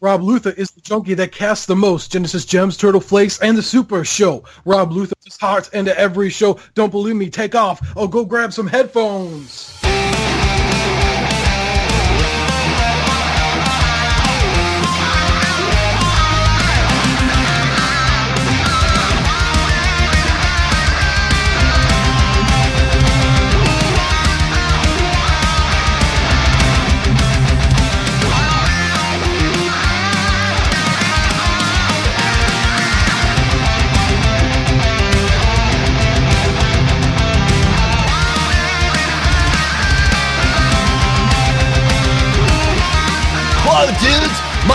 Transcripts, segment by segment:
Rob Luther is the junkie that casts the most Genesis Gems, Turtle Flakes, and the Super Show. Rob Luther puts hearts into every show. Don't believe me? Take off or go grab some headphones.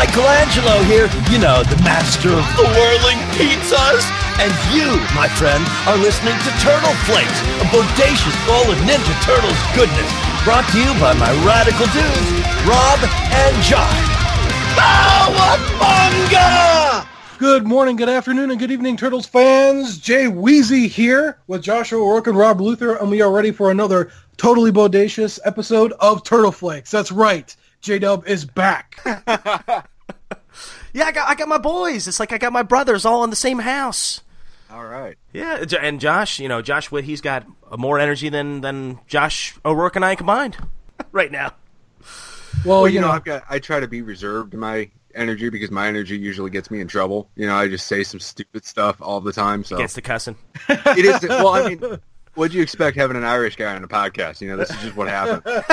Michelangelo here. You know, the master of the whirling pizzas. And you, my friend, are listening to Turtle Flakes, a bodacious bowl of Ninja Turtles goodness. Brought to you by my radical dudes, Rob and Josh. Cowabunga! Good morning, good afternoon, and good evening, Turtles fans. Jay Weezy here with Joshua O'Rourke and Rob Luther, and we are ready for another totally bodacious episode of Turtle Flakes. That's right. J-Dub is back. Yeah, I got I got my boys. It's like I got my brothers all in the same house. All right. Yeah, and Josh, you know, Josh Witt, he's got more energy than than Josh O'Rourke and I combined right now. Well, Well, you you know, know, I've got. I try to be reserved in my energy because my energy usually gets me in trouble. You know, I just say some stupid stuff all the time. So Gets the cussing. it is. Well, I mean, what'd you expect having an Irish guy on a podcast? You know, this is just what happened.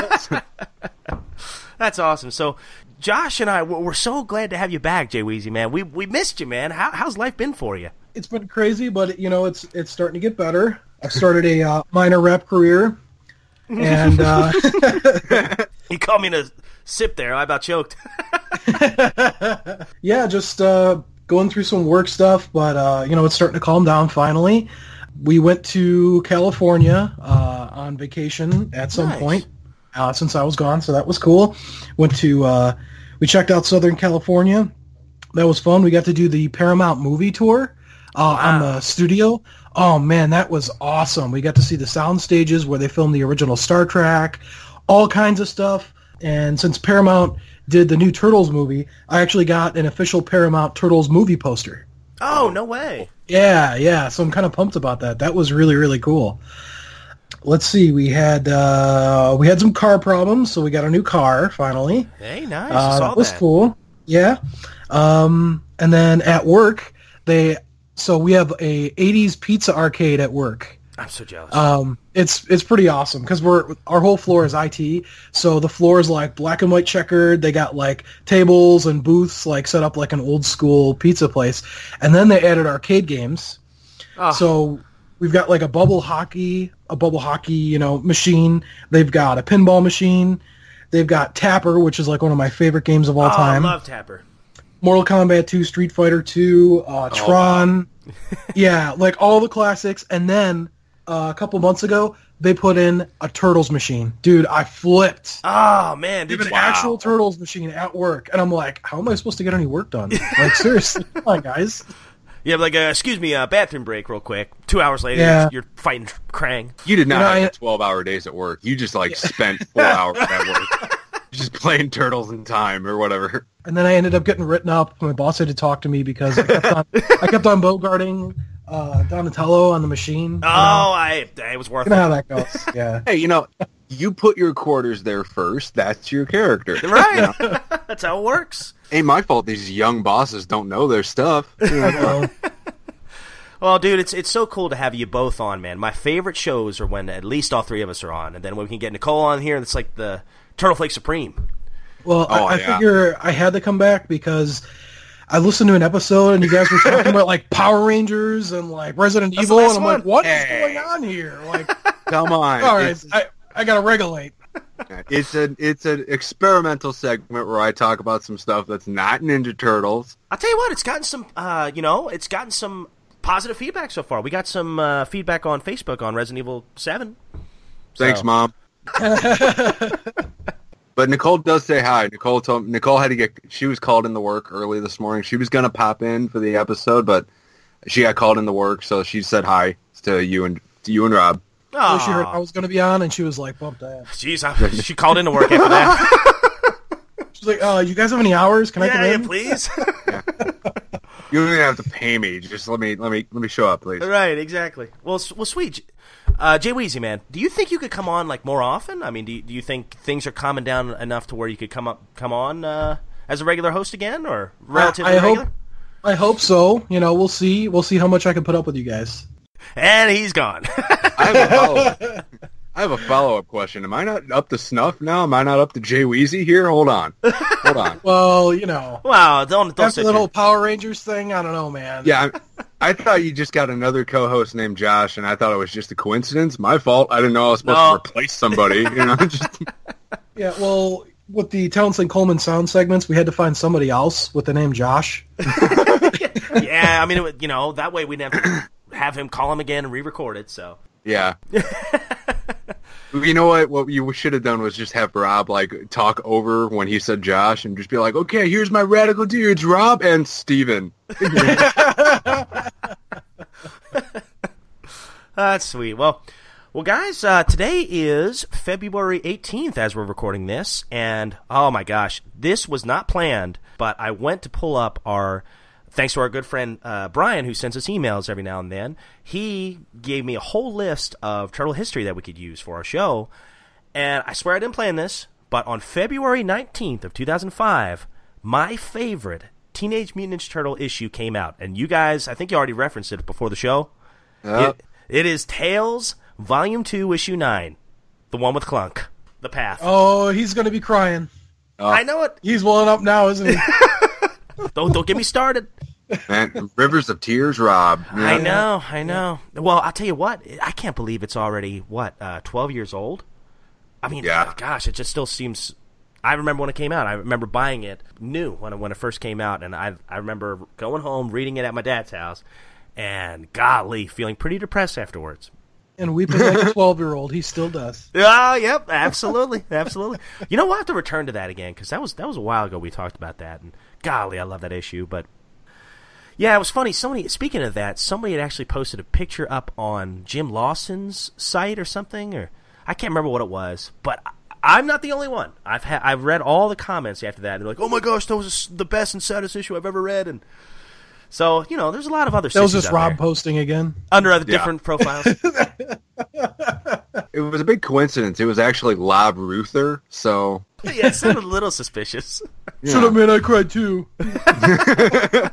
That's awesome. So, Josh and I, we're so glad to have you back, Jay Weezy, man. We we missed you, man. How, how's life been for you? it's been crazy, but you know, it's it's starting to get better. I've started a uh, minor rap career, and uh, You called me in a sip there. I about choked. yeah, just uh, going through some work stuff. But uh, you know, it's starting to calm down finally. We went to California uh, on vacation at some Nice. point uh, since I was gone, so that was cool. Went to uh, we checked out Southern California. That was fun. We got to do the Paramount movie tour uh, on the studio. Oh man, that was awesome. We got to see the sound stages where they filmed the original Star Trek, all kinds of stuff. And since Paramount did the new Turtles movie, I actually got an official Paramount Turtles movie poster. oh no way! Yeah, yeah. So I'm kind of pumped about that. That was really, really cool. Let's see. We had uh, we had some car problems, so we got a new car finally. Hey, nice. Uh, that was that. cool. Yeah. Um, and then at work, they so we have a 80s pizza arcade at work. I'm so jealous. Um, it's it's pretty awesome because we're our whole floor is IT, so the floor is like black and white checkered. They got like tables and booths like set up like an old school pizza place, and then they added arcade games. Oh. So we've got like a bubble hockey, a bubble hockey, you know, machine. They've got a pinball machine. They've got Tapper, which is like one of my favorite games of all oh, time. I love Tapper. Mortal Kombat 2, Street Fighter 2, uh, Tron. yeah, like all the classics. And then uh, a couple months ago, they put in a Turtles machine. Dude, I flipped. Oh man, They did have you, an actual Turtles machine at work. And I'm like, how am I supposed to get any work done? Like, seriously. Come on, guys. Yeah, like uh, excuse me, uh, bathroom break, real quick. Two hours later, Yeah. you're, you're fighting Krang. You did not You know, have I- 12 hour days at work. You just like spent four hours at work. Just playing turtles in time or whatever. And then I ended up getting written up. My boss had to talk to me because I kept on, I kept on bogarting uh, Donatello on the machine. Oh, know, I it was worth you know it. how that goes. Yeah. Hey, you know, you put your quarters there first. That's your character. Right. That's how it works. Ain't my fault these young bosses don't know their stuff. So, Well, dude, it's it's so cool to have you both on, man. My favorite shows are when at least all three of us are on, and then when we can get Nicole on here, it's like the Turtle Flake Supreme. Well, Oh, I, I yeah. figure I had to come back because I listened to an episode and you guys were talking about like Power Rangers and like Resident That's Evil, and I'm like, one. what is Hey. going on here? Like, Come on. all right, I, I gotta regulate. it's an it's an experimental segment where I talk about some stuff that's not Ninja Turtles. I'll tell you what, it's gotten some, uh, you know, it's gotten some positive feedback so far. We got some uh, feedback on Facebook on Resident Evil Seven. Thanks, mom. but Nicole does say hi. Nicole told Nicole had to get. She was called in the work early this morning. She was gonna pop in for the episode, but she got called in the work, so she said hi to you and to you and Rob. So she heard I was gonna be on, and she was like, "Bump that." Jeez, I, she called in to work after that. She's like, uh, you guys have any hours? Can I come yeah, yeah, in? please. You don't even have to pay me. Just let me let me let me show up, please. right, exactly. Well, well, sweet. Uh, Jay Weezy, man, do you think you could come on like more often? I mean, do you, do you think things are calming down enough to where you could come up, come on uh, as a regular host again, or relatively I hope- regular? I hope so. You know, we'll see. We'll see how much I can put up with you guys. And he's gone. I have a follow. I have a follow up question. Am I not up to snuff now? Am I not up to Jay Weezy here? Hold on, hold on. Well, you know, wow, don't don't after sit that here. whole Power Rangers thing, I don't know, man. Yeah, I, I thought you just got another co-host named Josh, and I thought it was just a coincidence. My fault. I didn't know I was supposed No. to replace somebody. You know, just Yeah, well, with the Townsend Coleman sound segments, we had to find somebody else with the name Josh. yeah, I mean, it, would- you know, that way we'd have to have him call him again and re-record it. So yeah. You know what? What you should have done was just have Rob like talk over when he said Josh, and just be like, "Okay, here's my radical dudes, Rob and Steven. that's sweet. Well, well, guys, uh, today is February 18th as we're recording this, and oh my gosh, this was not planned, but I went to pull up our. Thanks to our good friend uh, Brian, who sends us emails every now and then, he gave me a whole list of turtle history that we could use for our show. And I swear I didn't plan this, but on February 19th of 2005, my favorite Teenage Mutant Ninja Turtle issue came out. And you guys, I think you already referenced it before the show. Yep. It, it is Tales Volume 2, Issue 9. The one with Klunk. The Path. Oh, he's going to be crying. I know it. He's welling up now, isn't he? Don't, don't get me started. Man, Rivers of Tears, Rob. You I know, I know. Well, I'll tell you what, I can't believe it's already, what, uh, 12 years old? I mean, Yeah. gosh, it just still seems. I remember when it came out. I remember buying it new when it, when it first came out, and I I remember going home, reading it at my dad's house, and golly, feeling pretty depressed afterwards. and weeping like a 12-year-old. He still does. Ah, yep, absolutely, absolutely. You know, we'll have to return to that again because that was that was a while ago. We talked about that, and golly, I love that issue. But yeah, it was funny. Somebody speaking of that, somebody had actually posted a picture up on Jim Lawson's site or something, or I can't remember what it was. But I, I'm not the only one. I've ha- I've read all the comments after that, they're like, "Oh my gosh, that was the best and saddest issue I've ever read." And so you know, there's a lot of other stuff. That was just out Rob there posting again. under other Yeah. different profiles. It was a big coincidence. It was actually Lob Ruther, so yeah, it sounded a little suspicious. Shut up, man. I cried too. it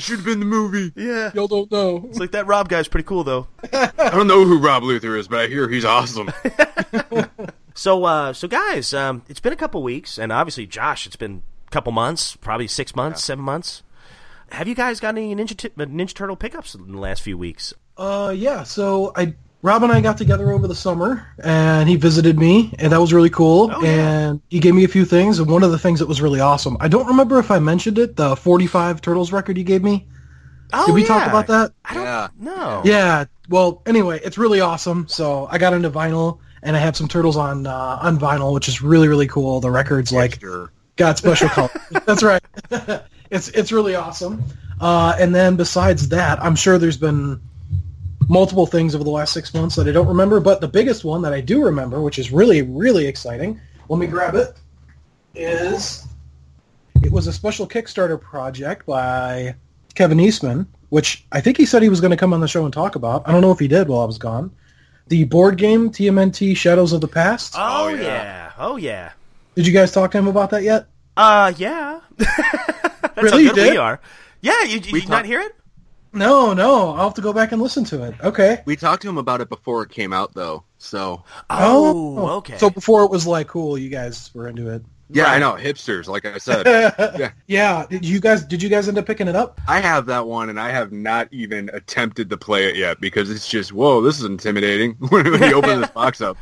should have been the movie. Yeah. Y'all don't know. It's like that Rob guy's pretty cool though. I don't know who Rob Luther is, but I hear he's awesome. So, uh, so guys, um, it's been a couple weeks, and obviously, Josh, it's been a couple months, probably six months, seven months. Have you guys got any Ninja, T- Ninja Turtle pickups in the last few weeks? Uh, yeah. So I, Rob and I got together over the summer, and he visited me, and that was really cool. Oh, yeah. And he gave me a few things, and one of the things that was really awesome. I don't remember if I mentioned it. The 45 Turtles record he gave me. Oh, Did we talk about that? I don't Yeah. know. Yeah. Well, anyway, it's really awesome. So I got into vinyl, and I have some turtles on uh, on vinyl, which is really really cool. The record's like Sure. got special color. That's right. it's it's really awesome. Uh, and then besides that, I'm sure there's been multiple things over the last six months that I don't remember, but the biggest one that I do remember, which is really really exciting. Let me grab it. Is it was a special Kickstarter project by Kevin Eastman, which I think he said he was going to come on the show and talk about. I don't know if he did while I was gone. The board game TMNT Shadows of the Past. Oh, Oh, yeah. yeah. Oh yeah. Did you guys talk to him about that yet? Uh yeah. That's Really? how You good we are. Yeah, you, you, We you not hear it? No, no. I'll have to go back and listen to it. Okay. We talked to him about it before it came out, though. So Oh, oh. okay. So before it was like cool, you guys were into it. yeah, Right. I know hipsters. Like I said, yeah. Yeah. Did you guys? Did you guys end up picking it up? I have that one, and I have not even attempted to play it yet because it's just whoa, this is intimidating when you open this box up.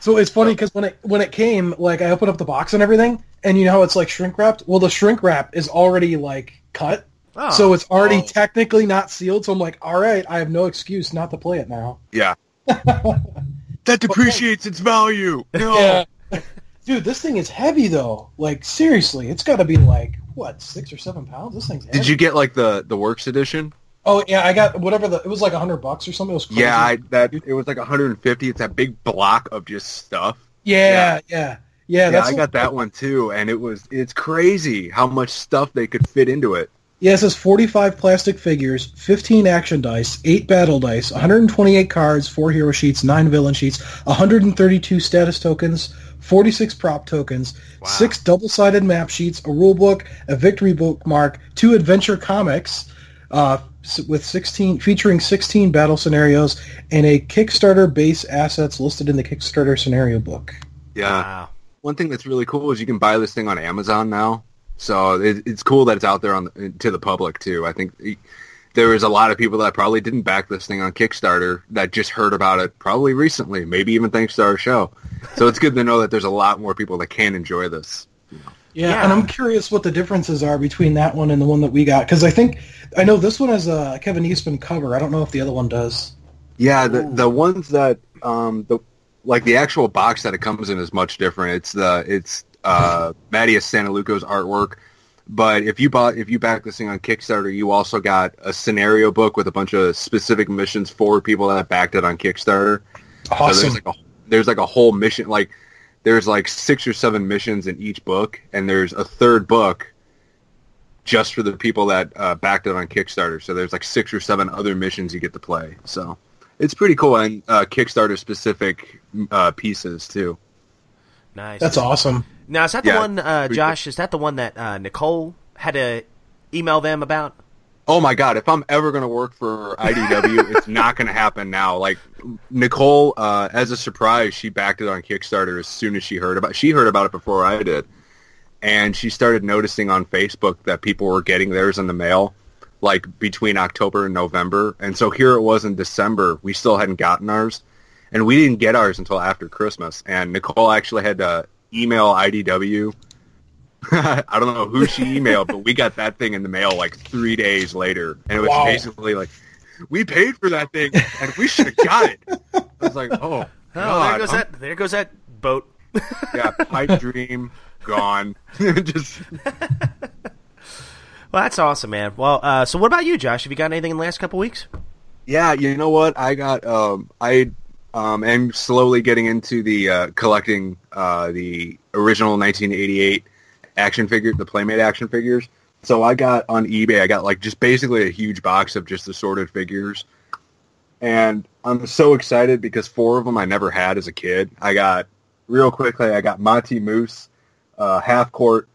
So it's funny because when it when it came, like I opened up the box and everything, and you know how it's like shrink wrapped. Well, the shrink wrap is already like cut, Oh. so it's already Oh. technically not sealed. So I'm like, all right, I have no excuse not to play it now. Yeah, that depreciates its value. No. Dude, this thing is heavy though. Like seriously, it's got to be like what six or seven pounds. This thing's heavy. Did you get like the the works edition? Oh yeah, I got whatever the. It was like a hundred bucks or something. It was crazy. Yeah, I, that it was like 150. It's that big block of just stuff. Yeah, yeah. Yeah, Yeah, that's I got that one too, and it was it's crazy how much stuff they could fit into it. Yeah, it says 45 plastic figures, 15 action dice, 8 battle dice, 128 cards, 4 hero sheets, 9 villain sheets, 132 status tokens, 46 prop tokens, 6 double-sided map sheets, a rule book, a victory bookmark, 2 adventure comics uh, with 16 featuring 16 battle scenarios, and a Kickstarter base assets listed in the Kickstarter scenario book. Yeah. Wow. One thing that's really cool is you can buy this thing on Amazon now. So it, it's cool that it's out there on the, to the public too. I think there was a lot of people that probably didn't back this thing on Kickstarter that just heard about it probably recently, maybe even thanks to our show. So it's good to know that there's a lot more people that can enjoy this. Yeah, Yeah. and I'm curious what the differences are between that one and the one that we got because I think I know this one has a Kevin Eastman cover. I don't know if the other one does. Yeah, the the ones that um the like the actual box that it comes in is much different. It's the it's uh Mateus Santolouco's artwork. But if you bought if you back this thing on Kickstarter, you also got a scenario book with a bunch of specific missions for people that backed it on Kickstarter. So Awesome. there's like a there's like a whole mission like there's like six or seven missions in each book, and there's a third book just for the people that uh, backed it on Kickstarter. So there's like six or seven other missions you get to play. So it's pretty cool and uh, Kickstarter specific uh, pieces too. Nice. That's awesome. Now, is that the Yeah, one, uh, Josh? Is that the one that uh, Nicole had to email them about? Oh my god! If I'm ever going to work for IDW, it's not going to happen now. Like Nicole, uh, as a surprise, she backed it on Kickstarter as soon as she heard about. She heard about it before I did, and she started noticing on Facebook that people were getting theirs in the mail, like between October and November. And so here it was in December. We still hadn't gotten ours, and we didn't get ours until after Christmas. And Nicole actually had to email IDW I don't know who she emailed, but we got that thing in the mail like three days later, and it was Wow. basically like, "We paid for that thing, and we should have got it." I was like, "Oh, Oh, God, there goes I'm- that. There goes that boat. yeah, pipe dream gone." Just Well, that's awesome, man. Well, uh, so what about you, Josh? Have you got anything in the last couple weeks? yeah, you know what? I got um, I um, am slowly getting into the uh, collecting uh, the original 1988 action figure, the Playmate action figures. So I got on eBay, I got like just basically a huge box of just assorted figures. And I'm so excited because four of them I never had as a kid. I got, real quickly, I got Monty Moose, uh, Half Court,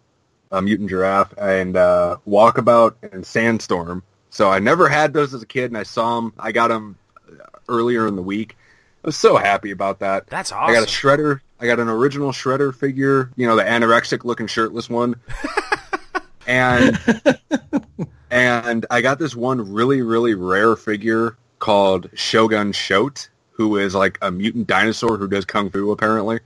uh, Mutant Giraffe, and uh, Walkabout and Sandstorm. So I never had those as a kid, and I saw them. I got them earlier in the week. I was so happy about that. That's awesome. I got a shredder. I got an original shredder figure. You know, the anorexic looking shirtless one. and and I got this one really really rare figure called Shogun Shote, who is like a mutant dinosaur who does kung fu apparently.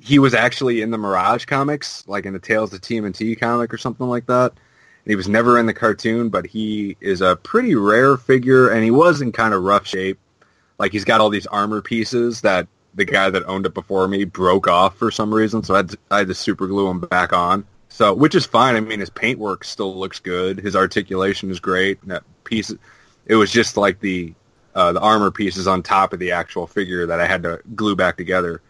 He was actually in the Mirage comics, like in the Tales of TMNT comic or something like that. And he was never in the cartoon, but he is a pretty rare figure, and he was in kind of rough shape. Like he's got all these armor pieces that the guy that owned it before me broke off for some reason, so I had to, I had to super glue him back on. So, which is fine. I mean, his paintwork still looks good. His articulation is great. And that piece, it was just like the uh, the armor pieces on top of the actual figure that I had to glue back together.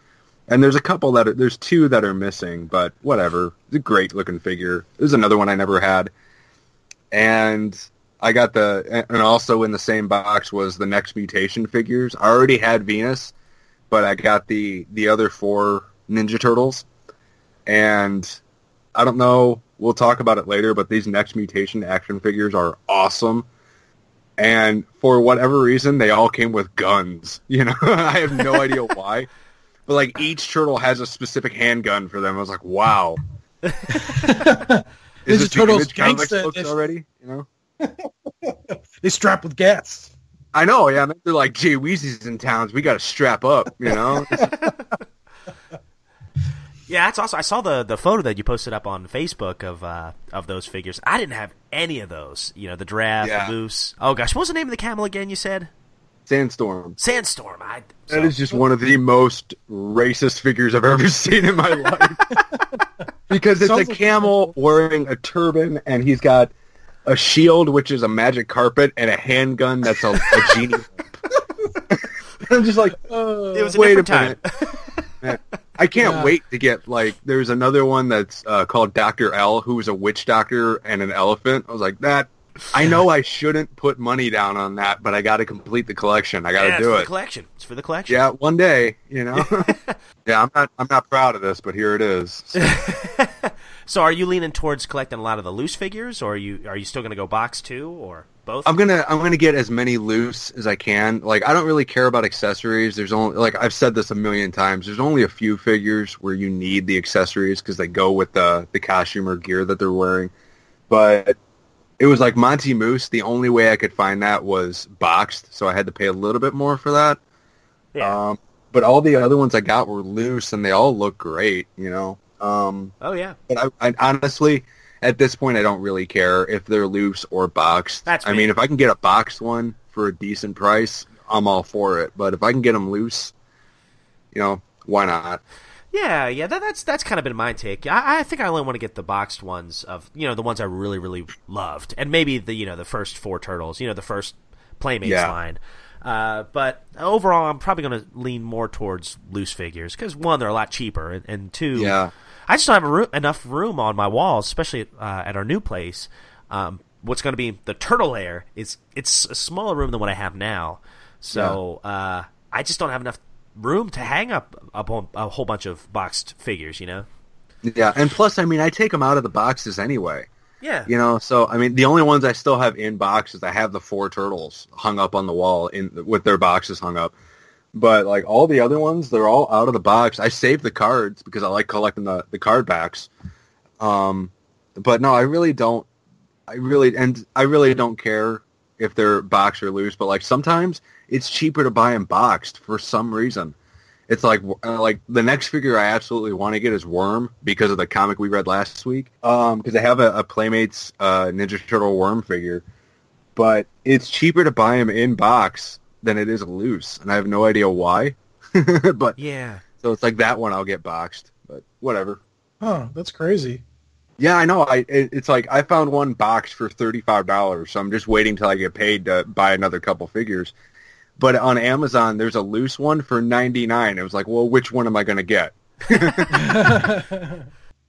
And there's a couple that are, there's two that are missing, but whatever. It's a great looking figure. There's another one I never had, and I got the and also in the same box was the next mutation figures. I already had Venus, but I got the the other four Ninja Turtles, and I don't know. We'll talk about it later, but these next mutation action figures are awesome. And for whatever reason, they all came with guns. You know, I have no idea why, but like each turtle has a specific handgun for them. I was like, wow. Ninja Is this the Turtles Image Comics gangsta books already? You know. They strap with gas. I know, yeah. They're like, Jay Weezy's in towns. We got to strap up, you know? Yeah, that's awesome. I saw the the photo that you posted up on Facebook of uh, of those figures. I didn't have any of those. You know, the giraffe, Yeah. the moose. Oh gosh, what was the name of the camel again? You said Sandstorm. Sandstorm. I That so- is just one of the most racist figures I've ever seen in my life. because it's a Sounds like- camel wearing a turban, and he's got a shield, which is a magic carpet, and a handgun that's a, a genie. I'm just like, uh, It was a wait a time. minute. I can't Yeah. wait to get like. There's another one that's uh, called Doctor El, who was a witch doctor and an elephant. I was like, that. I know I shouldn't put money down on that, but I got to complete the collection. I got to yeah, it's do the it. collection. It's for the collection. Yeah, one day, you know. yeah, I'm not. I'm not proud of this, but here it is. So, So, are you leaning towards collecting a lot of the loose figures, or are you are you still going to go box two or both? I'm gonna. I'm gonna get as many loose as I can. Like, I don't really care about accessories. There's only like I've said this a million times. There's only a few figures where you need the accessories because they go with the the costume or gear that they're wearing. But it was like Monty Moose. The only way I could find that was boxed, so I had to pay a little bit more for that. yeah. Um, but all the other ones I got were loose, and they all look great. You know. Um, oh yeah. but I, I honestly, at this point, I don't really care if they're loose or boxed. That's I me. mean, if I can get a boxed one for a decent price, I'm all for it. But if I can get them loose, you know, why not? Yeah, yeah, that, that's that's kind of been my take. I, I think I only want to get the boxed ones of you know the ones I really really loved, and maybe the you know the first four turtles, you know the first Playmates Yeah. line. Uh, but overall, I'm probably going to lean more towards loose figures because one, they're a lot cheaper, and, and two, Yeah. I just don't have a roo- enough room on my walls, especially uh, at our new place. Um, what's going to be the turtle lair is it's a smaller room than what I have now, so uh, I just don't have enough room to hang up a, a whole bunch of boxed figures. You know? Yeah, and plus, I mean, I take them out of the boxes anyway. Yeah. You know, so I mean, the only ones I still have in boxes, I have the four turtles hung up on the wall in with their boxes hung up. But like all the other ones, they're all out of the box. I saved the cards because I like collecting the the card backs. Um, but no, I really don't. I really and I really don't care if they're boxed or loose. But like sometimes it's cheaper to buy them boxed for some reason. It's like uh, like the next figure I absolutely want to get is Worm because of the comic we read last week. Um, because I have a, a Playmates uh, Ninja Turtle Worm figure, but it's cheaper to buy him in box than it is loose, and I have no idea why. but Yeah. so it's like that one I'll get boxed, but whatever. Huh, that's crazy. Yeah, I know. I it, it's like I found one boxed for thirty five dollars, so I'm just waiting till I get paid to buy another couple figures. But on Amazon, there's a loose one for ninety nine. It was like, well, which one am I going to get?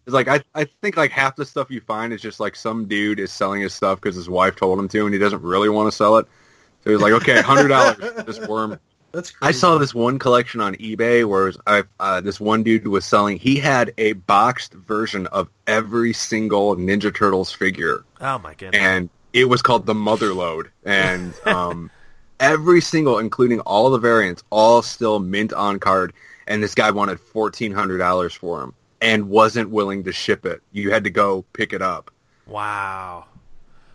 It's like I I think like half the stuff you find is just like some dude is selling his stuff because his wife told him to, and he doesn't really want to sell it. So was like, okay, hundred dollars for this worm. That's crazy. I saw this one collection on eBay where was, I, uh, this one dude was selling. He had a boxed version of every single Ninja Turtles figure, Oh my goodness. and it was called the Motherload. And um, every single, including all the variants, all still mint on card. And this guy wanted fourteen hundred dollars for them and wasn't willing to ship it. You had to go pick it up. wow.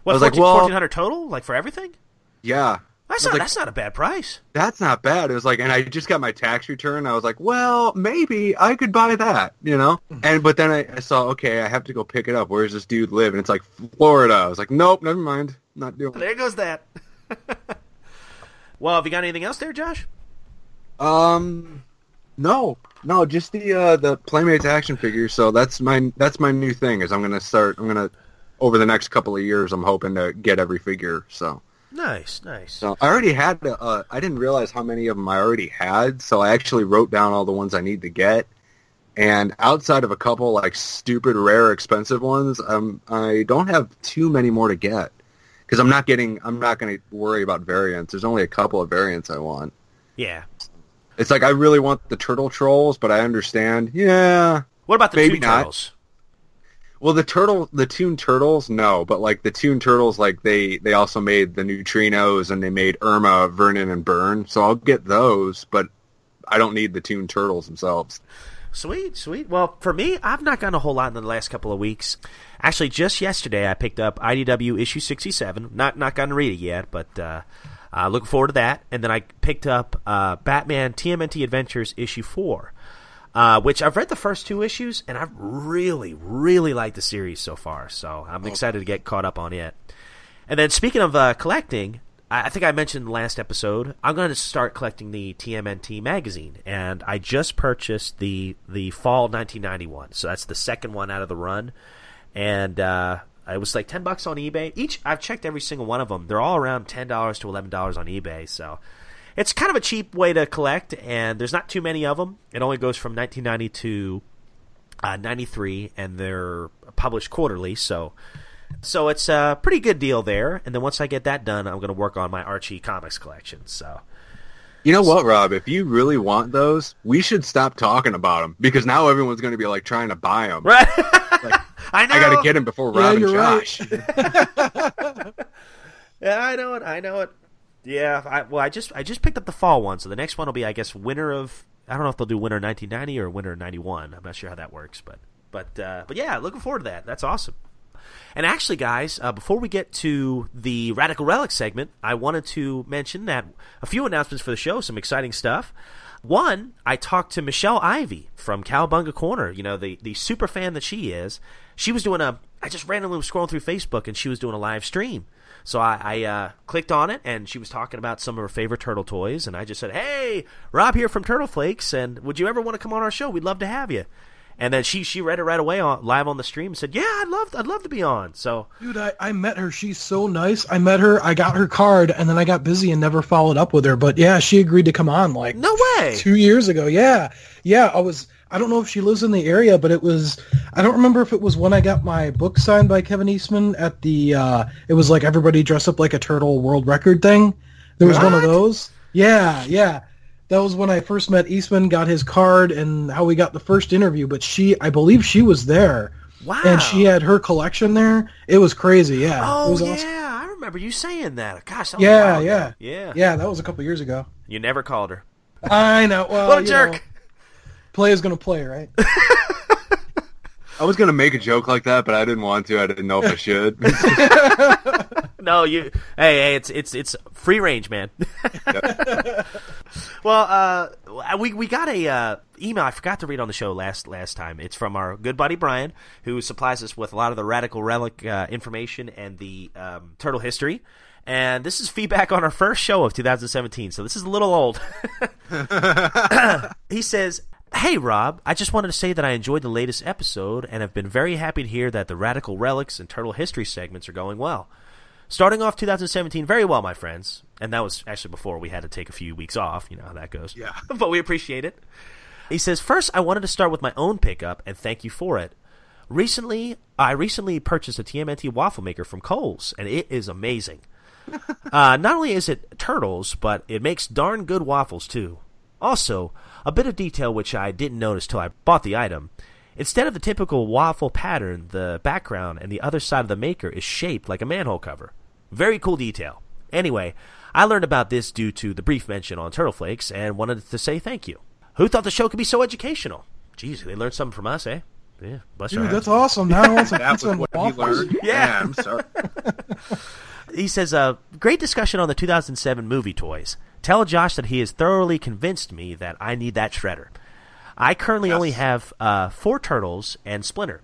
What, was like, 14, well- 1400 total? Like for everything? Yeah, That's not like- that's not a bad price. that's not bad. It was like, and I just got my tax return. I was like, well, maybe I could buy that, you know? And, but then I, I saw, okay, I have to go pick it up. Where does this dude live? And it's like, Florida. I was like, nope, never mind. Not doing it. There goes that. well, have you got anything else there, Josh? Um, no, no, just the, uh, the Playmates action figure. So that's my, that's my new thing is I'm going to start, I'm going to, over the next couple of years, I'm hoping to get every figure. So, Nice, nice. so I already had, uh, I didn't realize how many of them I already had. So I actually wrote down all the ones I need to get. And outside of a couple like stupid, rare, expensive ones, um, I don't have too many more to get because I'm not getting. I'm not going to worry about variants. There's only a couple of variants I want. Yeah. It's like I really want the turtle trolls, but I understand. Yeah. What about the Maybe two not. turtles? Well, the turtle, the Toon Turtles, no, but like the Toon Turtles, like they they also made the neutrinos and they made Irma, Vernon, and Burne. So I'll get those, but I don't need the Toon Turtles themselves. Sweet, sweet. Well, for me, I've not gotten a whole lot in the last couple of weeks. Actually, just yesterday I picked up IDW issue 67. Not not gotten to read it yet, but uh, uh, looking forward to that. And then I picked up uh, Batman TMNT Adventures issue 4, uh, which I've read the first two issues, and I've really, really like the series so far. So I'm excited to get caught up on it. And then speaking of uh, collecting, I I think I mentioned last episode, I'm going to start collecting the TMNT magazine, and I just purchased the the fall 1991. So that's the second one out of the run, and uh, it was like 10 bucks on eBay. Each I've checked every single one of them. They're all around ten dollars to eleven dollars on eBay. So it's kind of a cheap way to collect, and there's not too many of them. It only goes from 1990 to uh, 93, and they're published quarterly, so so it's a pretty good deal there. And then once I get that done, I'm going to work on my Archie comics collection. So You know what, Rob? If you really want those, we should stop talking about them because now everyone's going to be like trying to buy them. right, I know. I got to get them before Yeah, Rob and you're right. Josh. Yeah, I know it. I know it. Yeah. I, well, I just I just picked up the fall one, so the next one will be, I guess, winter of. I don't know if they'll do winter 1990 or winter 91. I'm not sure how that works, but but uh, but yeah, looking forward to that. That's awesome. And actually, guys, uh, before we get to the Radical Relic segment, I wanted to mention that a few announcements for the show, some exciting stuff. One, I talked to Michelle Ivy from Cowabunga Corner, you know, the, the super fan that she is. She was doing a, I just randomly was scrolling through Facebook and she was doing a live stream. So I, I uh, clicked on it and she was talking about some of her favorite turtle toys. And I just said, Hey, Rob here from Turtle Flakes. And would you ever want to come on our show? We'd love to have you. And then she, she read it right away on, live on the stream and said, Yeah, I'd love, I'd love to be on. So Dude, I, I met her. She's so nice. I met her. I got her card, and then I got busy and never followed up with her. But yeah, she agreed to come on like no way. two years ago. Yeah, yeah. I was. I don't know if she lives in the area, but it was. I don't remember if it was when I got my book signed by Kevin Eastman at the. uh It was like everybody dress up like a turtle world record thing. There was one of those. Yeah, yeah. That was when I first met Eastman, got his card, and how we got the first interview. But she, I believe, she was there. Wow. And she had her collection there. It was crazy. Yeah. Oh, yeah. awesome. I remember you saying that. Gosh, that Yeah, ago. yeah, Yeah. yeah. That was a couple years ago. You never called her. I know. Well, What a jerk. know, play is gonna play, right? I was going to make a joke like that, but I didn't want to. I didn't know if I should. No, you. Hey, hey, it's it's it's free range, man. well, uh, we we got a uh, email I forgot to read on the show last last time. It's from our good buddy Brian, who supplies us with a lot of the radical relic uh, information and the um, turtle history. And this is feedback on our first show of 2017, so this is a little old. he says, Hey Rob, I just wanted to say that I enjoyed the latest episode and have been very happy to hear that the Radical Relics and Turtle History segments are going well. Starting off 2017 very well, my friends. And that was actually before we had to take a few weeks off. You know how that goes. Yeah. but we appreciate it. He says, First, I wanted to start with my own pickup and thank you for it. Recently, I recently purchased a TMNT waffle maker from Kohl's, and it is amazing. uh, not only is it turtles, but it makes darn good waffles too. Also, a bit of detail which I didn't notice till I bought the item. Instead of the typical waffle pattern, the background and the other side of the maker is shaped like a manhole cover. Very cool detail. Anyway, I learned about this due to the brief mention on Turtle Flakes and wanted to say thank you. Who thought the show could be so educational? Jeez, they learned something from us, eh? Yeah, bless your Dude, that's awesome. Now I want some that pizza was and what he learned. Yeah. Man, I'm sorry. He says, uh, great discussion on the 2007 movie toys. Tell Josh that he has thoroughly convinced me that I need that shredder. I currently only have uh, four turtles and Splinter.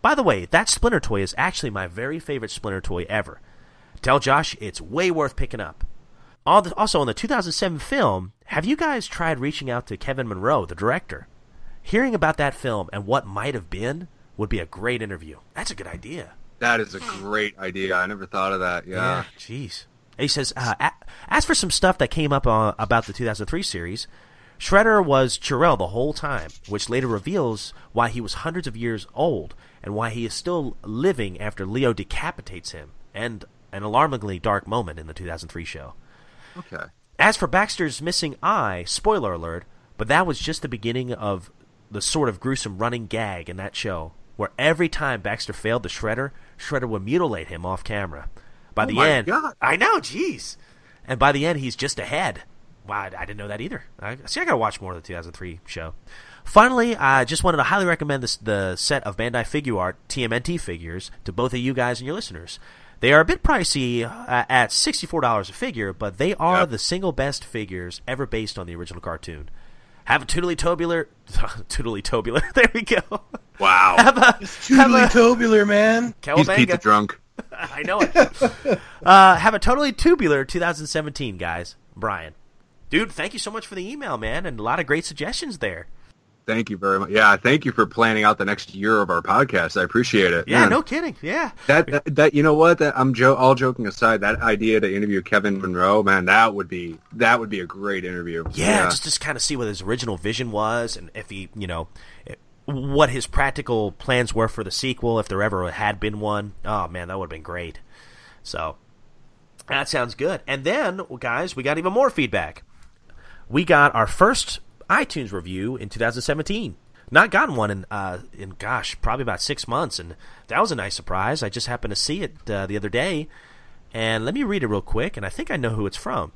By the way, that Splinter toy is actually my very favorite Splinter toy ever. Tell Josh it's way worth picking up. Also, on the 2007 film, have you guys tried reaching out to Kevin Munroe, the director? Hearing about that film and what might have been would be a great interview. That's a good idea. That is a great idea. I never thought of that. Yeah. Jeez. He says, uh, as for some stuff that came up uh, about the 2003 series, Shredder was Ch'rell the whole time, which later reveals why he was hundreds of years old and why he is still living after Leo decapitates him, and an alarmingly dark moment in the 2003 show. Okay. As for Baxter's missing eye, spoiler alert, but that was just the beginning of the sort of gruesome running gag in that show, where every time Baxter failed the Shredder, Shredder would mutilate him off camera. By the my end, God. I know, jeez. And by the end, he's just ahead. Wow, I I didn't know that either. I, see, I gotta watch more of the 2003 show. Finally, I just wanted to highly recommend this, the set of Bandai Figuarts TMNT figures to both of you guys and your listeners. They are a bit pricey uh, at $64 a figure, but they are Yep. the single best figures ever based on the original cartoon. Have a tootly tobular, tootly tobular. There we go. Wow. Have a, have Totally a tubular, man. He's pizza cowabunga. drunk. I know it. uh, have a totally tubular 2017, guys. Brian, dude, thank you so much for the email, man, and a lot of great suggestions there. Thank you very much. Yeah, thank you for planning out the next year of our podcast. I appreciate it. Yeah, Man, no kidding. Yeah. That, that that you know what? That I'm jo- all joking aside. That idea to interview Kevin Munroe, man, that would be that would be a great interview. Yeah, just just kind of see what his original vision was, and if he, you know, what his practical plans were for the sequel, if there ever had been one. Oh man, that would have been great. So that sounds good. And then, guys, we got even more feedback. We got our first iTunes review in 2017. Not gotten one in uh, in gosh, probably about six months, and that was a nice surprise. I just happened to see it uh, the other day, and let me read it real quick. And I think I know who it's from.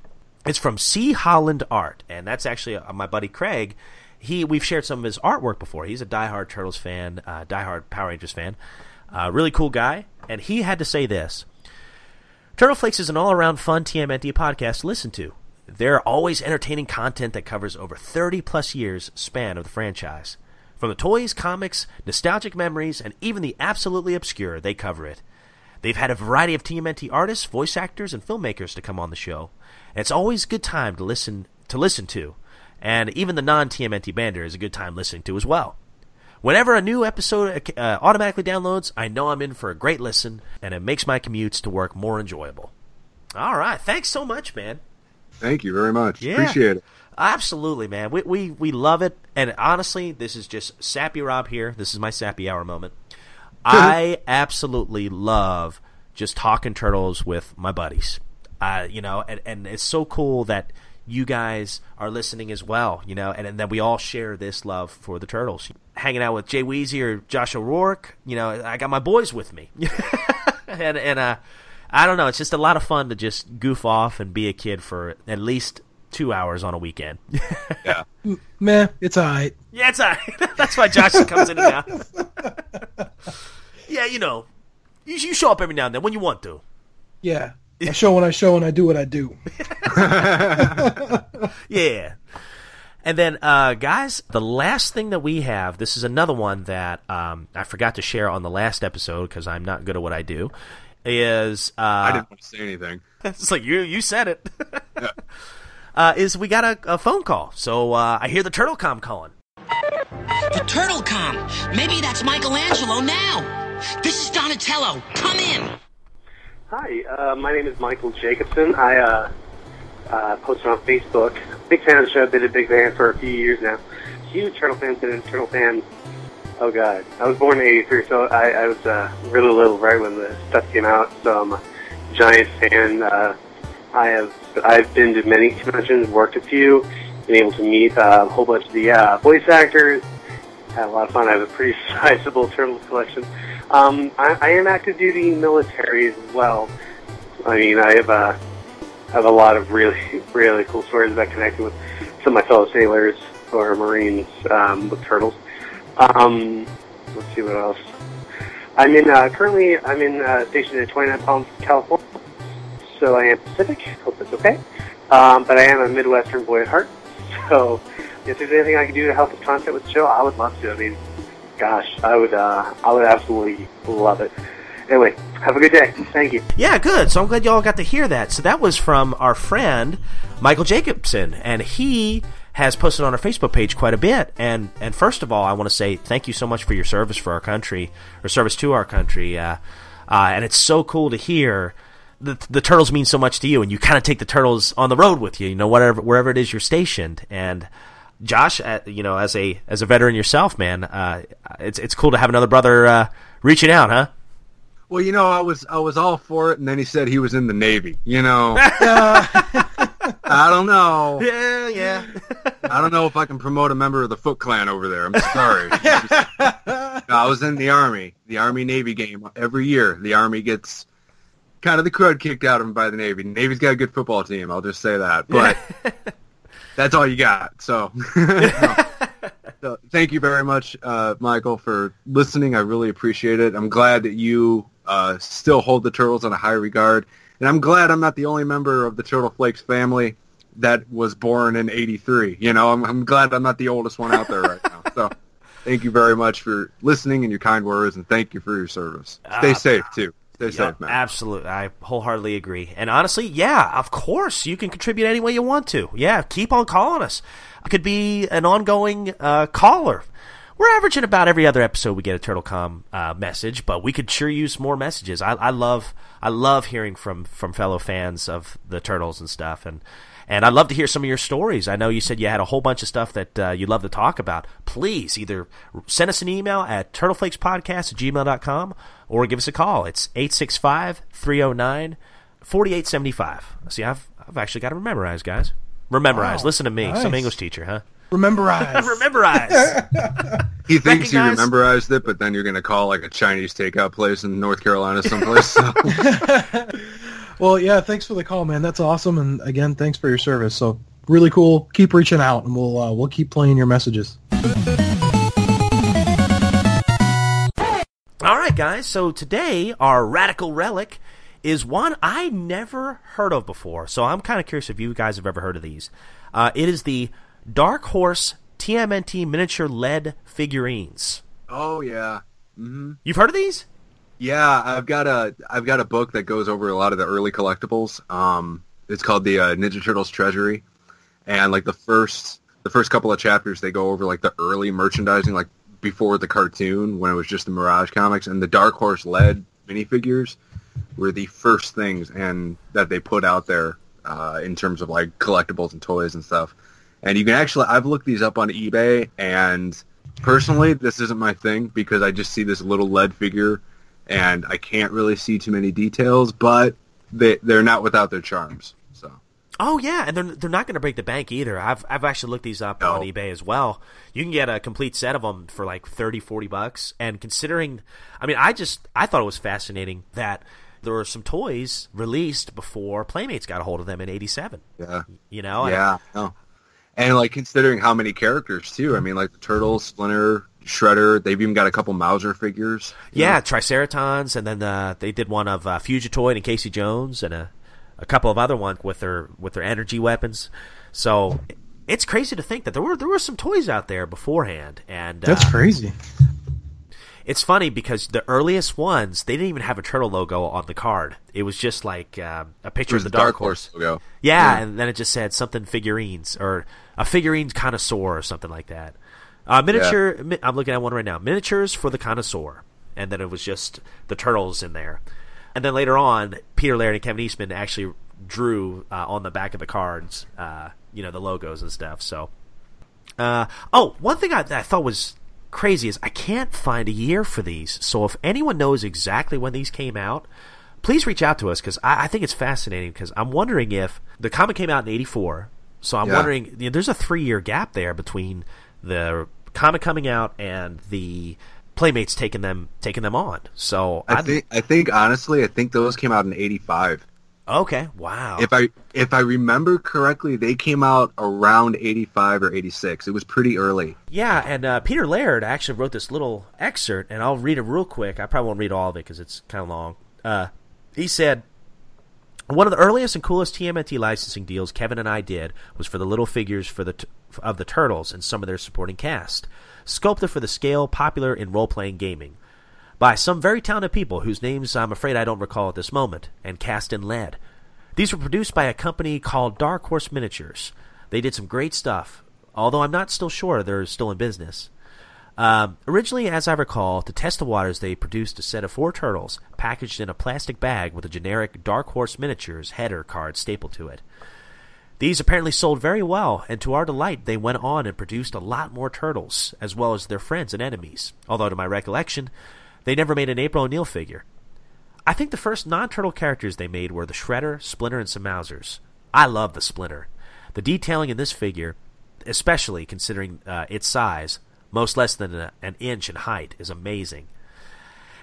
It's from C Holland Art, and that's actually uh, my buddy Craig. He we've shared some of his artwork before. He's a diehard Turtles fan, uh, diehard Power Rangers fan. Uh, really cool guy, and he had to say this. Turtle Flakes is an all-around fun TMNT podcast to listen to. They're always entertaining content that covers over 30 plus years span of the franchise. From the toys, comics, nostalgic memories, and even the absolutely obscure, they cover it. They've had a variety of TMNT artists, voice actors, and filmmakers to come on the show. And it's always a good time to listen to listen to. And even the non-TMNT bander is a good time listening to as well. Whenever a new episode uh, automatically downloads, I know I'm in for a great listen, and it makes my commutes to work more enjoyable. All right, thanks so much, man. Thank you very much. Yeah. Appreciate it. Absolutely, man. We, we we love it, and honestly, this is just sappy Rob here. This is my sappy hour moment. I absolutely love just talking turtles with my buddies. Uh, you know, and, and it's so cool that you guys are listening as well. You know, and, and that we all share this love for the turtles. Hanging out with Jay Weezy or Josh O'Rourke. You know, I got my boys with me, and and uh, I don't know. It's just a lot of fun to just goof off and be a kid for at least two hours on a weekend. Yeah. Meh, it's alright. yeah, it's all right. That's why Josh comes in and out. yeah, you know, you, you show up every now and then when you want to. Yeah. I show when I show and I do what I do. Yeah. And then, uh, guys, the last thing that we have, this is another one that um, I forgot to share on the last episode because I'm not good at what I do, is uh, I didn't want to say anything. it's like you you said it. uh, is we got a, a phone call. So uh, I hear the TurtleCom calling. The TurtleCom. Maybe that's Michelangelo now. This is Donatello. Come in. Hi, uh, my name is Michael Jacobson. I uh, uh, posted on Facebook. Big fan of the show. Been a big fan for a few years now. Huge Turtle fan. Been a Turtle fan. Oh God, I was born in '83, so I, I was uh, really little right when the stuff came out. So I'm a giant fan. Uh, I have I've been to many conventions, worked a few, been able to meet uh, a whole bunch of the uh, voice actors. Had a lot of fun. I have a pretty sizable turtle collection. Um, I, I am active duty military as well. I mean, I have uh, have a lot of really, really cool stories about connecting with some of my fellow sailors or Marines um, with turtles. Um, let's see what else. I'm in uh, currently. I'm in uh, stationed at 29 Palms, California. So I am Pacific. Hope that's okay. Um, but I am a Midwestern boy at heart. So if there's anything I can do to help with content with the show, I would love to. I mean, gosh, I would. Uh, I would absolutely love it. Anyway, have a good day. Thank you. Yeah, good. So I'm glad y'all got to hear that. So that was from our friend Michael Jacobson, and he has posted on our Facebook page quite a bit. And and first of all, I want to say thank you so much for your service for our country, or service to our country. Uh, uh, and it's so cool to hear the the turtles mean so much to you, and you kind of take the turtles on the road with you. You know, whatever wherever it is you're stationed, and. Josh, uh, you know, as a as a veteran yourself, man, uh, it's it's cool to have another brother uh, reaching out, huh? Well, you know, I was I was all for it, and then he said he was in the Navy. You know, I don't know. Yeah, yeah. I don't know if I can promote a member of the Foot Clan over there. I'm sorry. I was in the Army, the Army Navy game every year. The Army gets kind of the crud kicked out of them by the Navy. Navy's got a good football team. I'll just say that. But that's all you got. So, no. So, thank you very much, uh, Michael, for listening. I really appreciate it. I'm glad that you uh, still hold the turtles in a high regard, and I'm glad I'm not the only member of the Turtle Flakes family that was born in '83. You know, I'm, I'm glad I'm not the oldest one out there right now. So, thank you very much for listening and your kind words, and thank you for your service. Stay Ah, safe too. Safe, man. Absolutely. I wholeheartedly agree. And honestly, yeah, of course, you can contribute any way you want to. Yeah, keep on calling us. I could be an ongoing uh, caller. We're averaging about every other episode we get a TurtleCom uh, message, but we could sure use more messages. I, I love I love hearing from from fellow fans of the Turtles and stuff, and and I'd love to hear some of your stories. I know you said you had a whole bunch of stuff that uh, you'd love to talk about. Please either send us an email at turtleflakespodcast at gmail.com or give us a call. It's 865 309 4875. See, I've, I've actually got to memorize, guys. Rememberize. Wow, Listen to me, nice. some English teacher, huh? Rememberize. Rememberize. He thinks you Recognize- memorized it, but then you're going to call like a Chinese takeout place in North Carolina someplace. So. well, yeah, thanks for the call, man. That's awesome. And again, thanks for your service. So really cool. Keep reaching out, and we'll uh, we'll keep playing your messages. All right, guys. So today, our radical relic is one I never heard of before. So I'm kind of curious if you guys have ever heard of these. Uh, it is the Dark Horse TMNT miniature lead figurines. oh yeah, hmm You've heard of these? yeah. I've got a I've got a book that goes over a lot of the early collectibles. Um, it's called the uh, Ninja Turtles Treasury, and like the first the first couple of chapters, they go over like the early merchandising, like before the cartoon when it was just the Mirage comics, and the Dark Horse lead minifigures were the first things and that they put out there uh, in terms of like collectibles and toys and stuff. And you can actually, I've looked these up on eBay, and personally, this isn't my thing because I just see this little lead figure, and I can't really see too many details, but they they're not without their charms. Oh yeah, and they're they're not going to break the bank either. I've I've actually looked these up on eBay as well. You can get a complete set of them for like 30 40 bucks and considering I mean, I just I thought it was fascinating that there were some toys released before Playmates got a hold of them in 87. yeah, You know? And- yeah, no. and like considering how many characters too. I mean, like the Turtles, Splinter, Shredder. They've even got a couple Mouser figures. Yeah, know? Triceratons, and then uh, they did one of uh, Fugitoid and Casey Jones, and a, a couple of other ones with their with their energy weapons. So it's crazy to think that there were there were some toys out there beforehand, and That's uh, crazy. it's funny because the earliest ones they didn't even have a turtle logo on the card. It was just like uh, a picture of the Dark Horse. logo. Yeah, and then it just said something figurines or a figurines connoisseur or something like that. Uh, miniature. mi- I'm looking at one right now. Miniatures for the connoisseur, and then it was just the turtles in there. And then later on, Peter Laird and Kevin Eastman actually drew uh, on the back of the cards, uh, you know, the logos and stuff. So, uh, oh, one thing I, I thought was crazy is I can't find a year for these. So if anyone knows exactly when these came out, please reach out to us because I, I think it's fascinating. Because I'm wondering if the comic came out in '84, so I'm Yeah. wondering you know, there's a three year gap there between the comic coming out and the Playmates taking them taking them on. So I I'd- think I think honestly, I think those came out in '85. okay, wow, If I if I remember correctly, they came out around '85 or '86. It was pretty early. Yeah, and uh, Peter Laird actually wrote this little excerpt, and I'll read it real quick. I probably won't read all of it because it's kind of long. Uh, he said, "One of the earliest and coolest TMNT licensing deals Kevin and I did was for the little figures for the t- of the turtles and some of their supporting cast, sculpted for the scale popular in role playing gaming." By some very talented people whose names I'm afraid I don't recall at this moment, and cast in lead. These were produced by a company called Dark Horse Miniatures. They did some great stuff, although I'm not still sure they're still in business. Um, originally, as I recall, to test the waters, they produced a set of four turtles packaged in a plastic bag with a generic Dark Horse Miniatures header card stapled to it. These apparently sold very well, and to our delight, they went on and produced a lot more turtles, as well as their friends and enemies. Although, to my recollection, they never made an April O'Neil figure. I think the first non-turtle characters they made were the Shredder, Splinter, and some Mousers. I love the Splinter. The detailing in this figure, especially considering uh, its size, most less than a, an inch in height, is amazing.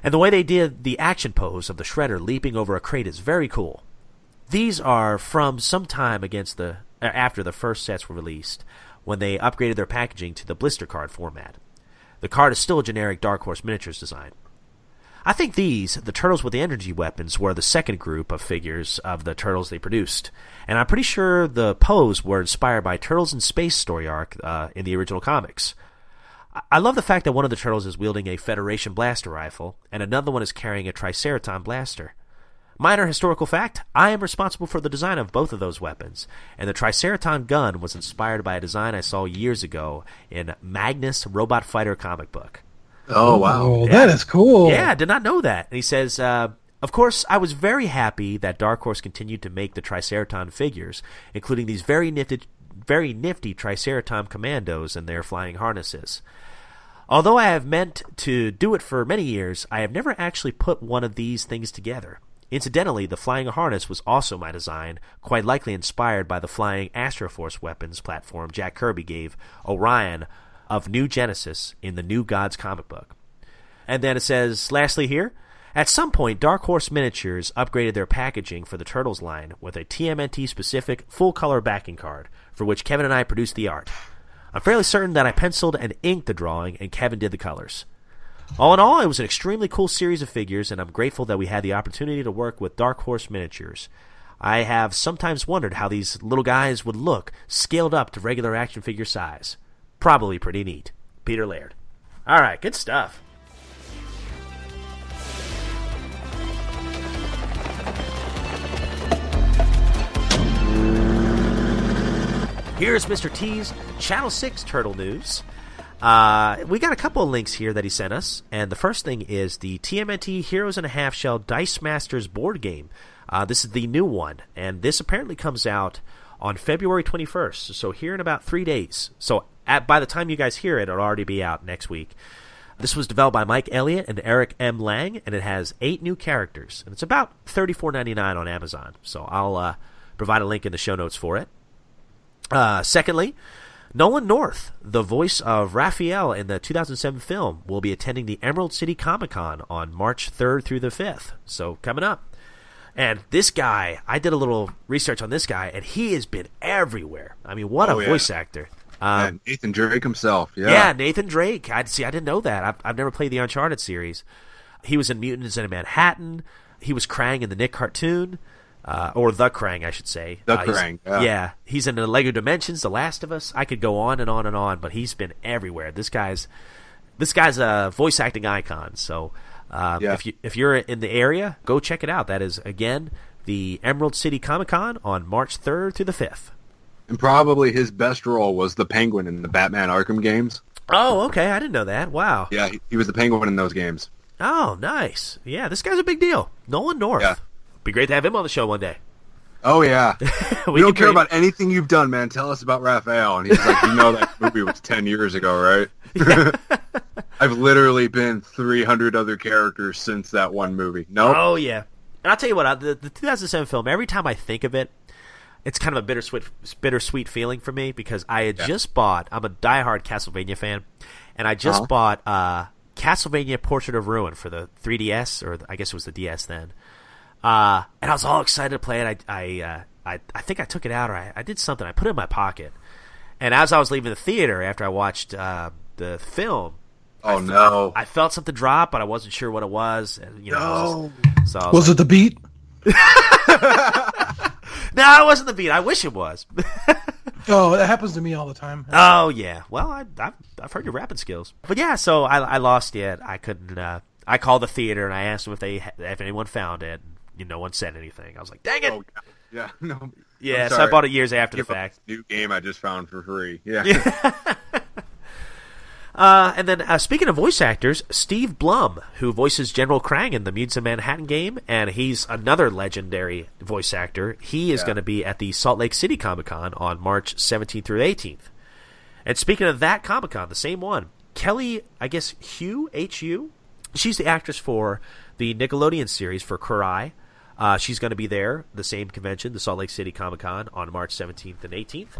And the way they did the action pose of the Shredder leaping over a crate is very cool. These are from some time against the uh, after the first sets were released, when they upgraded their packaging to the blister card format. The card is still a generic Dark Horse miniatures design. I think these, the turtles with the energy weapons, were the second group of figures of the turtles they produced, and I'm pretty sure the pose were inspired by Turtles in Space story arc uh, in the original comics. I love the fact that one of the turtles is wielding a Federation blaster rifle, and another one is carrying a Triceraton blaster. Minor historical fact I am responsible for the design of both of those weapons, and the Triceraton gun was inspired by a design I saw years ago in Magnus Robot Fighter comic book. Oh wow. Oh, that is cool. Yeah, did not know that. And he says, uh, of course, I was very happy that Dark Horse continued to make the Triceraton figures, including these very nifty, very nifty Triceraton commandos and their flying harnesses. Although I have meant to do it for many years, I have never actually put one of these things together. Incidentally, the flying harness was also my design, quite likely inspired by the flying Astroforce weapons platform Jack Kirby gave Orion of New Genesis in the New Gods comic book. And then it says, lastly here, at some point, Dark Horse Miniatures upgraded their packaging for the Turtles line with a TMNT specific full color backing card, for which Kevin and I produced the art. I'm fairly certain that I penciled and inked the drawing, and Kevin did the colors. All in all, it was an extremely cool series of figures, and I'm grateful that we had the opportunity to work with Dark Horse Miniatures. I have sometimes wondered how these little guys would look scaled up to regular action figure size. Probably pretty neat. Peter Laird. All right, good stuff. Here's Mr. T's Channel 6 Turtle News. Uh, we got a couple of links here that he sent us, and the first thing is the TMNT Heroes and a Half Shell Dice Masters board game. Uh, this is the new one, and this apparently comes out on February 21st, so here in about three days. So at, by the time you guys hear it, it'll already be out next week. This was developed by Mike Elliott and Eric M. Lang, and it has eight new characters, and it's about $34.99 on Amazon. So I'll uh, provide a link in the show notes for it. Uh, secondly, Nolan North, the voice of Raphael in the 2007 film, will be attending the Emerald City Comic Con on March 3rd through the 5th. So, coming up. And this guy, I did a little research on this guy, and he has been everywhere. I mean, what Oh, a yeah. voice actor. Um, And Nathan Drake himself. Yeah. yeah. Nathan Drake. I see. I didn't know that. I've, I've never played the Uncharted series. He was in Mutants in Manhattan. He was Krang in the Nick cartoon, uh, or the Krang, I should say. The Uh, Krang, yeah. yeah, he's in the Lego Dimensions, The Last of Us. I could go on and on and on, but he's been everywhere. This guy's this guy's a voice acting icon. So um, Yeah. if you if you're in the area, go check it out. That is again the Emerald City Comic Con on March third through the fifth. And probably his best role was the Penguin in the Batman Arkham games. Oh, okay. I didn't know that. Wow. Yeah, he, he was the Penguin in those games. Oh, nice. Yeah, this guy's a big deal. Nolan North. Yeah. Be great to have him on the show one day. Oh yeah. we we don't care about anything you've done, man. Tell us about Raphael. And he's like, you know that movie was ten years ago, right? I've literally been three hundred other characters since that one movie. No, Oh yeah. And I'll tell you what, the, the 2007 film. Every time I think of it, it's kind of a bittersweet, bittersweet feeling for me because I had Yeah. just bought. I'm a diehard Castlevania fan, and I just Uh-huh. bought uh, Castlevania Portrait of Ruin for the 3DS, or I guess it was the DS then. Uh, and I was all excited to play it. I, I, uh, I, I think I took it out, or I, I did something. I put it in my pocket, and as I was leaving the theater after I watched uh, the film, oh no, I felt something drop, but I wasn't sure what it was. And, you know, I was no. just- so I was Was it the beat? No, it wasn't the beat. I wish it was. Oh, that happens to me all the time. oh yeah. Well, I, I've I've heard your rapping skills, but yeah. So I I lost it. I couldn't. Uh, I called the theater and I asked them if they if anyone found it. You no one said anything. I was like, dang it. Oh, yeah, yeah, no. yeah. So I bought it years after the Give up fact. New game I just found for free. Yeah. Uh, and then uh, speaking of voice actors, Steve Blum, who voices General Krang in the Mutants of Manhattan game, and he's another legendary voice actor. He is Yeah. going to be at the Salt Lake City Comic Con on March 17th through 18th. And speaking of that Comic Con, the same one, Kelly, I guess Hu H U, she's the actress for the Nickelodeon series for Karai. Uh, she's going to be there, the same convention, the Salt Lake City Comic Con, on March 17th and 18th.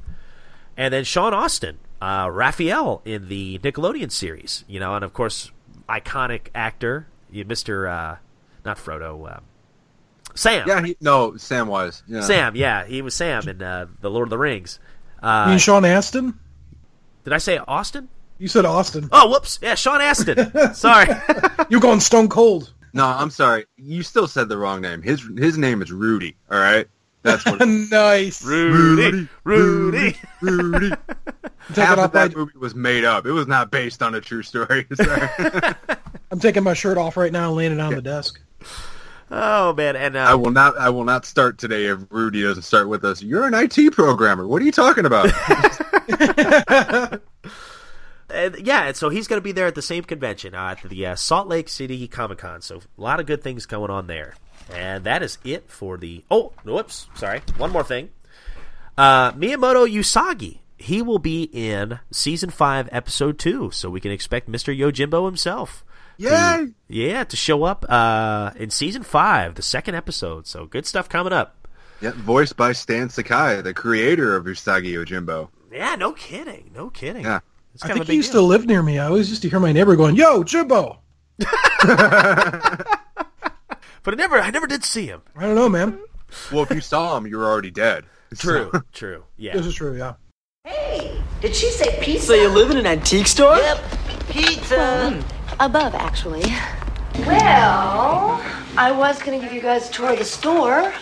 And then Sean Austin, uh, Raphael in the Nickelodeon series, you know, and of course, iconic actor, Mr. Uh, not Frodo, um, Sam. yeah. He, no, Sam was. Yeah. Sam, yeah, he was Sam in uh, the Lord of the Rings. you Uh, mean Sean Astin? did I say Austin? You said Austin. Oh, whoops! Yeah, Sean Astin. Sorry. You're going stone cold. No, I'm sorry. You still said the wrong name. His his name is Rudy. All right. That's what. nice. Rudy, Rudy. Rudy. taking half of that my- movie was made up. It was not based on a true story. I'm taking my shirt off right now and laying it on the desk. Oh man, and I uh, will not. I will not start today if Rudy doesn't start with us. You're an IT programmer. What are you talking about? And yeah, and so he's going to be there at the same convention uh, at the uh, Salt Lake City Comic Con. So a lot of good things going on there, and that is it for the. Oh, whoops, sorry. One more thing. Uh, Miyamoto Usagi. He will be in season five, episode two, so we can expect Mr. Yojimbo himself. to- yeah, to show up uh, in season five, the second episode. So good stuff coming up. Yeah, voiced by Stan Sakai, the creator of Usagi Yojimbo. Yeah, no kidding, no kidding. Yeah. It's I kind of think a he used deal. to live near me. I always used to hear my neighbor going, "Yo, Jimbo." but I never, I never did see him. I don't know, man. Well, if you saw him, you were already dead. True, true. Yeah. This is true. Yeah. Hey, did she say pizza? So you live in an antique store? Yep. Pizza. Hmm, above, actually. Well, I was going to give you guys a tour of the store.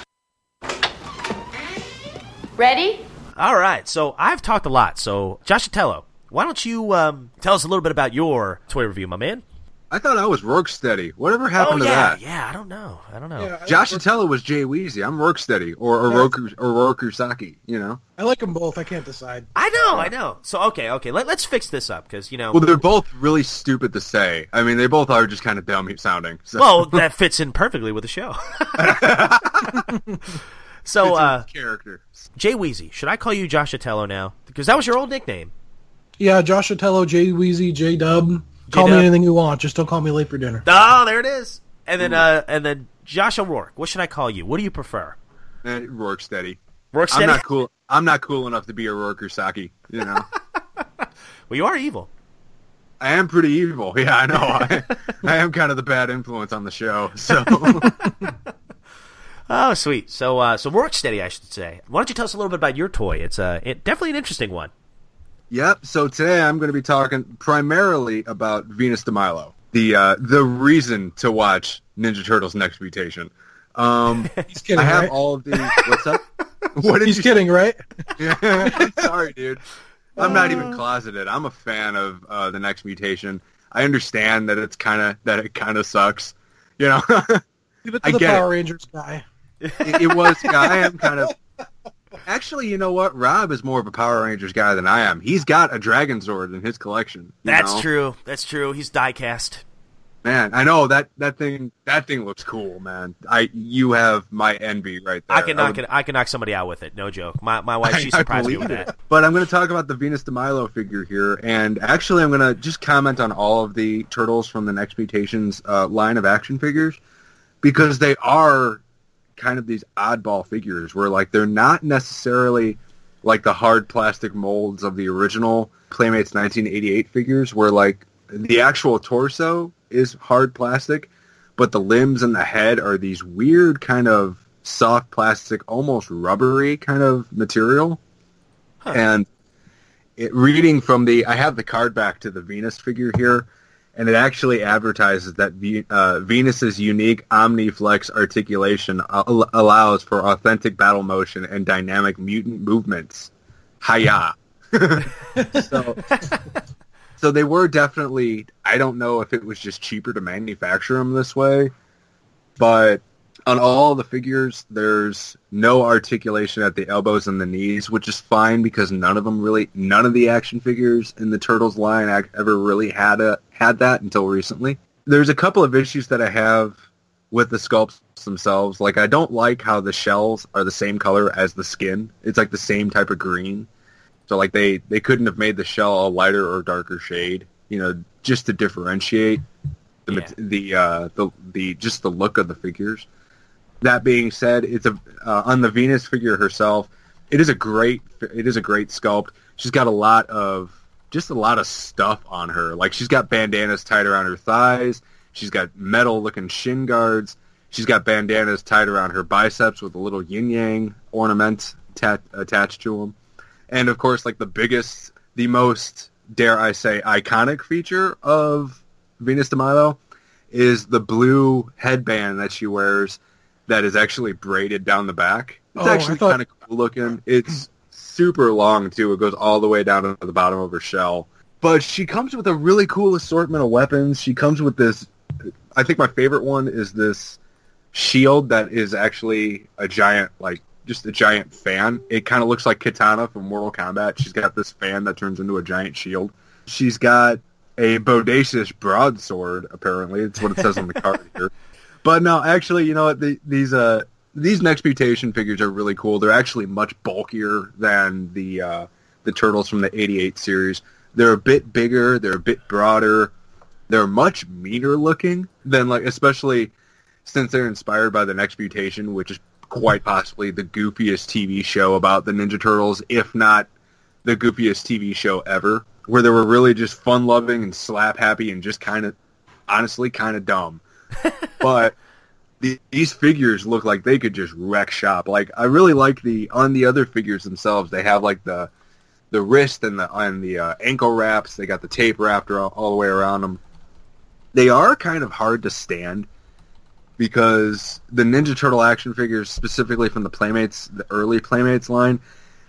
Ready? All right, so I've talked a lot. So Josh Atello, why don't you um, tell us a little bit about your toy review, my man? I thought I was Rocksteady. Whatever happened oh to yeah, that? yeah. I don't know. I don't know. Yeah, I Josh like, Atella was Jay Weezy. I'm Rocksteady or or Yeah. Roku or Roku Saki. You know. I like them both. I can't decide. I know, I know. So okay, okay. Let, let's fix this up because you know. Well, they're both really stupid to say. I mean, they both are just kind of dumb sounding. So. well, that fits in perfectly with the show. so, uh, character. Jay Weezy, should I call you Josh Atello now? Because that was your old nickname. Yeah, Josh Atello, Jay Weezy, J Dub. Call me anything you want. Just don't call me late for dinner. Oh, there it is. And then, uh, and then Josh O'Rourke. What should I call you? What do you prefer? Eh, steady. Rourke steady. I'm not cool. I'm not cool enough to be a Roku Saki. You know. Well, you are evil. I am pretty evil. Yeah, I know. I, I am kind of the bad influence on the show. So Oh, sweet. So, uh, so Rourke steady, I should say. Why don't you tell us a little bit about your toy? It's uh, it, definitely an interesting one. Yep. So today I'm going to be talking primarily about Venus de Milo, the uh, the reason to watch Ninja Turtles Next Mutation. Um, He's kidding, I have right? all of the. What's up? What He's you? kidding, right? Yeah, Sorry, dude. I'm not even closeted. I'm a fan of uh, the Next Mutation. I understand that it's kind of that it kind of sucks. You know, Give it I the get it. Power Rangers guy. it, it was. I am kind of. Actually, you know what? Rob is more of a Power Rangers guy than I am. He's got a Dragon Sword in his collection. That's know? true. That's true. He's diecast. Man, I know that that thing that thing looks cool, man. I you have my envy right there. I can I knock would- I can knock somebody out with it. No joke. My my wife she surprised me with it. that. But I'm going to talk about the Venus de Milo figure here, and actually I'm going to just comment on all of the turtles from the Next Mutations uh, line of action figures because they are kind of these oddball figures where like they're not necessarily like the hard plastic molds of the original Playmates 1988 figures where like the actual torso is hard plastic, but the limbs and the head are these weird kind of soft plastic, almost rubbery kind of material. And it, reading from the, I have the card back to the Venus figure here, and it actually advertises that Ve- uh, Venus's unique OmniFlex articulation al- allows for authentic battle motion and dynamic mutant movements. Hiya. so, so they were definitely. I don't know if it was just cheaper to manufacture them this way, but on all the figures, there's no articulation at the elbows and the knees, which is fine because none of them really, none of the action figures in the Turtles line ever really had a had that until recently. There's a couple of issues that I have with the sculpts themselves. Like I don't like how the shells are the same color as the skin. It's like the same type of green. So like they they couldn't have made the shell a lighter or darker shade, you know, just to differentiate the mat- the uh, the the just the look of the figures. That being said, it's a uh, on the Venus figure herself. It is a great it is a great sculpt. She's got a lot of just a lot of stuff on her. Like she's got bandanas tied around her thighs. She's got metal looking shin guards. She's got bandanas tied around her biceps with a little yin yang ornament tat- attached to them. And of course, like the biggest, the most dare I say iconic feature of Venus de Milo is the blue headband that she wears that is actually braided down the back. It's Oh, actually thought- kind of cool looking. It's super long too. It goes all the way down to the bottom of her shell. But she comes with a really cool assortment of weapons. She comes with this. I think my favorite one is this shield that is actually a giant, like just a giant fan. It kind of looks like Kitana from Mortal Kombat. She's got this fan that turns into a giant shield. She's got a bodacious broadsword. Apparently, it's what it says on the card here. But no, actually, you know what? The, these uh these next mutation figures are really cool. They're actually much bulkier than the uh, the turtles from the '88 series. They're a bit bigger. They're a bit broader. They're much meaner looking than like, especially since they're inspired by the next mutation, which is quite possibly the goofiest TV show about the Ninja Turtles, if not the goofiest TV show ever, where they were really just fun loving and slap happy and just kind of, honestly, kind of dumb. but the, these figures look like they could just wreck shop. Like I really like the on the other figures themselves. They have like the the wrist and the and the uh, ankle wraps. They got the tape wrapped all, all the way around them. They are kind of hard to stand because the Ninja Turtle action figures, specifically from the Playmates, the early Playmates line,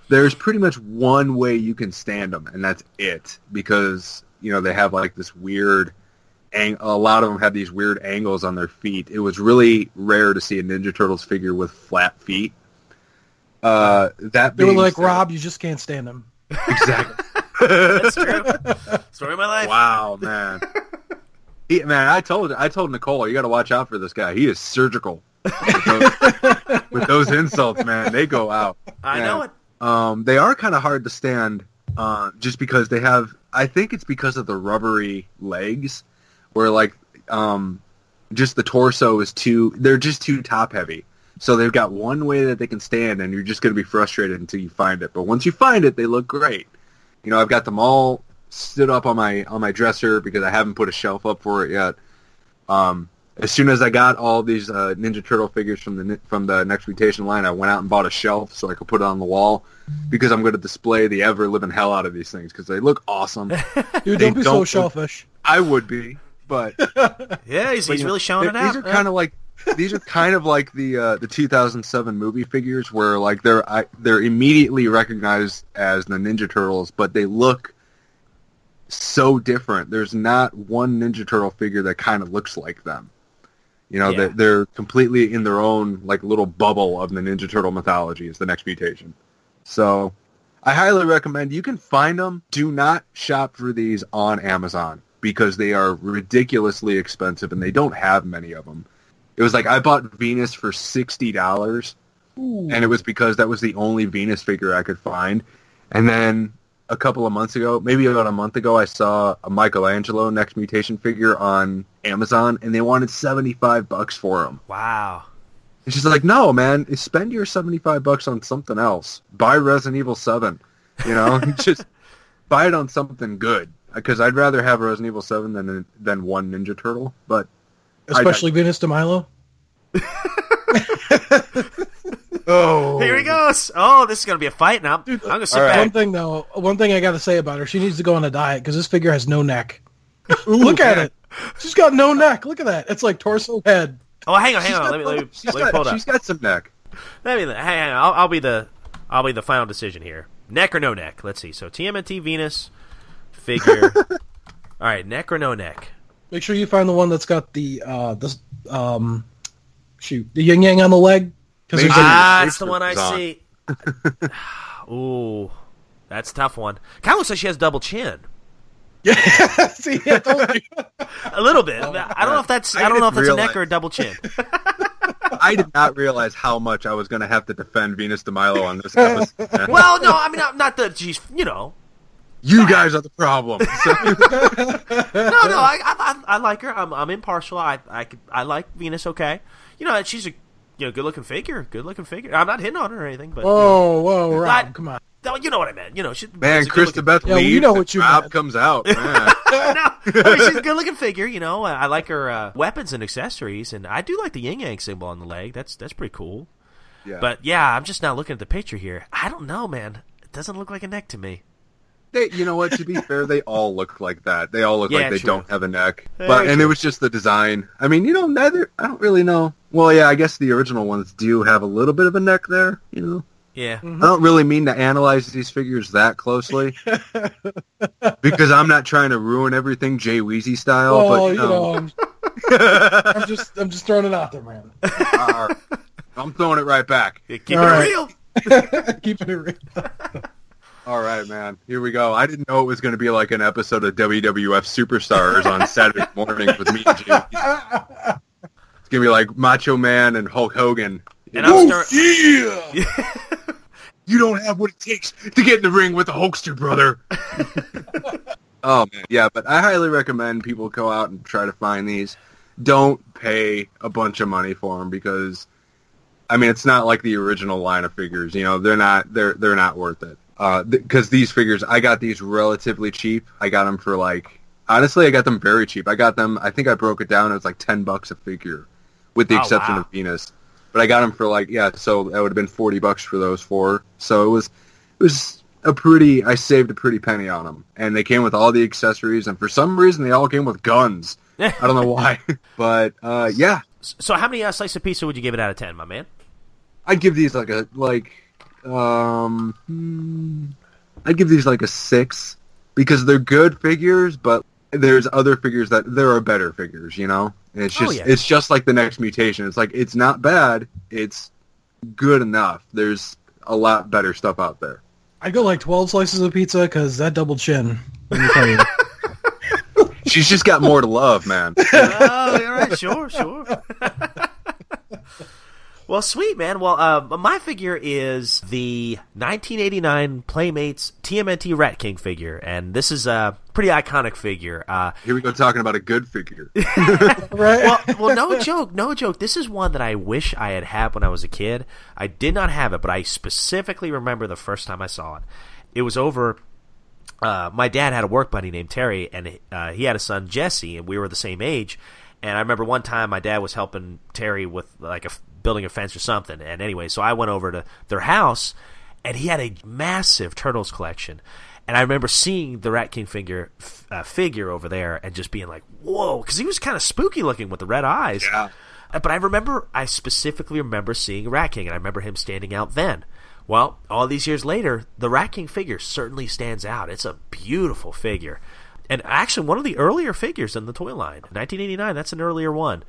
there's pretty much one way you can stand them, and that's it. Because you know they have like this weird, ang- a lot of them have these weird angles on their feet. It was really rare to see a Ninja Turtles figure with flat feet. Uh, that They were like, said- Rob, you just can't stand them. exactly. That's true. Story of my life. Wow, man. He, man, I told I told Nicole, you got to watch out for this guy. He is surgical with those, with those insults, man. They go out. I Yeah. know it. Um, they are kind of hard to stand, uh, just because they have. I think it's because of the rubbery legs, where like, um, just the torso is too. They're just too top heavy. So they've got one way that they can stand, and you're just going to be frustrated until you find it. But once you find it, they look great. You know, I've got them all stood up on my on my dresser because I haven't put a shelf up for it yet. Um, as soon as I got all these uh, Ninja Turtle figures from the from the Next Mutation line, I went out and bought a shelf so I could put it on the wall because I'm going to display the ever living hell out of these things because they look awesome. Dude, They don't be so don't- shellfish. I would be, but Yeah, he's, but, he's know, really showing it out. These are Yeah. kind of like these are kind of like the uh, the 2007 movie figures where like they're I, they're immediately recognized as the Ninja Turtles, but they look so different. There's not one Ninja Turtle figure that kind of looks like them. You know, Yeah. they're, they're completely in their own like little bubble of the Ninja Turtle mythology. Is the next mutation. So, I highly recommend. You can find them. Do not shop for these on Amazon because they are ridiculously expensive and they don't have many of them. It was like I bought Venus for sixty dollars, and it was because that was the only Venus figure I could find. And then a couple of months ago, maybe about a month ago, I saw a Michelangelo Next Mutation figure on Amazon, and they wanted seventy five bucks for him. wow. And she's like, "No, man, spend your seventy-five bucks on something else. Buy Resident Evil Seven, you know, just buy it on something good. Because I'd rather have Resident Evil Seven than than one Ninja Turtle. But Especially Venus de Milo. oh, Here he goes. Oh, this is gonna be a fight now. I'm gonna sit all right. back. One thing though, one thing I got to say about her, she needs to go on a diet because this figure has no neck. Look at it. She's got no neck. Look at that. It's like torso head. Oh, hang on, hang She's on. got Let me let me, she's let me got, it up. she's got some neck. Let me hang on. I'll, I'll be the I'll be the final decision here. Neck or no neck? Let's see. So TMNT Venus figure. All right, neck or no neck? Make sure you find the one that's got the uh the um shoot the yin yang on the leg. Because Maybe- Ah, Maybe it's the one I on. see. Ooh, that's a tough one. Kind of looks like she has double chin. Yeah, see, I told you. A little bit. I don't know if that's. I, I don't know if didn't that's a neck or a double chin. I did not realize how much I was going to have to defend Venus de Milo on this episode. well, no, I mean not, not that she's. You know, you guys are the problem. So- no, no. I, I, I, I like her. I'm, I'm impartial. I, I, I like Venus. Okay, you know, she's a, you know, good looking figure. Good looking figure. I'm not hitting on her or anything, but you know. Whoa, whoa, Rob, Not- come on. No, you know what I meant. You know, she, Man, she's a Krista Beth Yeah, we leaves, know what you Rob meant. comes out. Man. no, I mean, she's a good-looking figure. You know, I like her uh, weapons and accessories, and I do like the yin yang symbol on the leg. That's that's pretty cool. Yeah. But yeah, I'm just now looking at the picture here. I don't know, man. It doesn't look like a neck to me. They, you know what? To be fair, they all look like that. They all look Yeah, like they true. don't have a neck. Very But and true. it was just the design. I mean, you know, neither. I don't really know. Well, yeah, I guess the original ones do have a little bit of a neck there. You know, Yeah. I don't really mean to analyze these figures that closely because I'm not trying to ruin everything Jay Weezy style. Oh, but you know, I'm, I'm just I'm just throwing it out there, man. uh, I'm throwing it right back. Keep All it right. real. Keeping it real. All right, man. Here we go. I didn't know it was going to be like an episode of WWF Superstars on Saturday morning with me and Jay. Weezy. It's gonna be like Macho Man and Hulk Hogan. And I'm start- oh, Yeah. you don't have what it takes to get in the ring with the Hulkster, brother. oh man, yeah, but I highly recommend people go out and try to find these. Don't pay a bunch of money for them because, I mean, it's not like the original line of figures. You know, they're not they're they're not worth it. Because these figures, I got these relatively cheap. I got them for like honestly, I got them very cheap. I got them. I think I broke it down. It was like ten bucks a figure, with the Oh, exception wow. of Venus but I got them for like yeah, so that would have been forty bucks for those four. So it was it was a pretty. I saved a pretty penny on them, and they came with all the accessories, and for some reason they all came with guns. I don't know why, but uh, yeah, So how many uh, slice of pizza would you give it out of ten, my man? I'd give these like a like um, I'd give these like a six because they're good figures, but there's other figures that there are better figures, you know. And it's Oh, just yeah. it's just like the next mutation. It's like it's not bad, it's good enough. There's a lot better stuff out there. I go like twelve slices of pizza because that double chin. Let me tell you. She's just got more to love, man. oh, all right, sure, sure. well, sweet man. Well, uh, my figure is the 1989 Playmates TMNT Rat King figure, and this is a pretty iconic figure. Uh, Here we go talking about a good figure. right? well, well, no joke, no joke. This is one that I wish I had had when I was a kid. I did not have it, but I specifically remember the first time I saw it. It was over. Uh, my dad had a work buddy named Terry, and uh, he had a son Jesse, and we were the same age. And I remember one time my dad was helping Terry with like a f- building a fence or something. And anyway, so I went over to their house, and he had a massive turtles collection. And I remember seeing the Rat King figure uh, figure over there, and just being like, "Whoa!" Because he was kind of spooky looking with the red eyes. Yeah. Uh, But I remember, I specifically remember seeing Rat King, and I remember him standing out then. Well, all these years later, the Rat King figure certainly stands out. It's a beautiful figure. And actually, one of the earlier figures in the toy line. 1989, that's an earlier one.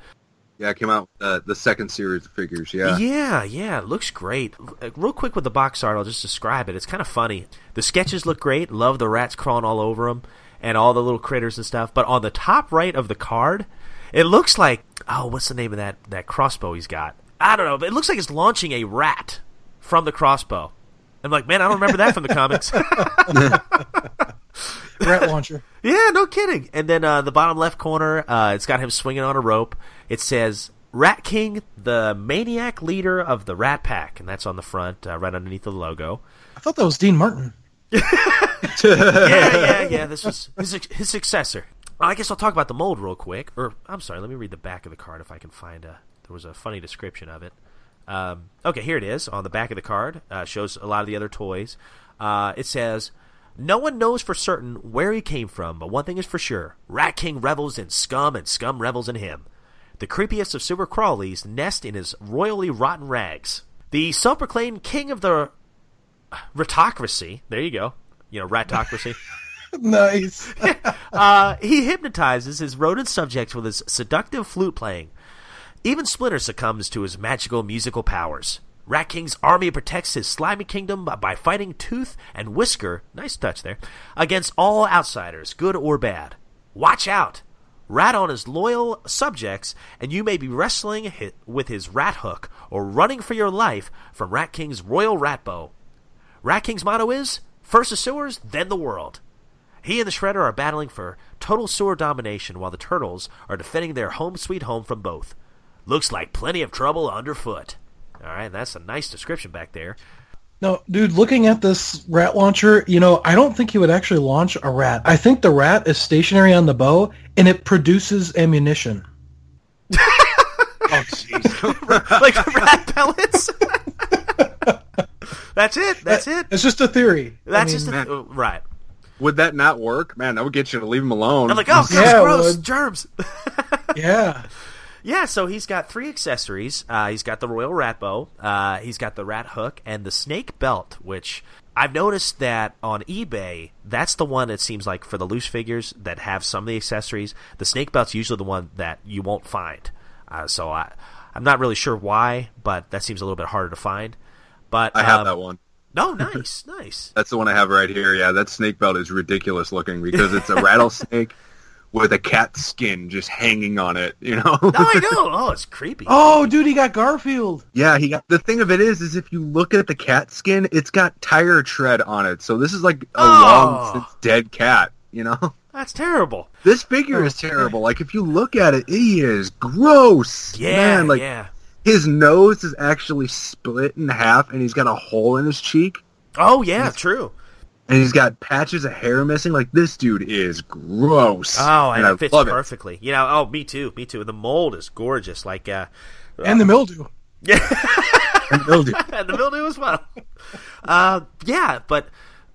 Yeah, it came out with uh, the second series of figures. Yeah. Yeah, yeah, it looks great. Uh, Real quick with the box art, I'll just describe it. It's kind of funny. The sketches look great. Love the rats crawling all over them and all the little critters and stuff. But on the top right of the card, it looks like oh, what's the name of that that crossbow he's got? I don't know, but it looks like it's launching a rat from the crossbow. I'm like, man, I don't remember that from the comics. Rat launcher. Yeah, no kidding. And then uh, the bottom left corner, uh, it's got him swinging on a rope. It says Rat King, the maniac leader of the Rat Pack, and that's on the front, uh, right underneath the logo. I thought that was Dean Martin. yeah, yeah, yeah. This was his his successor. I guess I'll talk about the mold real quick. Or I'm sorry, let me read the back of the card if I can find a. There was a funny description of it. Um, okay, here it is on the back of the card. Uh, shows a lot of the other toys. Uh, it says, "No one knows for certain where he came from, but one thing is for sure: Rat King revels in scum, and scum revels in him. The creepiest of super crawlies nest in his royally rotten rags. The self-proclaimed king of the ratocracy. There you go. You know, ratocracy." nice. uh, he hypnotizes his rodent subjects with his seductive flute playing. Even Splinter succumbs to his magical musical powers. Rat King's army protects his slimy kingdom by fighting Tooth and Whisker, nice touch there, against all outsiders, good or bad. Watch out! Rat on his loyal subjects, and you may be wrestling with his rat hook or running for your life from Rat King's royal rat bow. Rat King's motto is first the sewers, then the world. He and the Shredder are battling for total sewer domination while the Turtles are defending their home sweet home from both. Looks like plenty of trouble underfoot. All right, that's a nice description back there. No, dude, looking at this rat launcher, you know, I don't think he would actually launch a rat. I think the rat is stationary on the bow and it produces ammunition. Oh, jeez. like rat pellets. that's it. That's it. It's just a theory. That's I just a, uh, right. Would that not work? Man, that would get you to leave him alone. I'm like, oh, gross, Yeah, gross, would. germs. yeah. Yeah, so he's got three accessories. Uh, he's got the royal rat bow, uh, he's got the rat hook, and the snake belt, which I've noticed that on eBay, that's the one it seems like for the loose figures that have some of the accessories. The snake belt's usually the one that you won't find. Uh, so I, I'm not really sure why, but that seems a little bit harder to find. But I have um, that one. No, nice, nice. That's the one I have right here. Yeah, that snake belt is ridiculous looking because it's a rattlesnake with a cat skin just hanging on it. You know? no, I know. Oh, it's creepy. Oh, dude, he got Garfield. Yeah, he got the thing of it is, is if you look at the cat skin, it's got tire tread on it. So this is like a Oh. long since dead cat. You know, That's terrible. this figure oh, is terrible. Like if you look at it, he is gross. Yeah, Man, like yeah. his nose is actually split in half, and he's got a hole in his cheek, Oh, yeah, true. And he's got patches of hair missing. Like this dude is gross. Oh, and, I it fits love it. perfectly. You know, oh, me too, me too. The mold is gorgeous. Like, uh, And the mildew. Yeah, and mildew. and the mildew as well. Uh, yeah, but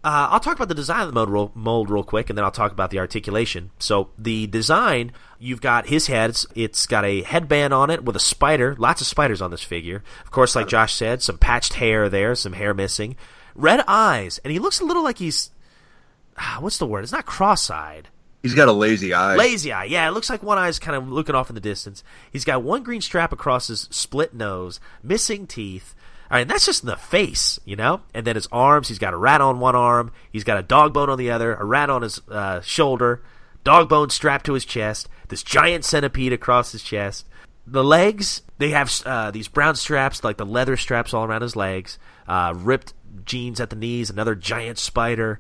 uh, I'll talk about the design of the mold real, mold real quick, and then I'll talk about the articulation. So the design, you've got his head. It's got a headband on it with a spider. Lots of spiders on this figure. Of course, like Josh said, some patched hair there, some hair missing, red eyes, and he looks a little like he's ah, what's the word? It's not cross-eyed. He's got a lazy eye. Lazy eye. Yeah, it looks like one eye's kind of looking off in the distance. He's got one green strap across his split nose, missing teeth. I mean, that's just in the face, you know? And then his arms, he's got a rat on one arm, he's got a dog bone on the other, a rat on his uh, shoulder, dog bone strapped to his chest, this giant centipede across his chest. The legs, they have uh, these brown straps, like the leather straps all around his legs, uh, ripped jeans at the knees, another giant spider.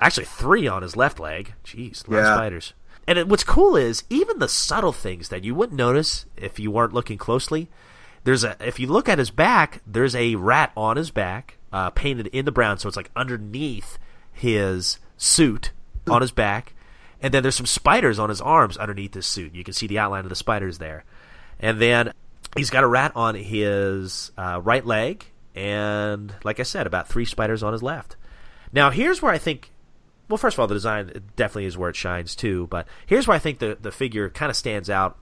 Actually, three on his left leg. Jeez, a lot of Yeah. spiders. And it, what's cool is even the subtle things that you wouldn't notice if you weren't looking closely. There's a if you look at his back, there's a rat on his back, uh, painted in the brown, so it's like underneath his suit on his back, and then there's some spiders on his arms underneath his suit. You can see the outline of the spiders there, and then he's got a rat on his uh, right leg, and like I said, about three spiders on his left. Now here's where I think well, first of all, the design definitely is where it shines too. But here's where I think the the figure kind of stands out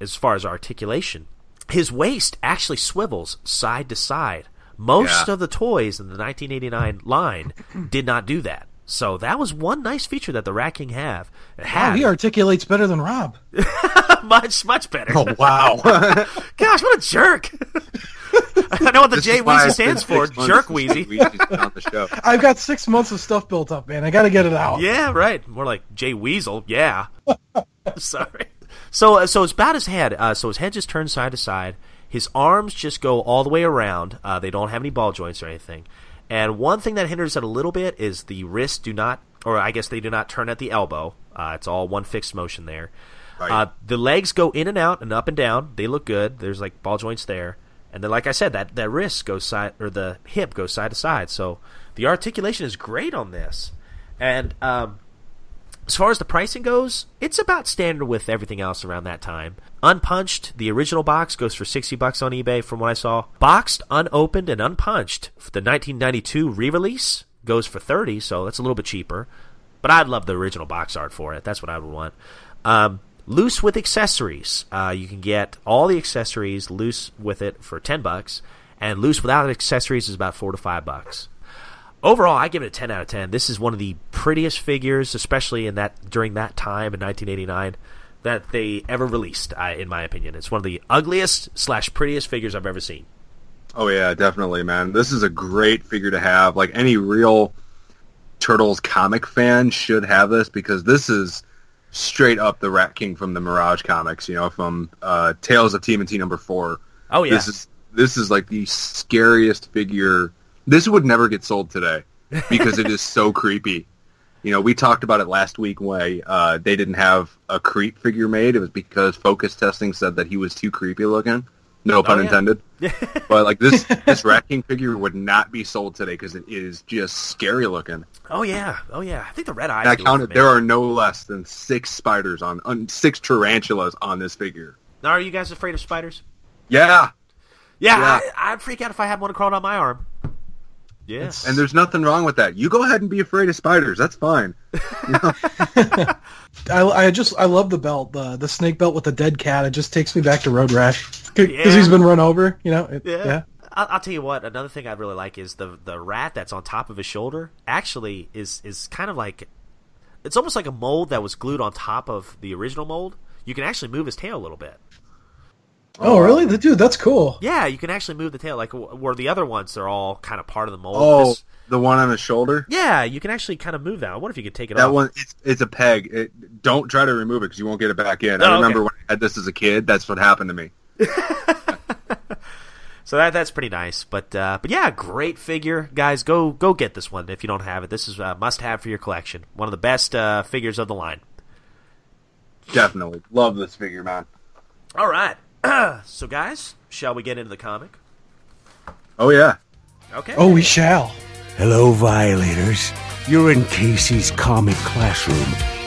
as far as articulation. His waist actually swivels side to side. Most Yeah. of the toys in the 1989 line did not do that. So that was one nice feature that the Rat King have it Wow, he articulates better than Rob. much much better. Oh wow! Gosh, what a jerk! I know what the This J is Weezy stands for. Jerk since Weezy's on the show. I've got six months of stuff built up, man. I got to get it out. Yeah, right. More like Jay Weasel. Yeah. Sorry. So, uh, so it's about his head. Uh, so his head just turns side to side. His arms just go all the way around. Uh, they don't have any ball joints or anything. And one thing that hinders it a little bit is the wrists do not, or I guess they do not turn at the elbow. Uh, it's all one fixed motion there. Right. Uh, the legs go in and out and up and down. They look good. There's like ball joints there. And then, like I said, that, that wrist goes side, or the hip goes side to side. So the articulation is great on this. And um, as far as the pricing goes, it's about standard with everything else around that time. Unpunched, the original box goes for 60 bucks on eBay from what I saw. Boxed, unopened, and unpunched, the 1992 re-release goes for 30, so that's a little bit cheaper. But I'd love the original box art for it. That's what I would want. Um, loose with accessories. Uh, you can get all the accessories loose with it for 10 bucks, and loose without accessories is about 4 to 5 bucks overall, I give it a 10 out of 10. This is one of the prettiest figures, especially in that during that time in 1989, that they ever released. I, in my opinion, it's one of the ugliest slash prettiest figures I've ever seen. Oh yeah, definitely, man. This is a great figure to have. Like any real Turtles comic fan should have this because this is straight up the Rat King from the Mirage comics. You know, from uh, Tales of TMNT number four. Oh yeah, This is this is like the scariest figure. This would never get sold today because it is so creepy. You know, we talked about it last week when uh, they didn't have a creep figure made. It was because focus testing said that he was too creepy looking. No pun yeah. intended. but like this, this Rat King figure would not be sold today because it is just scary looking. oh yeah, oh yeah. I think the red eyes. And I counted. There are no less than six spiders on, on six tarantulas on this figure. Now, are you guys afraid of spiders? Yeah, Yeah, Yeah. I, I'd freak out if I had one crawling on my arm. Yeah. And there's nothing wrong with that. You go ahead and be afraid of spiders. That's fine. I, I just I love the belt, the the snake belt with the dead cat. It just takes me back to Road Rash because Yeah. he's been run over. You know, It- Yeah. yeah. I'll, I'll tell you what. Another thing I really like is the the rat that's on top of his shoulder. Actually, is is kind of like it's almost like a mold that was glued on top of the original mold. You can actually move his tail a little bit. Oh, really? The- Dude, that's cool. Yeah, you can actually move the tail. Like where the other ones, they're all kind of part of the mold. Oh, This- the one on the shoulder. yeah, you can actually kind of move that. I wonder if you could take it off. That off. one, it's, it's a peg. It, don't try to remove it because you won't get it back in. Oh, I remember okay. when I had this as a kid. That's what happened to me. So that that's pretty nice. But uh, but yeah, great figure, guys. Go go get this one if you don't have it. This is a must have for your collection. One of the best uh, figures of the line. Definitely love this figure, man. All right. so guys, shall we get into the comic? Oh yeah. Okay. Oh, we shall. Hello, Violators. You're in Casey's comic classroom.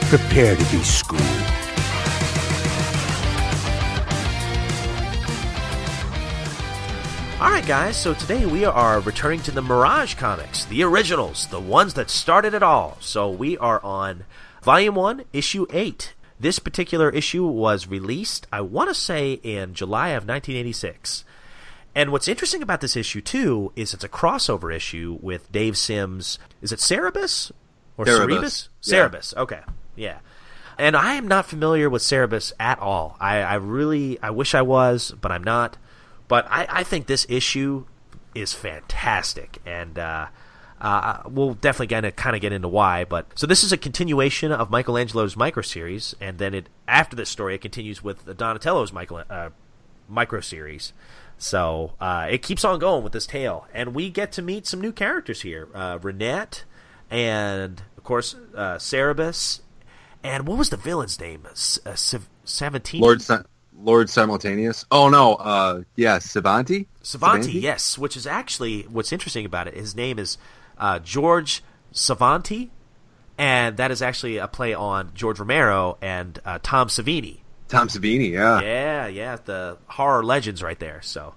Prepare to be schooled. All right, guys. So today we are returning to the Mirage comics, the originals, the ones that started it all. So we are on Volume One, Issue Eight. This particular issue was released, I want to say, in July of 1986. And what's interesting about this issue too is it's a crossover issue with Dave Sims. Is it Cerebus or Cerebus. Cerebus? Yeah. Okay, yeah. And I am not familiar with Cerebus at all. I, I really, I wish I was, but I'm not. But I, I think this issue is fantastic, and uh, uh, we'll definitely gonna kind of get into why. But so this is a continuation of Michelangelo's micro series, and then it after this story it continues with Donatello's Michael uh, micro series. So uh, it keeps on going with this tale, and we get to meet some new characters here: uh, Renet, and of course uh, Cerebus, and what was the villain's name? S- uh. Lord Si- Lord Simultaneous. Oh no. Uh, yeah, Savanti. Savanti, yes, which is actually what's interesting about it. His name is uh, George Savanti, and that is actually a play on George Romero and uh, Tom Savini. Tom Savini. Yeah. Yeah, yeah, the horror legends right there. So,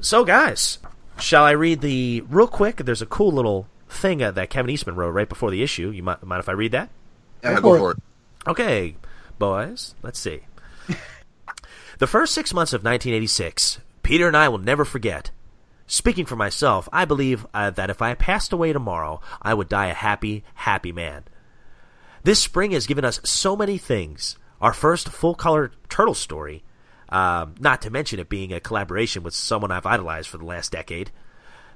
so guys, shall I read the real quick? There's a cool little thing uh, that Kevin Eastman wrote right before the issue. You mind, mind if I read that? Yeah, Go go for for it. Okay, boys, let's see. the first six months of 1986, Peter and I will never forget. Speaking for myself, I believe uh, that if I passed away tomorrow, I would die a happy, happy man. This spring has given us so many things. Our first full color turtle story, um, not to mention it being a collaboration with someone I've idolized for the last decade.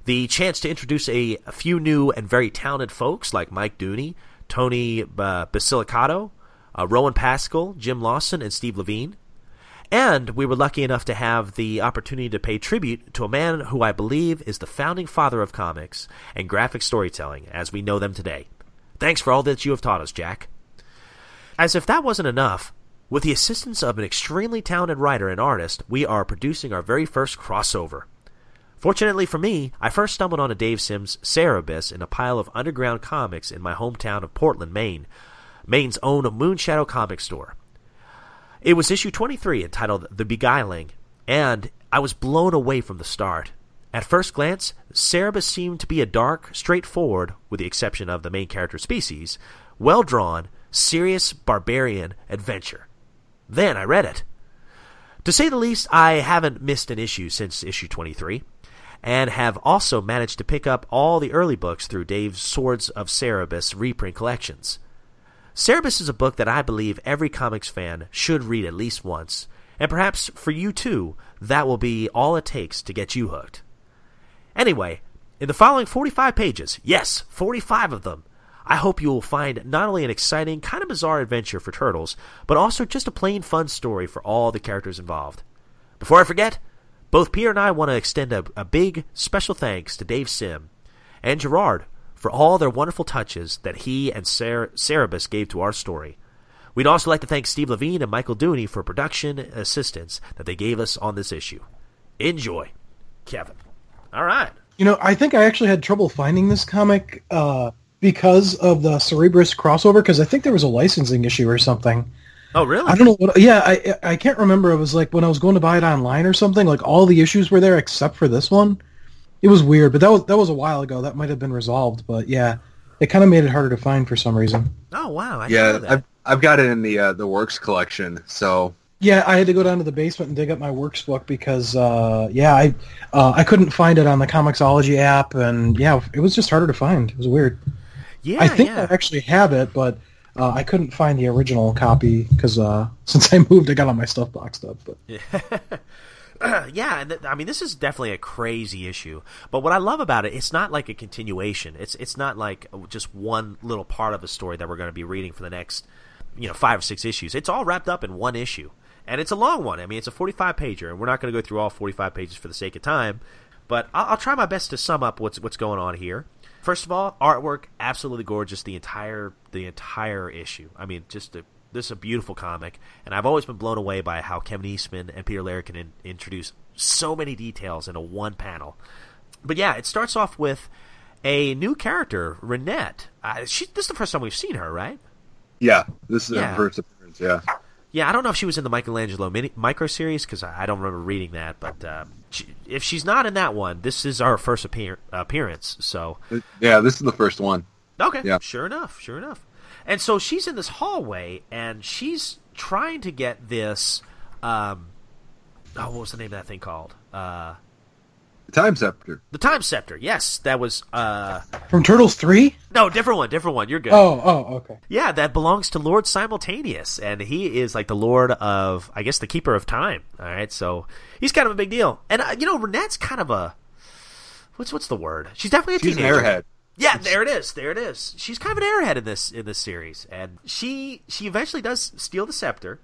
The chance to introduce a, a few new and very talented folks like Mike Dooney, Tony uh, Basilicato, uh, Rowan Pascal, Jim Lawson, and Steve Lavigne. And we were lucky enough to have the opportunity to pay tribute to a man who I believe is the founding father of comics and graphic storytelling as we know them today. Thanks for all that you have taught us, Jack. As if that wasn't enough, with the assistance of an extremely talented writer and artist, we are producing our very first crossover. Fortunately for me, I first stumbled on a Dave Sims Cerebus in a pile of underground comics in my hometown of Portland, Maine, Maine's own Moonshadow comic store. It was issue 23 entitled The Beguiling, and I was blown away from the start. At first glance, Cerebus seemed to be a dark, straightforward, with the exception of the main character species, well drawn, serious barbarian adventure. Then I read it. To say the least, I haven't missed an issue since issue 23, and have also managed to pick up all the early books through Dave's Swords of Cerebus reprint collections. Cerebus is a book that I believe every comics fan should read at least once, and perhaps for you too, that will be all it takes to get you hooked. Anyway, in the following 45 pages, yes, 45 of them, I hope you will find not only an exciting, kind of bizarre adventure for turtles, but also just a plain fun story for all the characters involved. Before I forget, both Peter and I want to extend a, a big special thanks to Dave Sim and Gerhard for all their wonderful touches that he and Cer- Cerebus gave to our story. We'd also like to thank Steve Lavigne and Michael Dooney for production assistance that they gave us on this issue. Enjoy, Kevin. All right. You know, I think I actually had trouble finding this comic uh, because of the Cerebrus crossover, because I think there was a licensing issue or something. Oh, really? I don't know what. Yeah, I I can't remember. It was like when I was going to buy it online or something. Like all the issues were there except for this one. It was weird, but that was that was a while ago. That might have been resolved, but yeah, it kind of made it harder to find for some reason. Oh wow! I Yeah, that. I've I've got it in the uh, the works collection. So Yeah, I had to go down to the basement and dig up my works book because uh, yeah, I uh, I couldn't find it on the Comixology app, and yeah, it was just harder to find. It was weird. yeah, I think yeah. I actually have it, but uh, I couldn't find the original copy because uh, since I moved, I got all my stuff boxed up. But yeah, and th- I mean, this is definitely a crazy issue. But what I love about it, it's not like a continuation. It's it's not like uh, just one little part of a story that we're going to be reading for the next, you know, five or six issues. It's all wrapped up in one issue, and it's a long one. I mean, it's a forty-five pager, and we're not going to go through all forty-five pages for the sake of time. But I'll, I'll try my best to sum up what's what's going on here. First of all, artwork absolutely gorgeous. The entire the entire issue. I mean, just a, this is a beautiful comic, and I've always been blown away by how Kevin Eastman and Peter Laird can in, introduce so many details into one panel. But yeah, it starts off with a new character, Renet. Uh, she, this is the first time we've seen her, right? yeah, this is Yeah. her first appearance. Yeah. Yeah, I don't know if she was in the Michelangelo mini micro series because I, I don't remember reading that. But uh, she, if she's not in that one, this is our first appear- appearance. So Yeah, this is the first one. Okay. Yeah. Sure enough. Sure enough. And so she's in this hallway, and she's trying to get this. Um, oh, what was the name of that thing called? Uh, The Time Scepter. the Time Scepter. Yes, that was. Uh, from Turtles three? no, different one. Different one. You're good. Oh, oh, okay. Yeah, that belongs to Lord Simultaneous, and he is like the Lord of, I guess, the Keeper of Time. All right, so he's kind of a big deal, and uh, you know, Renet's kind of a what's what's the word? She's definitely a She's an teenager. airhead. Yeah, there it is. There it is. She's kind of an airhead in this in this series, and she she eventually does steal the scepter,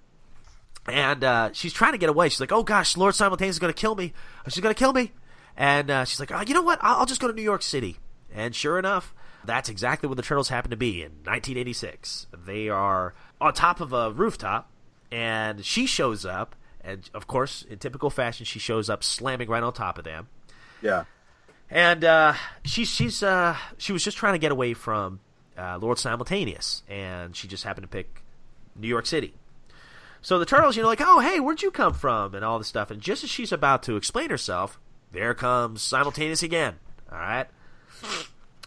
and uh, she's trying to get away. She's like, "Oh gosh, Lord Simultaneous is going to kill me. She's going to kill me," and uh, she's like, oh, "You know what? I'll, I'll just go to New York City." And sure enough, that's exactly where the turtles happen to be in 1986. They are on top of a rooftop, and she shows up, and of course, in typical fashion, she shows up slamming right on top of them Yeah. And uh, she's she's uh, she was just trying to get away from uh, Lord Simultaneous, and she just happened to pick New York City. So the turtles, you know, like, oh hey, where'd you come from, and all this stuff. And just as she's about to explain herself, there comes Simultaneous again. All right.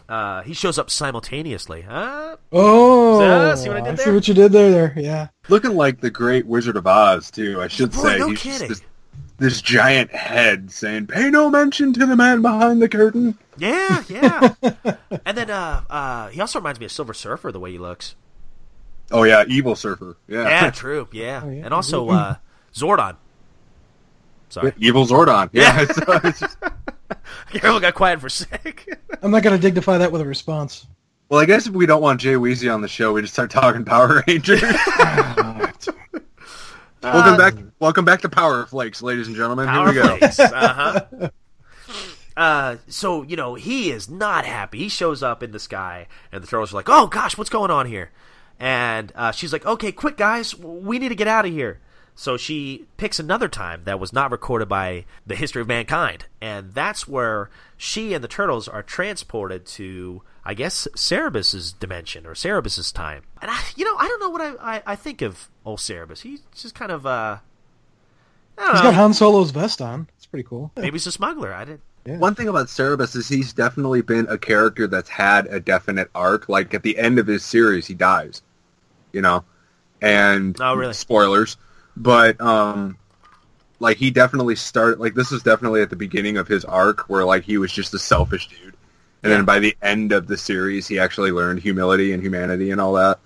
Uh, he shows up simultaneously. Huh? Oh, Uh, see what I did see there? what you did there. There, yeah. Looking like the Great Wizard of Oz too. I should Boy, say. no He's kidding. This, this giant head saying, "Pay no mention to the man behind the curtain." Yeah, yeah. and then uh, uh, he also reminds me of Silver Surfer the way he looks. Oh yeah, Evil Surfer. Yeah. Yeah, true. Yeah, Oh, yeah. and also uh, Zordon. Sorry. Evil Zordon. Yeah. it's, it's just- Carol got quiet for a sec. I'm not gonna dignify that with a response. well, I guess if we don't want Jay Weezy on the show, we just start talking Power Rangers. Welcome back. Welcome back to Power Flakes, ladies and gentlemen. Here we go. Uh-huh. Uh, so you know he is not happy. He shows up in the sky, and the turtles are like, "Oh gosh, what's going on here?" And uh, she's like, "Okay, quick, guys, we need to get out of here." So she picks another time that was not recorded by the history of mankind, and that's where she and the turtles are transported to, I guess, Cerebus's dimension or Cerebus's time. And I, you know, I don't know what I, I, I think of old Cerebus. He's just kind of, uh, I don't He's know. got Han Solo's vest on. It's pretty cool. Maybe he's a smuggler. I did. One thing about Cerebus is he's definitely been a character that's had a definite arc. Like at the end of his series, he dies. You know, and Oh, really? spoilers, but um, like he definitely started. Like this was definitely at the beginning of his arc, where like he was just a selfish dude, and then by the end of the series, he actually learned humility and humanity and all that.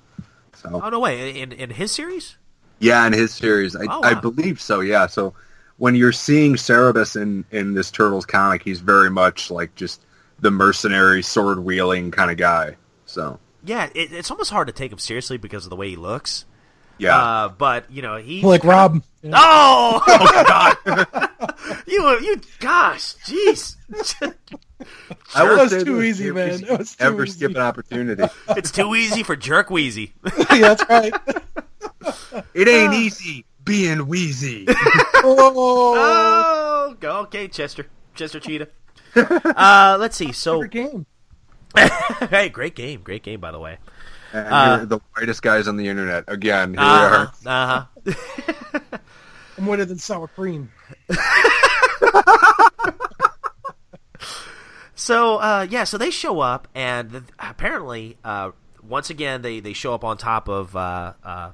So Oh no way! In in his series? yeah, in his series, I, Oh, I believe so. Yeah, so when you're seeing Cerebus in in this Turtles comic, he's very much like just the mercenary, sword wielding kind of guy. So Yeah, it, it's almost hard to take him seriously because of the way he looks. yeah, Uh, but you know he Like Rob. Yeah. Oh, oh God! you you gosh, jeez! I That was too easy, if man. we That was too Ever easy. skip an opportunity? it's too easy for Jerk Wheezy. yeah, that's right. it ain't easy being wheezy. oh, oh, okay, Chester, Chester Cheetah. Uh, let's see. So, favorite game. hey, great game, great game, by the way. And Uh, you're the whitest guys on the internet. Again, here Uh we are. Uh huh. I'm whiter than sour cream. So uh, yeah, so they show up, and apparently, uh, once again, they, they show up on top of uh, uh,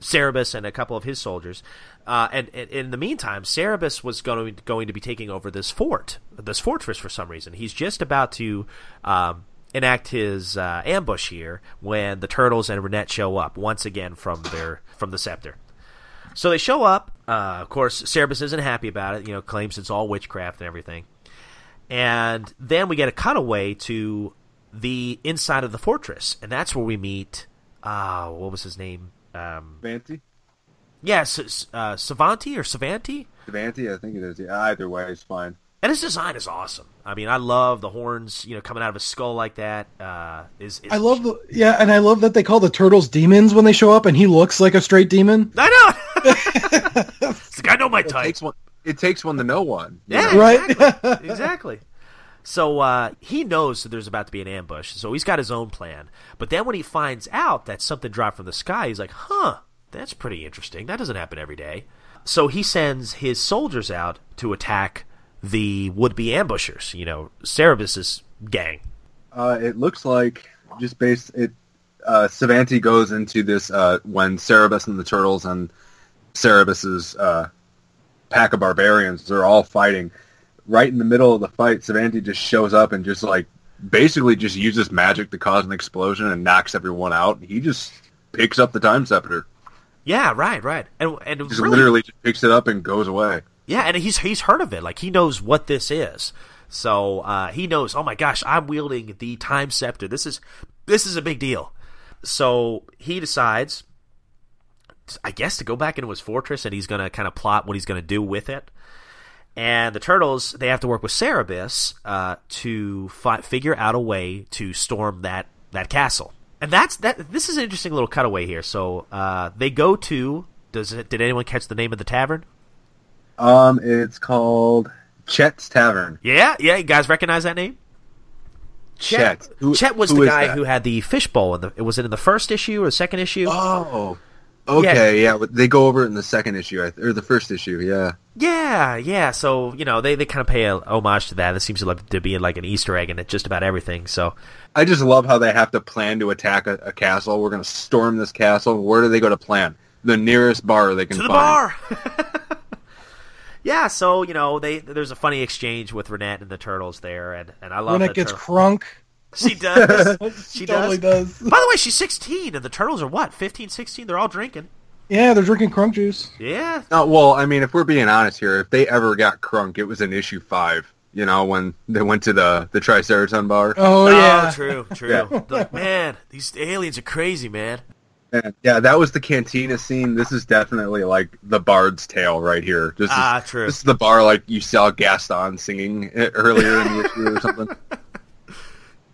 Cerebus and a couple of his soldiers. Uh, and, and in the meantime, Cerebus was going to, going to be taking over this fort, this fortress for some reason. He's just about to um, enact his uh, ambush here when the turtles and Renet show up once again from their from the scepter. So they show up. Of course, Cerebus isn't happy about it. You know, claims it's all witchcraft and everything. And then we get a cutaway to the inside of the fortress, and that's where we meet. Uh, what was his name? Um, Vanty? Yes, uh, Savanti or Savanti? Savanti, I think it is. Yeah, either way, it's fine. And his design is awesome. I mean, I love the horns, you know, coming out of his skull like that. Uh, is, is I love the yeah, and I love that they call the turtles demons when they show up, and he looks like a straight demon. I know. it's like I know my It type. takes one. It takes one to know one. Yeah, know? Right? exactly. exactly. So uh, he knows that there's about to be an ambush, so he's got his own plan. But then when he finds out that something dropped from the sky, he's like, "Huh, that's pretty interesting. That doesn't happen every day." So he sends his soldiers out to attack the would-be ambushers. You know, Cerebus's gang. Uh, it looks like just based it. Uh, Savanti goes into this uh, when Cerebus and the turtles and Cerebus's uh, pack of barbarians they're all fighting. Right in the middle of the fight, Savanti just shows up and just like basically just uses magic to cause an explosion and knocks everyone out. He just picks up the time scepter. Yeah, right, right, and and Just really, literally just picks it up and goes away. Yeah, and he's he's heard of it. Like he knows what this is. So uh, he knows. Oh my gosh, I'm wielding the time scepter. This is this is a big deal. So he decides, I guess, to go back into his fortress, and he's going to kind of plot what he's going to do with it. And the turtles they have to work with Cerebus uh, to fi- figure out a way to storm that that castle. And that's that. This is an interesting little cutaway here. So uh, they go to. Does it? Did anyone catch the name of the tavern? Um, it's called Chet's Tavern. Yeah, yeah. You guys recognize that name? Chet. Who- Chet was who the guy who had the fishbowl. In the, was it in the first issue or the second issue? Oh, okay, yeah. but they go over it in the second issue or the first issue. Yeah, Yeah, yeah. So you know they, they kind of pay a homage to that. It seems to, like, to be like an Easter egg in it, just about everything. So I just love how they have to plan to attack a, a castle. We're going to storm this castle. Where do they go to plan? The nearest bar they can to the find. bar. yeah. So you know they there's a funny exchange with Renet and the turtles there, and and I love When that it gets turtle- crunk. She does. she totally does. does. By the way, she's 16, and the turtles are what 15, 16? They're all drinking. Yeah, they're drinking crunk juice. Yeah, No, well, I mean, if we're being honest here, if they ever got crunk, it was in issue five. You know, when they went to the the Triceraton bar. Oh, yeah. true, true. Yeah. Like, man, these aliens are crazy, man. And, yeah, that was the cantina scene. This is definitely like the Bard's Tale right here. This Ah, is, true. This is the bar like you saw Gaston singing earlier in the issue or something.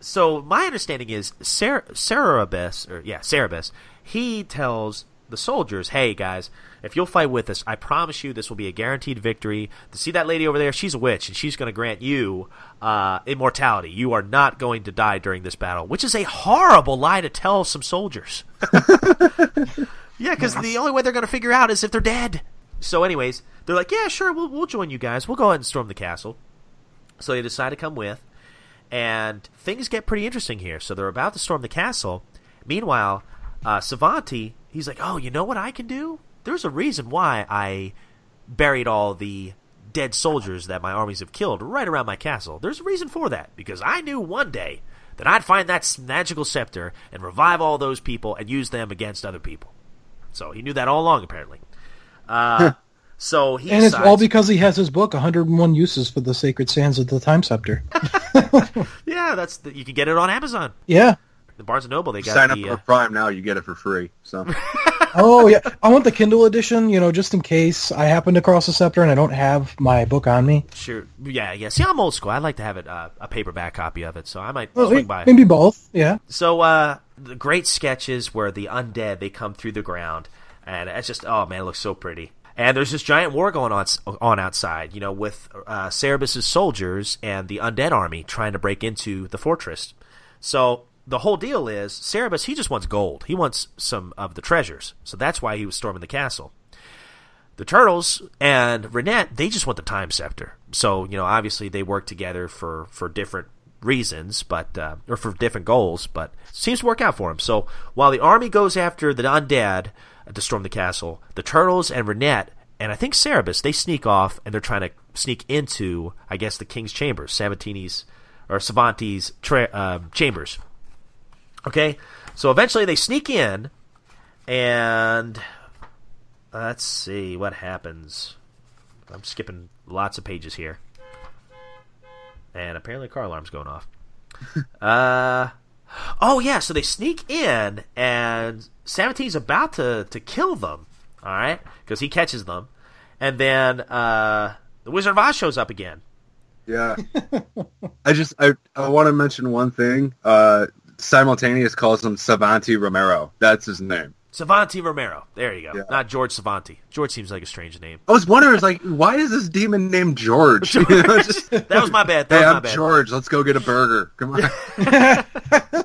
So my understanding is Cer- Cerebus, or yeah, Cerebus, he tells the soldiers, "Hey guys, if you'll fight with us, I promise you this will be a guaranteed victory. To see that lady over there, she's a witch, and she's going to grant you uh, immortality. You are not going to die during this battle," which is a horrible lie to tell some soldiers. yeah, because the only way they're going to figure out is if they're dead. So, anyways, they're like, "Yeah, sure, we'll we'll join you guys. We'll go ahead and storm the castle." So they decide to come with and things get pretty interesting here. So they're about to storm the castle. Meanwhile, uh, Savanti, he's like, "Oh, you know what I can do? There's a reason why I buried all the dead soldiers that my armies have killed right around my castle. There's a reason for that because I knew one day that I'd find that magical scepter and revive all those people and use them against other people. So he knew that all along, apparently. Uh, so he and it's all because he has his book, 101 Uses for the Sacred Sands of the Time Scepter. yeah, that's the, you can get it on Amazon. Yeah. The Barnes and Noble, they got Sign up for uh, Prime now, you get it for free. So Oh, yeah. I want the Kindle edition, you know, just in case I happen to cross the scepter and I don't have my book on me. Sure. Yeah, yeah. See, I'm old school. I'd like to have it uh, a paperback copy of it, so I might Well, swing by. maybe both, yeah. So, uh, the great sketches where the undead they come through the ground, and it's just oh man, it looks so pretty. And there's this giant war going on on outside, you know, with uh, Cerebus's soldiers and the undead army trying to break into the fortress. So the whole deal is Cerebus he just wants gold. He wants some of the treasures. So that's why he was storming the castle. The turtles and Renet, they just want the time scepter. So, you know, obviously they work together for, for different reasons, but uh, or for different goals, but seems to work out for him. So while the army goes after the undead to storm the castle, the turtles and Renet and I think Cerebus they sneak off and they're trying to sneak into I guess the king's chambers, Sabatini's or Savanti's tra- um, chambers. Okay, so eventually they sneak in, and let's see what happens. I'm skipping lots of pages here, and apparently car alarm's going off. uh, oh yeah, so they sneak in, and Sabatini's about to to kill them. All right, because he catches them, and then uh, the Wizard of Oz shows up again. Yeah. I just I I want to mention one thing. Uh, simultaneous calls him Savanti Romero. That's his name. Savanti Romero. There you go. Yeah. Not George Savanti. George seems like a strange name. I was wondering, I was like, why is this demon named George? You know, just, That was my bad. That hey, was my I'm bad. George. Let's go get a burger. Come on.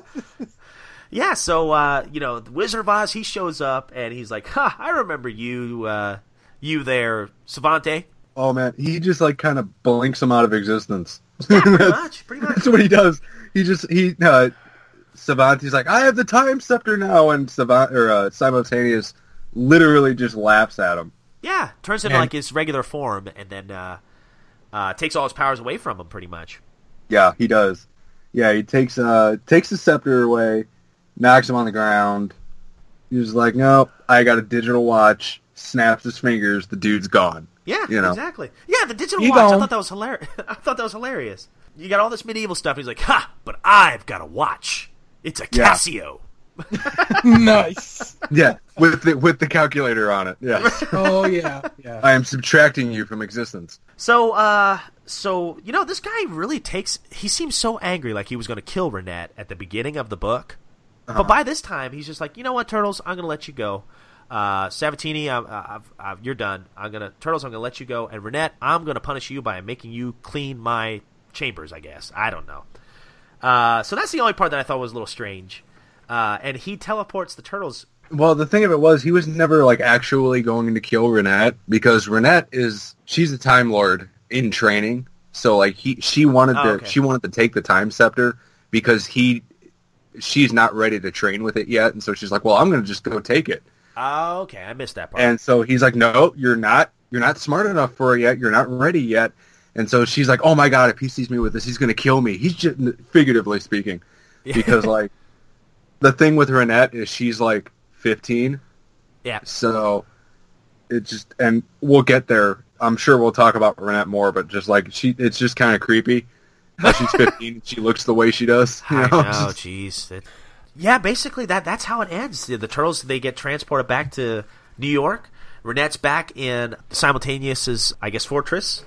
Yeah, so uh, you know, the Wizard of Oz, he shows up and he's like, "Ha, I remember you, uh, you there, Savante." oh man, he just like kind of blinks him out of existence. Yeah, pretty much, pretty much. That's what he does. He just he uh, Savanti's like, I have the time scepter now, and Savant or uh, simultaneous literally just laughs at him. Yeah, turns into And- like his regular form, and then uh, uh, takes all his powers away from him, pretty much. Yeah, he does. Yeah, he takes uh takes the scepter away, knocks him on the ground. He's like, "Nope, I got a digital watch." Snaps his fingers. The dude's gone. Yeah, You know. exactly. Yeah, the digital You watch. I thought that was hilarious. I thought that was hilarious. You got all this medieval stuff. He's like, "Ha, but I've got a watch. It's a Yeah. Casio." nice. Yeah, with the with the calculator on it. Yeah, Oh yeah, yeah. I am subtracting you from existence. So, uh, so you know, this guy really takes. He seems so angry, like he was going to kill Renet at the beginning of the book. But by this time, he's just like, you know what, Turtles, I'm going to let you go. Uh, Sabatini, I'm, I've, I've, you're done. I'm gonna Turtles, I'm going to let you go. And Renet, I'm going to punish you by making you clean my chambers. I guess I don't know. Uh, so that's the only part that I thought was a little strange. Uh, and he teleports the turtles. Well, the thing of it was, he was never like actually going to kill Renet because Renet is she's a Time Lord in training. So like he she wanted Oh, to okay. she wanted to take the Time Scepter because he she's not ready to train with it yet, and so she's like, well, I'm going to just go take it. Oh, okay, I missed that part. And so he's like, no, you're not. You're not smart enough for it yet. You're not ready yet. And so she's like, oh my god, if he sees me with this, he's going to kill me. He's just figuratively speaking, because like the thing with Renet is she's like 15, yeah, so it just and we'll get there. I'm sure we'll talk about Renet more, but just like she, it's just kind of creepy. She's 15, and she looks the way she does. You I know? know, jeez. Yeah, basically that that's how it ends. The, the turtles they get transported back to New York. Renet's back in Simultaneous's, I guess, fortress.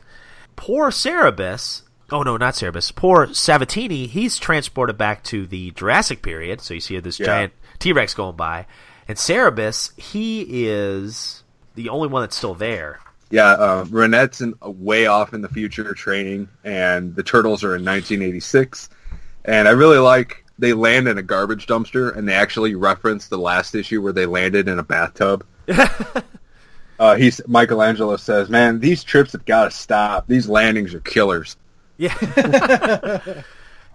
Poor Cerebus. Oh no, not Cerebus. Poor Savatini. He's transported back to the Jurassic period. So you see this Yeah. giant T Rex going by, and Cerebus he is the only one that's still there. Yeah, uh, Renet's in, way off in the future training, and the Turtles are in 1986. And I really like they land in a garbage dumpster, and they actually reference the last issue where they landed in a bathtub. uh, he's Michelangelo says, "Man, these trips have got to stop. These landings are killers." Yeah.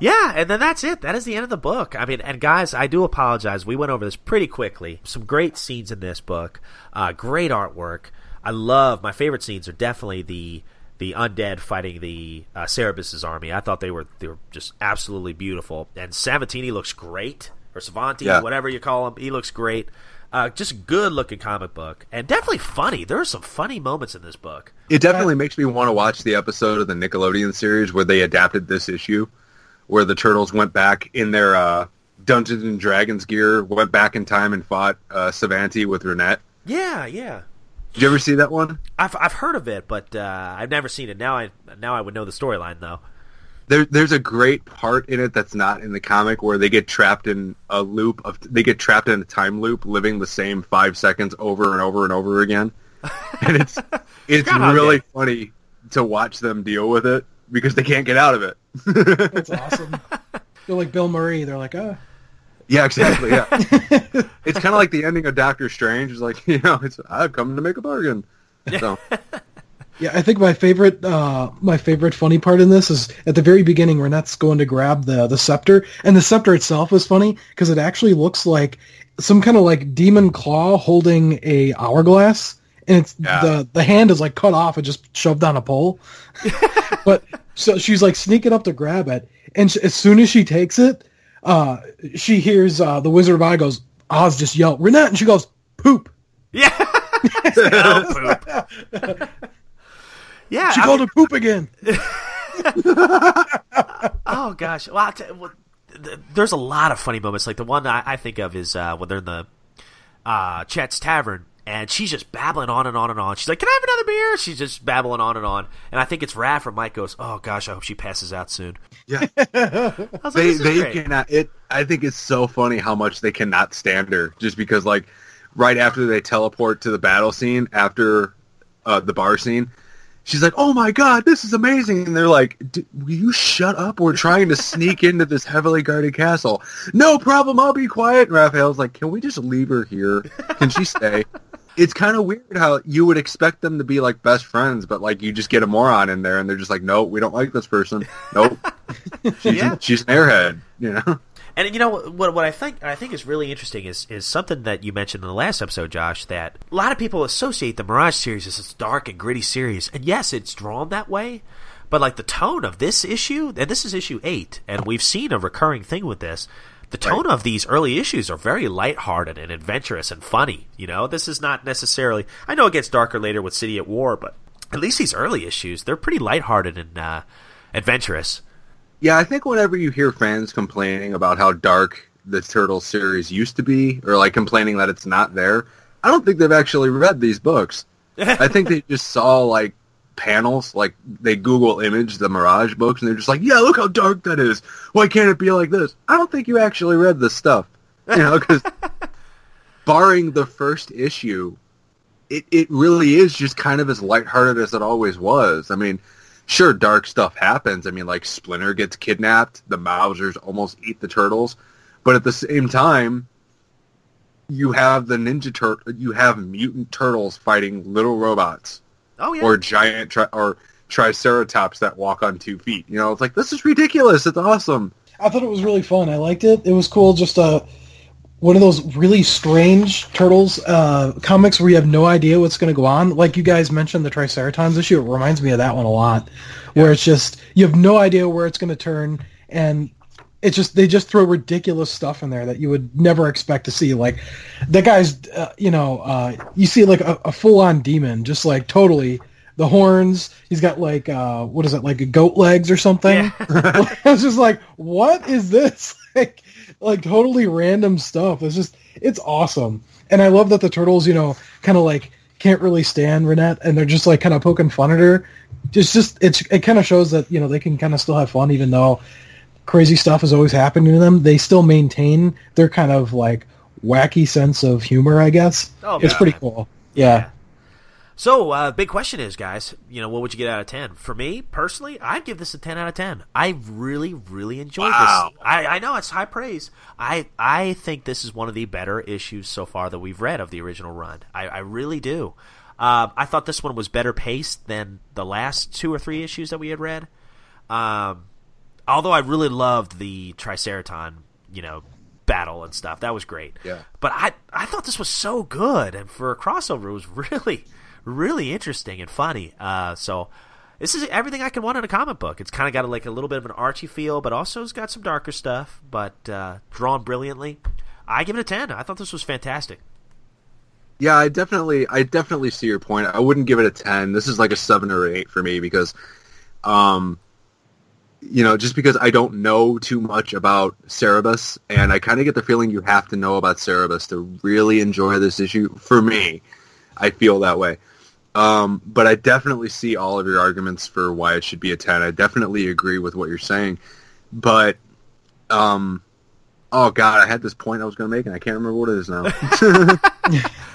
yeah, and then that's it. That is the end of the book. I mean, and guys, I do apologize. We went over this pretty quickly. Some great scenes in this book. Uh, great artwork. I love my favorite scenes are definitely the the undead fighting the uh, Cerebus's army. I thought they were they were just absolutely beautiful. And Savatini looks great, or Savanti, Yeah. whatever you call him. He looks great. Uh, just good looking comic book, and definitely funny. There are some funny moments in this book. It definitely makes me want to watch the episode of the Nickelodeon series where they adapted this issue, where the turtles went back in their uh, Dungeons and Dragons gear, went back in time and fought uh, Savanti with Renet. Yeah, yeah. Did you ever see that one? I've I've heard of it, but uh, I've never seen it. Now I now I would know the storyline though. There, there's a great part in it that's not in the comic where they get trapped in a loop of they get trapped in a time loop, living the same five seconds over and over and over again, and it's it's Groundhog really Day. funny to watch them deal with it because they can't get out of it. That's awesome. They're like Bill Murray. They're like, oh, Yeah, exactly. Yeah, it's kind of like the ending of Doctor Strange. It's like you know, it's I've come to make a bargain. So Yeah, I think my favorite uh, my favorite funny part in this is at the very beginning. Renet's going to grab the the scepter, and the scepter itself is funny because it actually looks like some kind of like demon claw holding a hourglass, and it's Yeah. the the hand is like cut off and just shoved on a pole. but so she's like sneaking up to grab it, and sh- as soon as she takes it, uh, she hears uh, the Wizard of Oz goes Oz just yelled, Renet, and she goes poop. Yeah. oh, poop. yeah. She I called mean- it poop again. Oh gosh, well, I'll well, th- there's a lot of funny moments. Like the one I, I think of is uh, when they're in the uh, Chet's Tavern, and she's just babbling on and on and on. She's like, "Can I have another beer?" She's just babbling on and on. And I think it's Raph or Mike goes, "Oh gosh, I hope she passes out soon." Yeah. I was like, they "This is they great." cannot it i think it's so funny how much they cannot stand her just because like right after they teleport to the battle scene after uh, the bar scene she's like oh my god this is amazing and they're like "D- will you shut up we're trying to sneak into this heavily guarded castle no problem i'll be quiet and raphael's like can we just leave her here can she stay it's kind of weird how you would expect them to be like best friends but like you just get a moron in there and they're just like no we don't like this person nope she's, Yeah. she's an airhead you know And you know what? What I think I think is really interesting is is something that you mentioned in the last episode, Josh. That a lot of people associate the Mirage series as this dark and gritty series, and yes, it's drawn that way. But like the tone of this issue, and this is issue eight, and we've seen a recurring thing with this. The tone of these early issues are very lighthearted and adventurous and funny. You know, this is not necessarily. I know it gets darker later with City at War, but at least these early issues, they're pretty lighthearted and uh, adventurous. Yeah, I think whenever you hear fans complaining about how dark the Turtle series used to be, or like complaining that it's not there, I don't think they've actually read these books. I think they just saw like panels, like they Google image the Mirage books, and they're just like, "Yeah, look how dark that is. Why can't it be like this?" I don't think you actually read this stuff, you know, because barring the first issue, it it really is just kind of as lighthearted as it always was. I mean, sure, dark stuff happens. I mean, like Splinter gets kidnapped, the Mousers almost eat the turtles, but at the same time, you have the ninja tur- you have mutant turtles fighting little robots Oh yeah, or giant tri- or triceratops that walk on two feet. You know, it's like this is ridiculous. It's awesome. I thought it was really fun. I liked it. It was cool. Just uh, one of those really strange turtles uh, comics where you have no idea what's going to go on. Like you guys mentioned the Triceratons issue. It reminds me of that one a lot, where it's just you have no idea where it's going to turn, and it's just they just throw ridiculous stuff in there that you would never expect to see. Like that guy's, uh, you know, uh, you see like a, a full on demon, just like totally. The horns. He's got like uh, what is it? Like a goat legs or something. I was just like, what is this? Like, like totally random stuff. It's just, it's awesome. And I love that the turtles, you know, kind of like can't really stand Renet, and they're just like kind of poking fun at her. Just, just it's it kind of shows that you know they can kind of still have fun, even though crazy stuff is always happening to them. They still maintain their kind of like wacky sense of humor. I guess Oh, it's yeah. pretty cool. Yeah. So, uh, big question is, guys, you know, what would you get out of 10? For me, personally, I'd give this a 10 out of 10. I really, really enjoyed Wow. this. I, I know it's high praise. I, I think this is one of the better issues so far that we've read of the original run. I, I really do. Um, I thought this one was better paced than the last two or three issues that we had read. Um, although I really loved the Triceraton, you know, battle and stuff. That was great. Yeah. But I I thought this was so good, and for a crossover, it was really really interesting and funny. Uh, so this is everything I can want in a comic book. It's kind of got like a little bit of an Archie feel, but also it's got some darker stuff, but uh, drawn brilliantly. I give it a ten. I thought this was fantastic. Yeah, I definitely, I definitely see your point. I wouldn't give it a ten. This is like a seven or eight for me because, um, you know, just because I don't know too much about Cerebus, and I kind of get the feeling you have to know about Cerebus to really enjoy this issue. For me, I feel that way. Um, but I definitely see all of your arguments for why it should be a ten. I definitely agree with what you're saying, but, um, oh god, I had this point I was going to make, and I can't remember what it is now.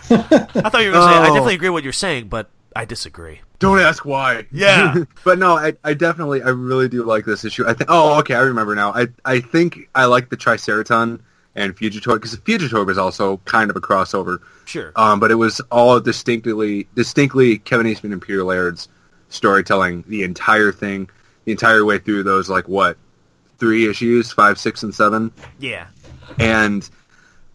I thought you were going to say I Oh. definitely agree with what you're saying, but I disagree. Don't ask why. Yeah. but no, I, I definitely, I really do like this issue. I think. Oh, okay, I remember now. I, I think I like the Triceraton and Fugitoid because Fugitoid was also kind of a crossover. Sure. Um, but it was all distinctly, distinctly Kevin Eastman and Peter Laird's storytelling the entire thing, the entire way through those like what three issues, five, six, and seven, Yeah. and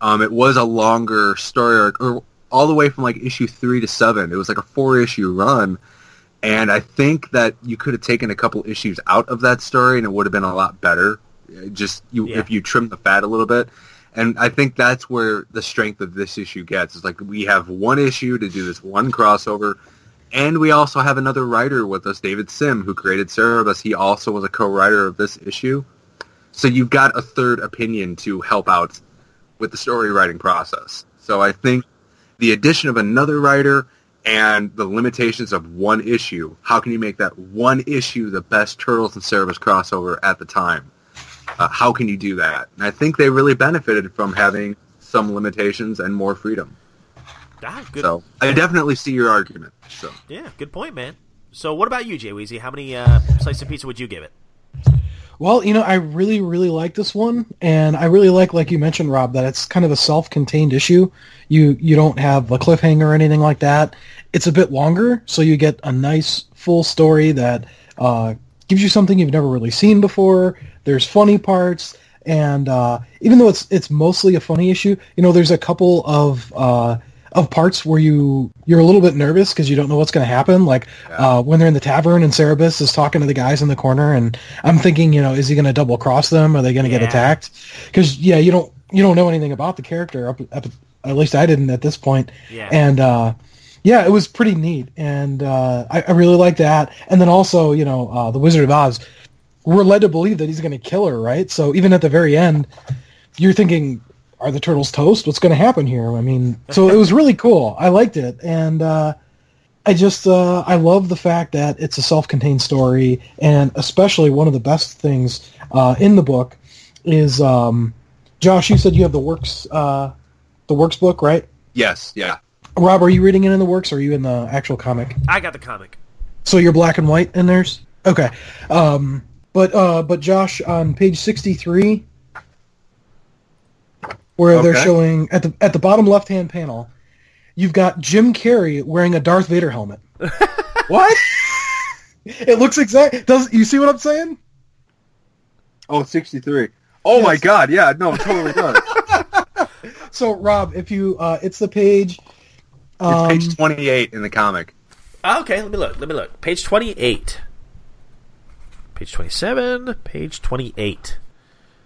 um, it was a longer story arc, or all the way from like issue three to seven. It was like a four issue run, and I think that you could have taken a couple issues out of that story, and it would have been a lot better. Uh, Just you Yeah. if you trim the fat a little bit. And I think that's where the strength of this issue gets. It's like we have one issue to do this one crossover, and we also have another writer with us, David Sim, who created Cerebus. He also was a co-writer of this issue. So you've got a third opinion to help out with the story writing process. So I think the addition of another writer and the limitations of one issue, how can you make that one issue the best Turtles and Cerebus crossover at the time? Uh, how can you do that? And I think they really benefited from having some limitations and more freedom. Ah, good. So I definitely see your argument. So Yeah, good point, man. So, what about you, Jay Weezy? How many uh, slices of pizza would you give it? Well, you know, I really, really like this one, and I really like, like you mentioned, Rob, that it's kind of a self-contained issue. You you don't have a cliffhanger or anything like that. It's a bit longer, so you get a nice full story that uh, gives you something you've never really seen before. There's funny parts, and uh, even though it's it's mostly a funny issue, you know, there's a couple of uh, of parts where you you're a little bit nervous because you don't know what's going to happen. Like uh, when they're in the tavern and Cerebus is talking to the guys in the corner, and I'm thinking, you know, is he going to double cross them? Are they going to get attacked? Because yeah, you don't you don't know anything about the character. Up, up, at least I didn't at this point. Yeah. And uh, yeah, it was pretty neat, and uh, I, I really like that. And then also, you know, uh, the Wizard of Oz. We're led to believe that he's going to kill her, right? So even at the very end, you're thinking, are the turtles toast? What's going to happen here? I mean, so it was really cool. I liked it, and uh, I just uh, I love the fact that it's a self-contained story, and especially one of the best things uh, in the book is um, Josh. You said you have the works uh, the works book, right? yes, yeah, Rob, are you reading it in the works, or are you in the actual comic? I got the comic. So you're black and white in theirs? Okay. Um, but uh, but Josh, on page 63, where they're showing at the at the bottom left hand panel, you've got Jim Carrey wearing a Darth Vader helmet. what? it looks exact. Does you see what I'm saying? Oh, 63. Oh my God! Yeah, no, it totally does. So Rob, if you uh, it's the page. it's Um, page 28 in the comic. Okay, let me look. Let me look. Page 28. Page 27. Page 28.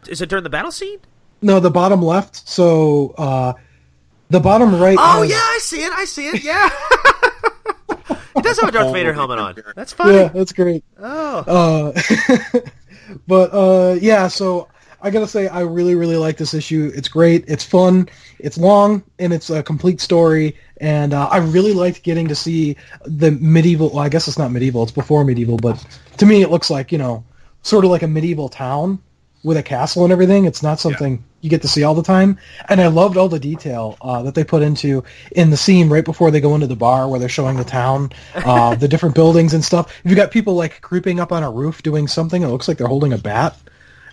Is it during the battle scene? No, the bottom left. So uh, the bottom right. Oh, has- yeah, I see it. I see it. Yeah. he does have a Darth Vader helmet on. That's funny. Yeah, that's great. Oh. Uh, but uh, yeah, so I gotta say, I really, really like this issue. It's great. It's fun. It's long, and it's a complete story. And uh, I really liked getting to see the medieval. Well, I guess it's not medieval. It's before medieval, but to me, it looks like you know, sort of like a medieval town with a castle and everything. It's not something you get to see all the time. And I loved all the detail uh, that they put into in the scene right before they go into the bar where they're showing the town, uh, the different buildings and stuff. You've got people like creeping up on a roof doing something. It looks like they're holding a bat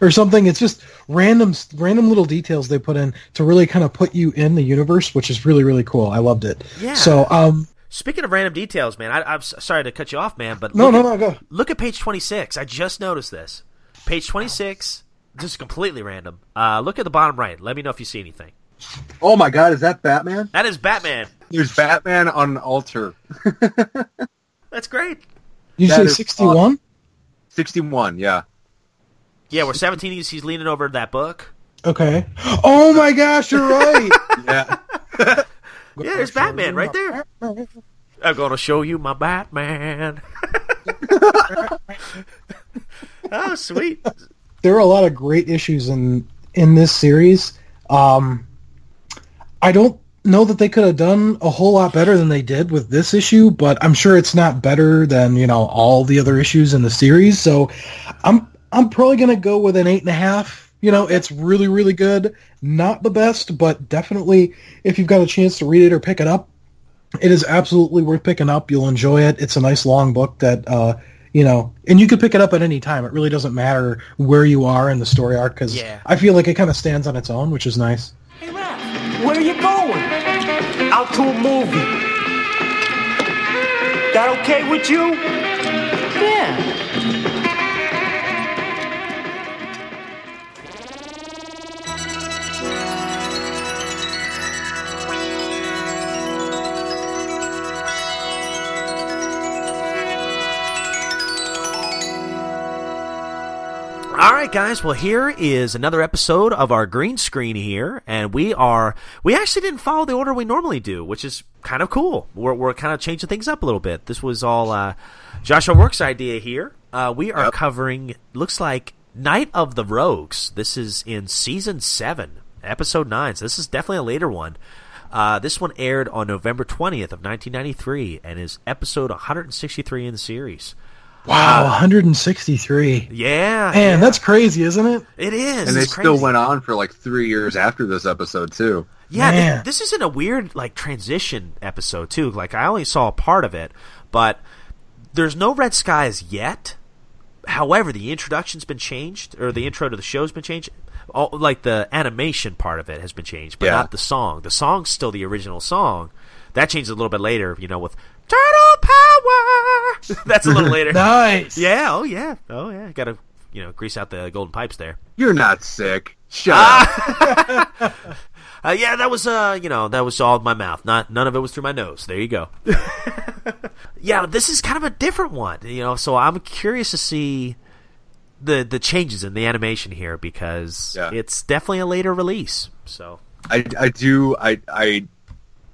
or something. It's just random, random little details they put in to really kind of put you in the universe, which is really, really cool. I loved it. Yeah. So, um, Speaking of random details, man, I, I'm sorry to cut you off, man, but no, look no, at, no, go. Look at page 26. I just noticed this. Page 26, just completely random. Uh, look at the bottom right. Let me know if you see anything. Oh my God, is that Batman? That is Batman. There's Batman on an altar. That's great. You That say is 61? 61, yeah. Yeah, we're 17 he's, he's leaning over that book. Okay. Oh my gosh, you're right. Yeah. Yeah, there's Batman right there. I'm gonna show you my Batman. oh, sweet. There are a lot of great issues in in this series. Um, I don't know that they could have done a whole lot better than they did with this issue, but I'm sure it's not better than you know all the other issues in the series. So, I'm I'm probably gonna go with an eight and a half. You know, it's really really good. Not the best, but definitely if you've got a chance to read it or pick it up, it is absolutely worth picking up. You'll enjoy it. It's a nice long book that uh, you know, and you could pick it up at any time. It really doesn't matter where you are in the story arc because Yeah. I feel like it kind of stands on its own, which is nice. Hey, Raph, where are you going? Out to a movie. That okay with you? All right, guys. Well, here is another episode of our green screen here, and we are we actually didn't follow the order we normally do, which is kind of cool. We're we're kind of changing things up a little bit. This was all uh, Joshua Works' idea here. Uh, we are covering looks like Night of the Rogues. This is in season seven, episode nine. So this is definitely a later one. Uh, this one aired on November twentieth of nineteen ninety three, and is episode one hundred and sixty three in the series. Wow, 163. Yeah, Man, that's crazy, isn't it? it is. and they It's still went on for like three years after this episode too. Yeah, th- this isn't a weird like transition episode too. Like I only saw a part of it, but there's no red skies yet. However, the introduction's been changed, or the intro to the show's been changed. All, like the animation part of it has been changed, but Yeah. not the song. The song's still the original song. That changed a little bit later, you know, with Turtle Power. That's a little later. Nice. Yeah. Oh yeah. Oh yeah. Got to you know grease out the golden pipes there. You're not sick. Shut Ah! up. Uh, yeah, that was uh, you know, that was all in my mouth. Not none of it was through my nose. There you go. yeah, this is kind of a different one, you know. So I'm curious to see the the changes in the animation here because Yeah. it's definitely a later release. So I, I do I I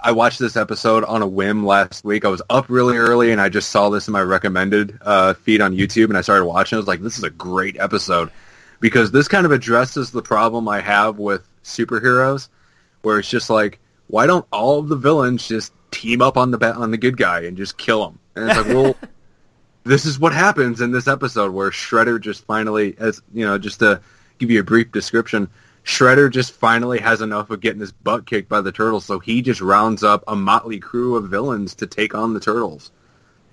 I watched this episode on a whim last week. I was up really early and I just saw this in my recommended uh, feed on YouTube and I started watching. I was like, this is a great episode because this kind of addresses the problem I have with superheroes, where it's just like, why don't all of the villains just team up on the ba- on the good guy and just kill him? And it's like, well. This is what happens in this episode where Shredder just finally, as you know, just to give you a brief description, Shredder just finally has enough of getting his butt kicked by the turtles, so he just rounds up a motley crew of villains to take on the turtles.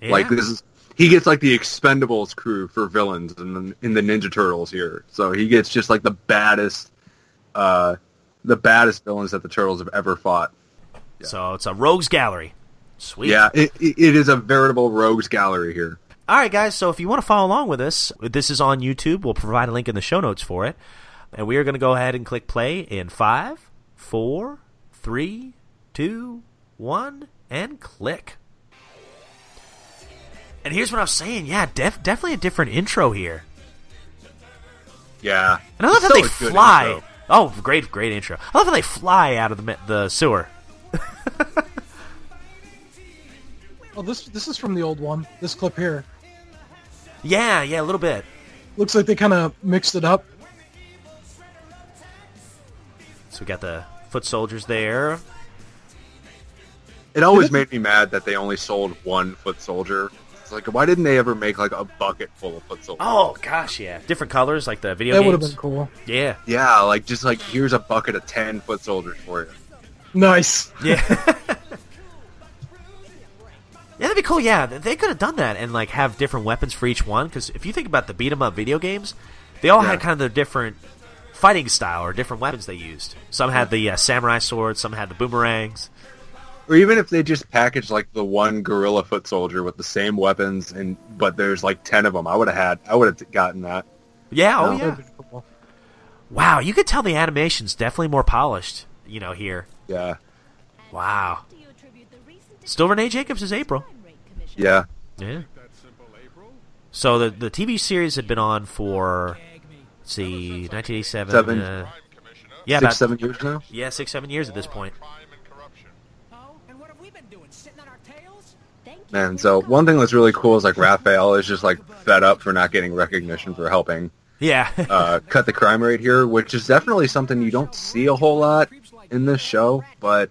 yeah. Like this is he gets like the Expendables crew for villains in the, in the Ninja Turtles here. So he gets just like the baddest, uh, the baddest villains that the turtles have ever fought. so it's a rogues gallery. Sweet. Yeah, it, it it is a veritable rogues gallery here. All right, guys. So if you want to follow along with us, this is on YouTube. We'll provide a link in the show notes for it, and we are going to go ahead and click play in five, four, three, two, one, and click. And here's what I was saying. Yeah, def- definitely a different intro here. Yeah, And I love It's how they still fly. Oh, great, great intro. I love how they fly out of the the sewer. Oh, this this is from the old one. This clip here Yeah, yeah, a little bit. looks like they kind of mixed it up. So we got the foot soldiers there. It always made me mad that they only sold one foot soldier. It's like, why didn't they ever make like a bucket full of foot soldiers? Oh gosh, yeah, different colors like the video That would have been cool. Yeah, Yeah, like just like here's a bucket of ten foot soldiers for you. Nice. yeah. Yeah, that'd be cool. Yeah, they could have done that and like have different weapons for each one. Because if you think about the beat 'em up video games, they all Yeah. had kind of their different fighting style or different weapons they used. Some had the uh, samurai swords, some had the boomerangs. Or even if they just packaged like the one gorilla foot soldier with the same weapons and but there's like ten of them, I would have had, I would have gotten that. Yeah, oh yeah. Wow, you could tell the animation's definitely more polished. You know, here. Yeah, Wow. Still Renae Jacobs is April. yeah. Yeah. So the the TV series had been on for let's see, 1987. Seven. Uh, yeah, Six, about seven years now. yeah, six seven years at this point. Man, so one thing that's really cool is like Raphael is just like fed up for not getting recognition for helping Yeah. uh, cut the crime rate here, which is definitely something you don't see a whole lot in this show. But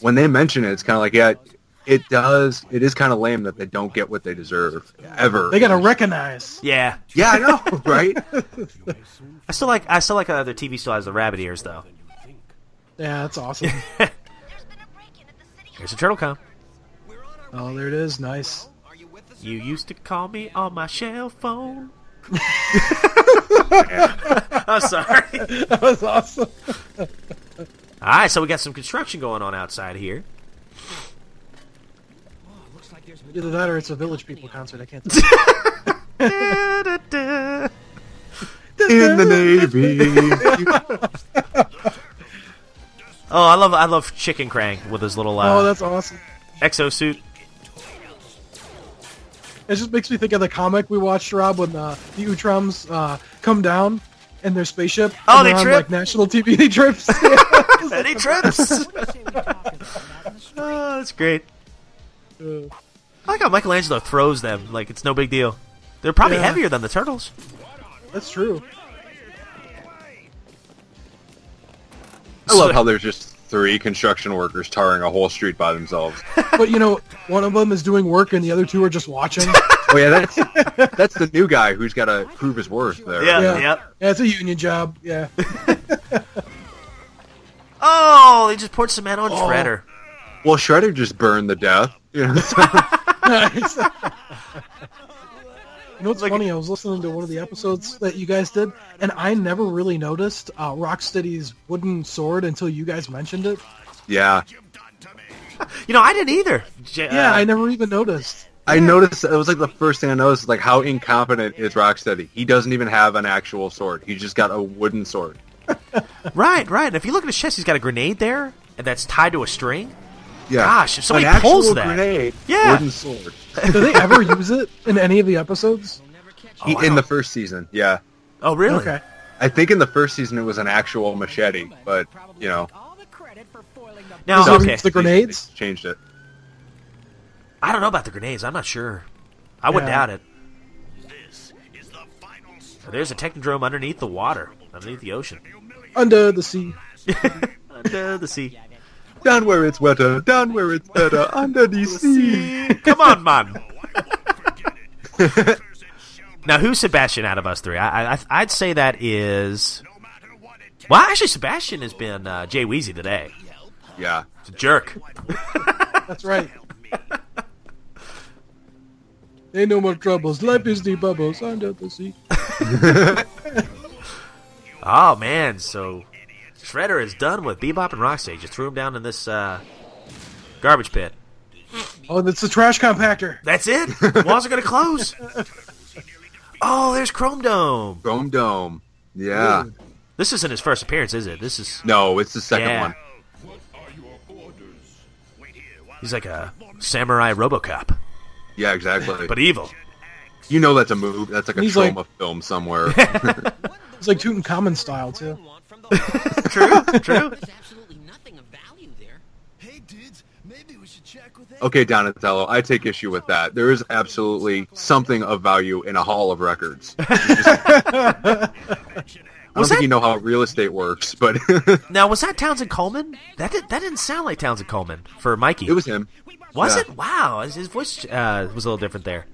when they mention it, it's kind of like, yeah, it does. It is kind of lame that they don't get what they deserve ever. They gotta recognize. yeah. yeah, I know, right? I still like I still like how the TV still has the rabbit ears though. Yeah, that's awesome. Here's a turtle com. oh, there it is. Nice. You used to call me on my shell phone. I'm sorry. That was awesome. All right, so we got some construction going on outside here. Either that or it's a Village People concert. I can't. In the Navy. Oh, I love I love Chicken Krang with his little uh, oh, that's awesome. Exo suit. It just makes me think of the comic we watched, Rob, when uh, the Utroms uh, come down in their spaceship. Oh, they they're on, like national TV they trips. Any trips? oh, that's great. I like how Michelangelo throws them like it's no big deal. They're probably Yeah. heavier than the turtles. That's true. I love how there's just three construction workers tarring a whole street by themselves. But you know, one of them is doing work and the other two are just watching. Oh yeah, that's that's the new guy who's got to prove his worth there. Yeah, Yeah. yep. Yeah, it's a union job. Yeah. Oh, they just poured cement on Oh. Shredder. Well, Shredder just burned the death. You know, so- Nice. You know what's funny? I was listening to one of the episodes that you guys did, and I never really noticed uh, Rocksteady's wooden sword until you guys mentioned it. yeah. You know, I didn't either. J- Yeah, uh, I never even noticed. I noticed it was like the first thing I noticed, like how incompetent is Rocksteady. He doesn't even have an actual sword. He just got a wooden sword. Right, right. If you look at his chest, he's got a grenade there, and that's tied to a string. Yeah. Gosh, if somebody an actual pulls that. grenade, Yeah. wooden sword. Do they ever use it in any of the episodes? He- I in the first season, yeah. Oh, really? Okay. I think in the first season it was an actual machete, but you know, Now, Does he ever okay. the grenades? they changed it. I don't know about the grenades. I'm not sure. I would Yeah. doubt it. There's a technodrome underneath the water, underneath the ocean, Under the sea. under the sea. Down where it's wetter, down where it's better, under the sea. Come on, man. now, who's Sebastian out of us three? I, I, I'd say that is. Well, actually, Sebastian has been uh, Jay Weezy today. Yeah. It's a jerk. That's right. Ain't no more troubles. Life is the bubbles under the sea. Oh man, so Shredder is done with Bebop and Rocksteady. Just threw him down in this uh, garbage pit. Oh, that's the trash compactor. That's it. Walls are gonna close. Oh, there's Chrome Dome. Chrome Dome. Yeah. This isn't his first appearance, is it? This is No, it's the second Yeah. one. he's like a samurai RoboCop, Yeah, exactly. but evil. you know that's a move. That's like a He's trauma like- film somewhere. It's like Tutankhamun style too. True, true. There's absolutely nothing of value there. Hey, dudes, maybe we should check with okay, Donatello, I take issue with that. There is absolutely something of value in a hall of records. I don't Was think that- you know how real estate works, but Now, was that Townsend Coleman? That did, that didn't sound like Townsend Coleman for Mikey. it was him. Was yeah. it? Wow, his his voice uh, was a little different there.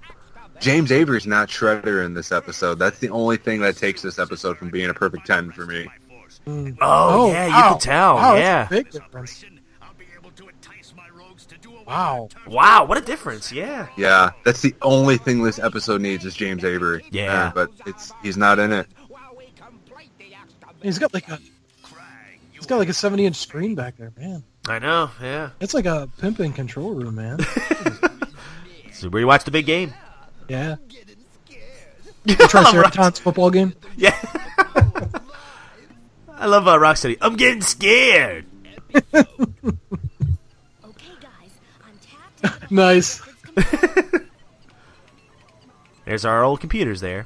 James Avery's not Shredder in this episode. That's the only thing that takes this episode from being a perfect 10 for me. Oh, yeah, you wow. can tell. Wow, yeah. that's a big difference. Wow. Wow, what a difference. Yeah. Yeah, that's the only thing this episode needs is James Avery. Yeah. Uh, but it's he's not in it. He's got like a he's got like a seventy inch screen back there, man. I know. Yeah. It's like a pimping control room, man. So where you watch the big game? Yeah. The Triceratops football game. Yeah. I love uh, Rocksteady. I'm getting scared. Okay, guys, I'm tapped. Nice. There's our old computers there.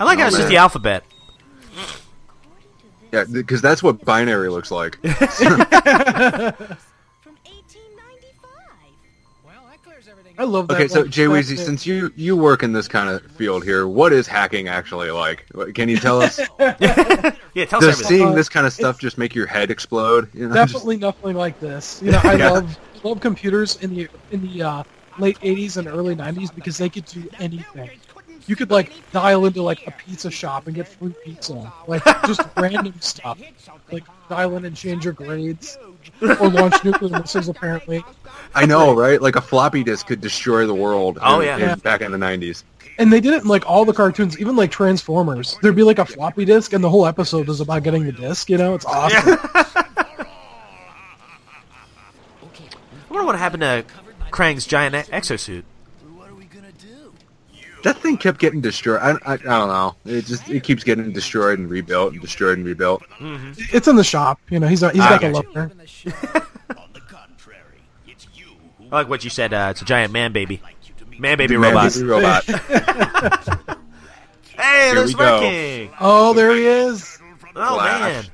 I like Oh, how it's just the alphabet. Yeah, because that's what binary looks like. I love that. Okay, so Jay back Weezy, since you you work in this kind of field here, what is hacking actually like? Can you tell us? Yeah, tell us Does everything. seeing this kind of stuff just make your head explode? You know, just- definitely nothing like this. You know, I Yeah. love love computers in the in the uh, late '80s and early '90s because they could do anything. You could like dial into like a pizza shop and get free pizza, like just random stuff, like dial in and change your grades, or launch nuclear missiles. Apparently, I know, right? Like a floppy disk could destroy the world. Oh, in- yeah. in- back in the '90s. and they did it in like all the cartoons, even like Transformers. There'd be like a floppy disk, and the whole episode is about getting the disc. You know, it's awesome. I wonder what happened to Krang's giant exosuit. That thing kept getting destroyed. I, I, I don't know. It just it keeps getting destroyed and rebuilt and destroyed and rebuilt. It's in the shop. You know, he's not, he's I got the got love there. I like what you said. Uh, it's a giant man baby. Man baby Man, robot. baby robot. Hey, Here there's we go. King. Oh, there he is. Oh man, Flash.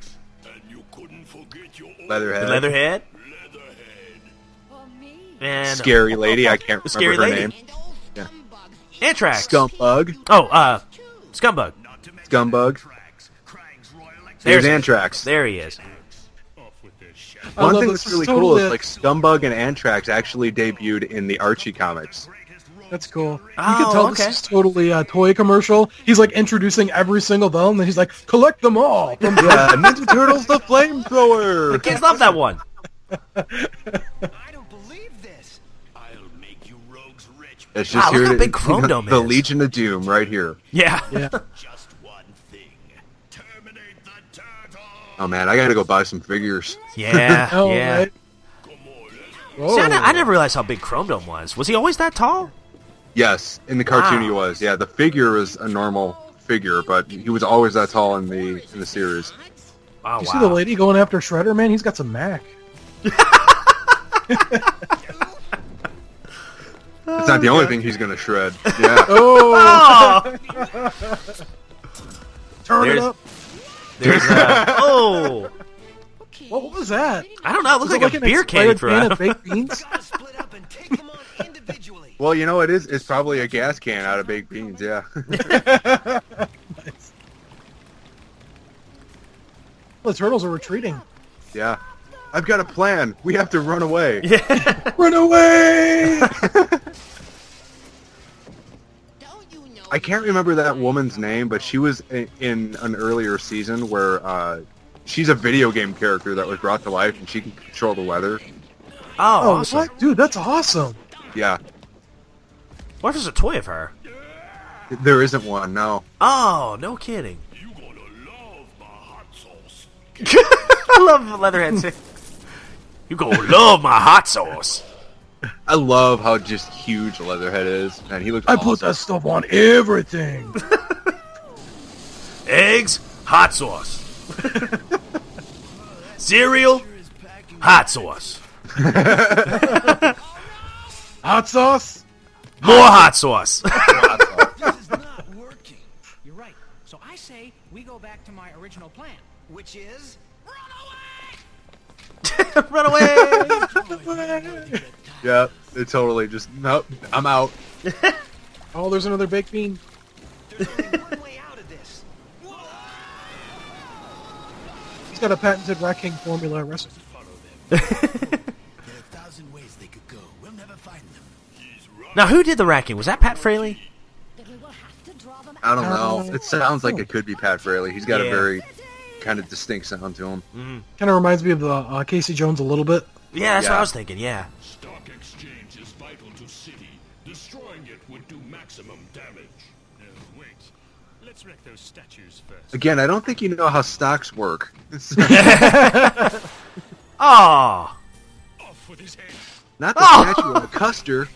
Leatherhead. Leatherhead. And Scary lady. I can't remember Scary her lady. name. Anthrax. Scumbug. Oh, uh, Scumbug. Scumbug. There's There's Anthrax. There he is. One thing that's really This cool totally is like Scumbug and Anthrax actually debuted in the Archie comics. That's cool. You Oh, can tell okay. this is totally a toy commercial. He's like introducing every single villain, and he's like, collect them all. From Yeah, Ninja Turtles the flamethrower. The kids love that one. It's Wow, just ah, look here how big Chrome Dome the is. Legion of Doom right here. Yeah. yeah. Oh man, I gotta go buy some figures. Yeah. Oh, yeah. right. See, I, ne- I never oh. realized how big Chrome Dome was. Was he always that tall? Yes, in the cartoon Wow. he was. Yeah, the figure was a normal figure, but he was always that tall in the in the series. Oh You wow. see the lady going after Shredder, man? He's got some Mac. It's not the only thing he's gonna shred. Yeah. Oh, Oh, turn There's- it up. there's uh, oh. What, what was that? I don't know. It looks Is like, it a beer can he expired threw can out. of baked beans? Split up and take them on individually. well, you know it is. It's probably a gas can out of baked beans. Yeah. the turtles are retreating. yeah. I've got a plan. We have to run away. Yeah. Run away! I can't remember that woman's name, but she was in, in an earlier season where uh, she's a video game character that was brought to life, and she can control the weather. Oh, Oh, awesome. what? Dude, that's awesome. Yeah. What if there's a toy of her? There isn't one. No. Oh, no kidding. I love Leatherhead. Saying, you gonna love my hot sauce. I love how just huge Leatherhead is, and he looks. I awesome. put that stuff on everything. Eggs, hot sauce. Cereal, hot sauce. Hot sauce? More hot sauce. This is not working. You're right. So I say we go back to my original plan, which is Run away. Yeah, it totally just nope. I'm out. Oh, there's another baked bean. there's only one way out of this. He's got a patented Rat King formula recipe. Now, who did the Rat King? Was that Pat Fraley? I don't know. It sounds like it could be Pat Fraley. He's got Yeah. a very kind of distinct sound to him. Kind of reminds me of the uh, Casey Jones a little bit. Yeah, that's what I was thinking. Yeah. Stock exchange is vital to city. Destroying it would do maximum damage. wait. Let's wreck those statues first. Again, I don't think you know how stocks work. Oh, Off with his head. Not the Oh! statue of Custer.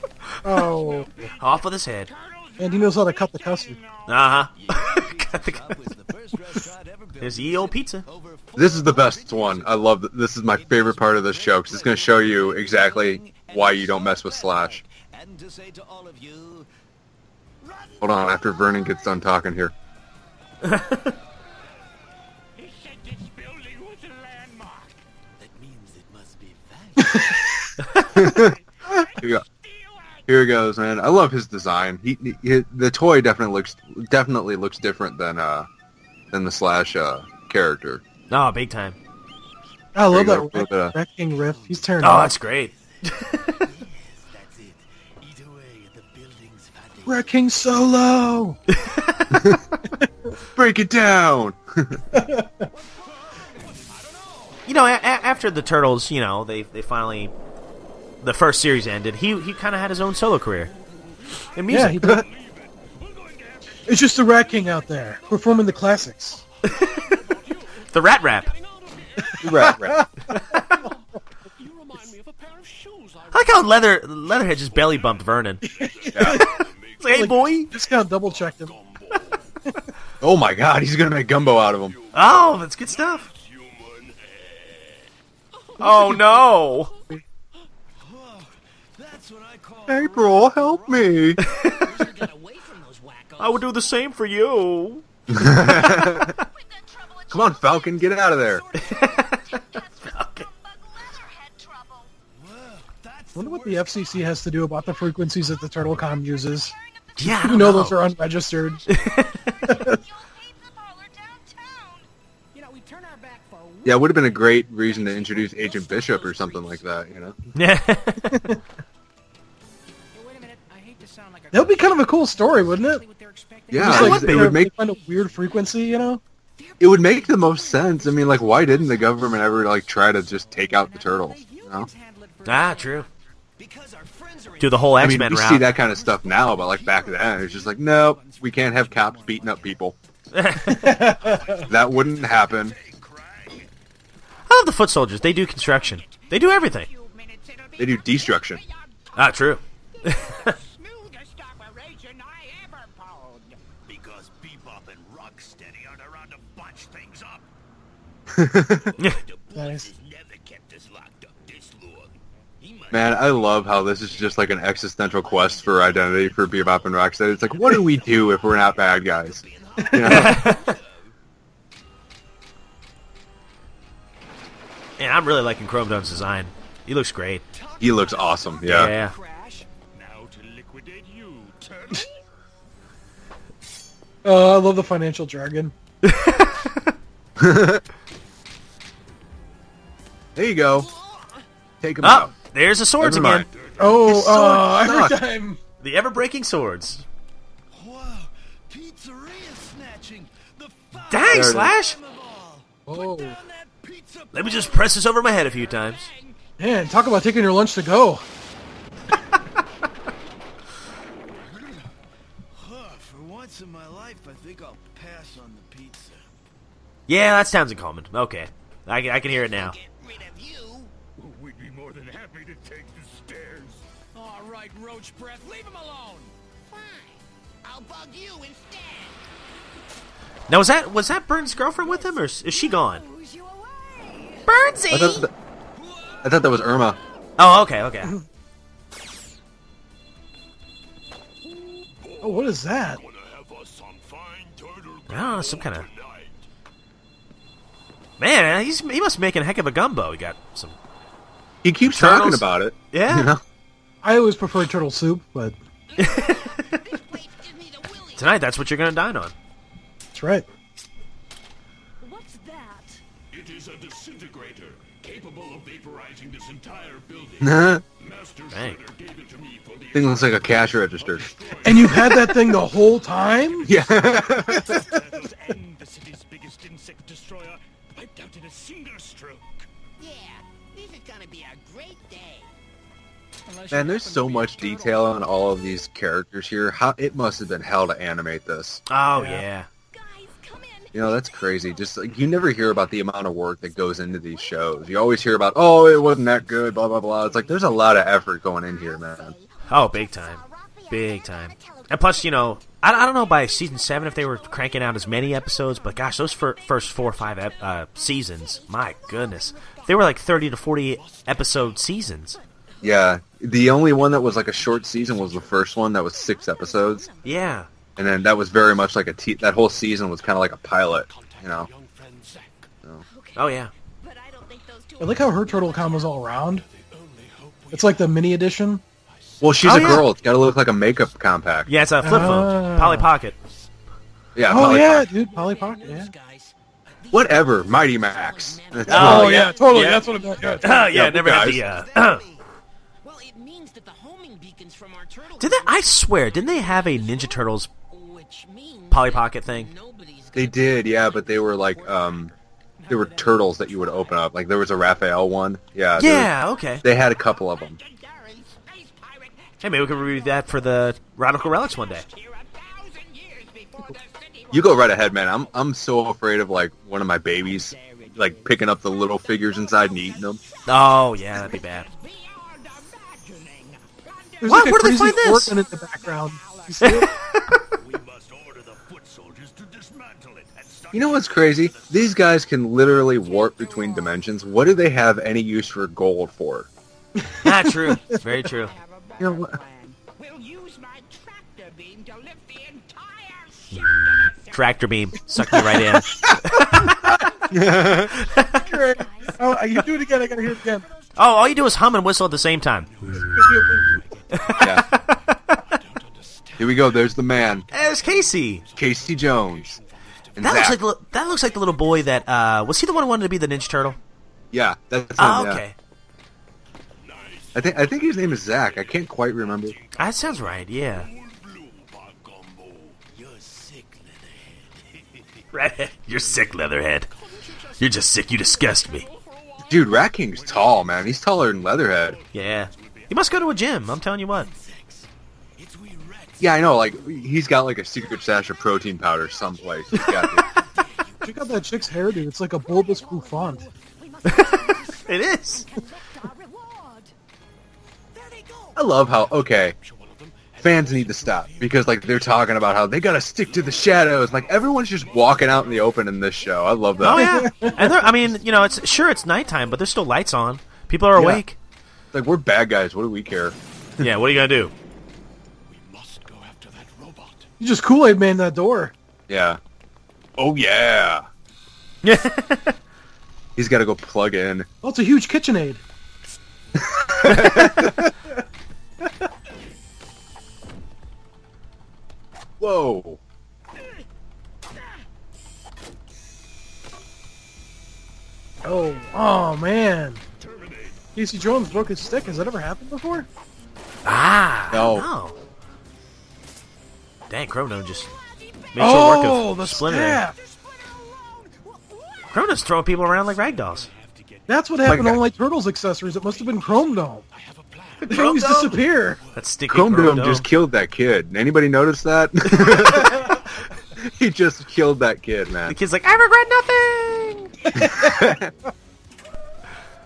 Oh, off with his head. and he knows how to cut the custard. Uh huh. There's the old pizza. This is the best one. I love. th- This is my favorite part of this show because it's going to show you exactly why you don't mess with Slash. Hold on, after Vernon gets done talking here. Here, we go. Here it goes, man. I love his design. He, he the toy definitely looks definitely looks different than uh than the Slash uh character. Oh, big time. I love There that you go, a little bit of- Rat King riff. He's tearing Oh, it up. that's great. That's it. Eat away at the building's fatty. Rat King solo. Break it down. You know, a- a- after the Turtles, you know, they they finally the first series ended. He he kind of had his own solo career in Yeah, music. he did. It's just the Rat King out there performing the classics. the Rat Rap. right, right. You remind me of a pair of shoes I I like how Leather Leatherhead just belly bumped Vernon. It's like, Okay, Like, boy. Just kind of double checked him. Oh my god, he's gonna make gumbo out of him. Oh, that's good stuff. Oh no! April, help me. I would do the same for you. Come on, Falcon, get out of there. wonder what the FCC has to do about the frequencies that the TurtleCom uses. Yeah, you know know. those are unregistered. Yeah, it would have been a great reason to introduce Agent Bishop or something like that, you know? Yeah. that would be kind of a cool story, wouldn't it? Yeah, Just it like would they would make- find a weird frequency, you know? It would make the most sense. I mean, like, why didn't the government ever, like, try to just take out the turtles, you know? Ah, true. Do the whole I X mean, Men we route. see that kind of stuff now, but, like, back then, it's just like, nope, we can't have cops beating up people. that wouldn't happen. I love the foot soldiers. They do construction. They do everything. They do destruction. Ah, true. Nice. Never kept us locked up this long. Man, I love how this is just like an existential quest for identity for Bebop and Rocksteady. It's like, what do we do if we're not bad guys? You know? And I'm really liking Chrome Dome's design. He looks great. he looks awesome. Yeah. Yeah. Now to liquidate you, turtle. Oh, I love the financial jargon. There you go. Take him Oh, out. there's the swords Never again. mind. Oh, sword uh, every sucks. time. The ever breaking swords. Dang, There it is. Slash! Oh, Let me just press this over my head a few times. man, talk about taking your lunch to go. For once in my life, I think I'll pass on the pizza. Yeah, that sounds in common. Okay. I can, I can hear it now. You instead. Now, was that was that Burne's girlfriend with him, or is, is she gone? I thought, that, I thought that was Irma. Oh, okay, okay. Oh, what is that? I some kind of. Man, he's he must be making a heck of a gumbo. He got some. He keeps Turtles? talking about it. Yeah. You know? I always prefer turtle soup, but Tonight, that's what you're gonna dine on. that's right. What's that? It is a disintegrator capable of vaporizing this entire building. Nah. Uh-huh. Master Dang. Shredder gave it to me for the Thing looks like a cash register. And you've had that thing the whole time? Yeah. And the city's biggest insect destroyer wiped out in a single stroke. Yeah, this is gonna be a great day. Man, there's so much detail on all of these characters here. How it must have been hell to animate this. Oh yeah. You know, that's crazy. Just like you never hear about the amount of work that goes into these shows. You always hear about, oh, it wasn't that good, blah blah blah. It's like there's a lot of effort going in here, man. Oh, big time, big time. And plus, you know, I, I don't know by season seven if they were cranking out as many episodes, but gosh, those fir- first four or five ep- uh, seasons, my goodness, they were like thirty to forty episode seasons. Yeah, the only one that was like a short season was the first one that was six episodes, Yeah. and then that was very much like a te- that whole season was kind of like a pilot. You know, Oh yeah. I like how her turtle com was all around. It's like the mini edition. well, she's Oh, a yeah. girl. It's got to look like a makeup compact. Yeah, it's a flip phone, Ah. Polly Pocket. Yeah. oh Polly yeah, Pocket. dude, Polly Pocket. Yeah. Whatever. Mighty Max. That's Oh, yeah, totally. Yeah. That's what it meant. Yeah. Yeah, Yeah, never had the. Uh, did they? I swear, didn't they have a Ninja Turtles Polly Pocket thing? They did, yeah, but they were like um, they were turtles that you would open up. Like there was a Raphael one. Yeah. there- Yeah. Okay. They had a couple of them. Hey, maybe we can review that for the Radical Relics one day. You go right ahead, man. I'm I'm so afraid of like one of my babies like picking up the little figures inside and eating them. Oh yeah, that'd be bad. There's What? like a Where do they find this? organ in the background. You? You know what's crazy? These guys can literally warp between dimensions. What do they have any use for gold for? Not true. It's very true. Here, what- Tractor beam sucked me right in. Great. Oh, you do it again. I gotta hear it again. Oh, all you do is hum and whistle at the same time. Here we go. There's the man, There's Casey. Casey Jones. And That looks like the, that looks like the little boy that uh, was he the one who wanted to be the Ninja Turtle? yeah, that's him. Oh, yeah. okay. I think I think his name is Zach. I can't quite remember. That sounds right. Yeah. Redhead. You're sick, Leatherhead. You're just sick. You disgust me. Dude, Rat King's tall, man. He's taller than Leatherhead. Yeah. You must go to a gym. I'm telling you what. Yeah, I know. Like he's got like a secret stash of protein powder someplace. He's got it. Check out that chick's hairdo. It's like a bulbous bouffant. It is. I love how okay. Fans need to stop because like they're talking about how they gotta stick to the shadows. Like everyone's just walking out in the open in this show. I love that. Oh yeah. and they're, I mean, you know, it's sure it's nighttime, but there's still lights on. People are Yeah. Awake. Like we're bad guys. What do we care? Yeah. What are you gonna do? We must go after that robot. You just Kool Aid man that door. Yeah. Oh yeah. Yeah. He's got to go plug in. Oh, it's a huge KitchenAid. Whoa. Oh, oh man. Casey Jones broke his stick. Has that ever happened before? Ah. No. No. Dang, Chrono just made short oh, work the of Splinter. staff. Chrono's throwing people around like ragdolls. That's what happened My to God. all my Turtles accessories. It must have been Chrome Dome. They Chrome always Dome? disappear. That sticky Chrome Chrome Dome Dome. just killed that kid. Anybody notice that? he just killed that kid, man. The kid's like, I regret nothing.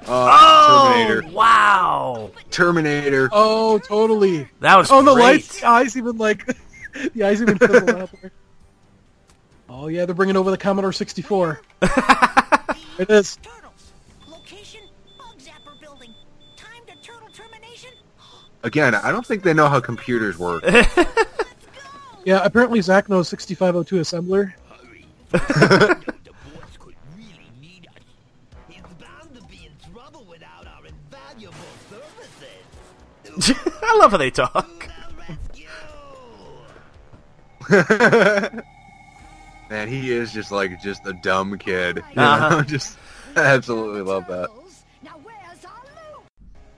Uh, oh, Terminator. Wow. Terminator. Oh, totally. That was Oh, the lights, the eyes even like, the eyes even fizzle out there. Oh yeah, they're bringing over the Commodore 64. it is. Again, I don't think they know how computers work. Yeah, apparently Zach knows 6502 assembler. I love how they talk. Man, he is just like just a dumb kid. You? Uh-huh. just I absolutely love that.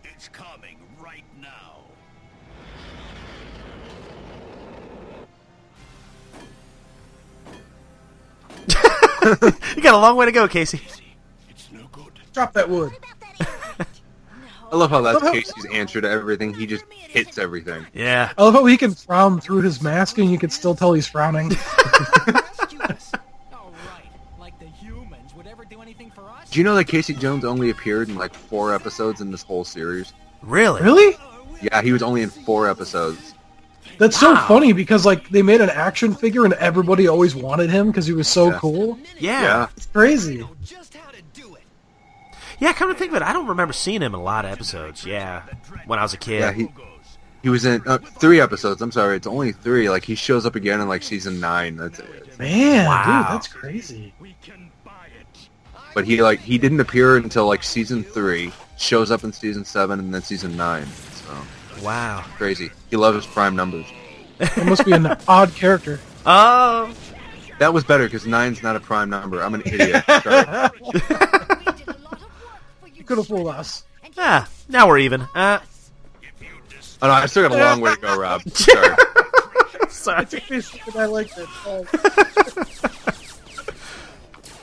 It's coming right now. You got a long way to go, Casey. Drop that wood. I love how that's Love how- Casey's answer to everything. He just hits everything. Yeah. I love how he can frown through his mask and you can still tell he's frowning. Do you know that Casey Jones only appeared in like four episodes in this whole series? Really? really? Yeah, he was only in four episodes. That's so funny because like they made an action figure and everybody always wanted him because he was so Yeah. cool. Yeah. Yeah. It's crazy. Yeah, come to think of it, I don't remember seeing him in a lot of episodes. Yeah, when I was a kid. Yeah, he he was in uh, three episodes. I'm sorry, it's only three. Like he shows up again in like season nine. That's it. Man, Wow. dude, that's crazy. But he like he didn't appear until like season three. Shows up in season seven and then season nine. So Wow. crazy. He loves his prime numbers. It must be an odd character. Oh. That was better because nine's not a prime number. I'm an idiot. Sorry. You could have fooled us. Ah, now we're even. Uh, Oh no, I still got a long way to go, Rob. Sorry. sorry. I liked it. Oh.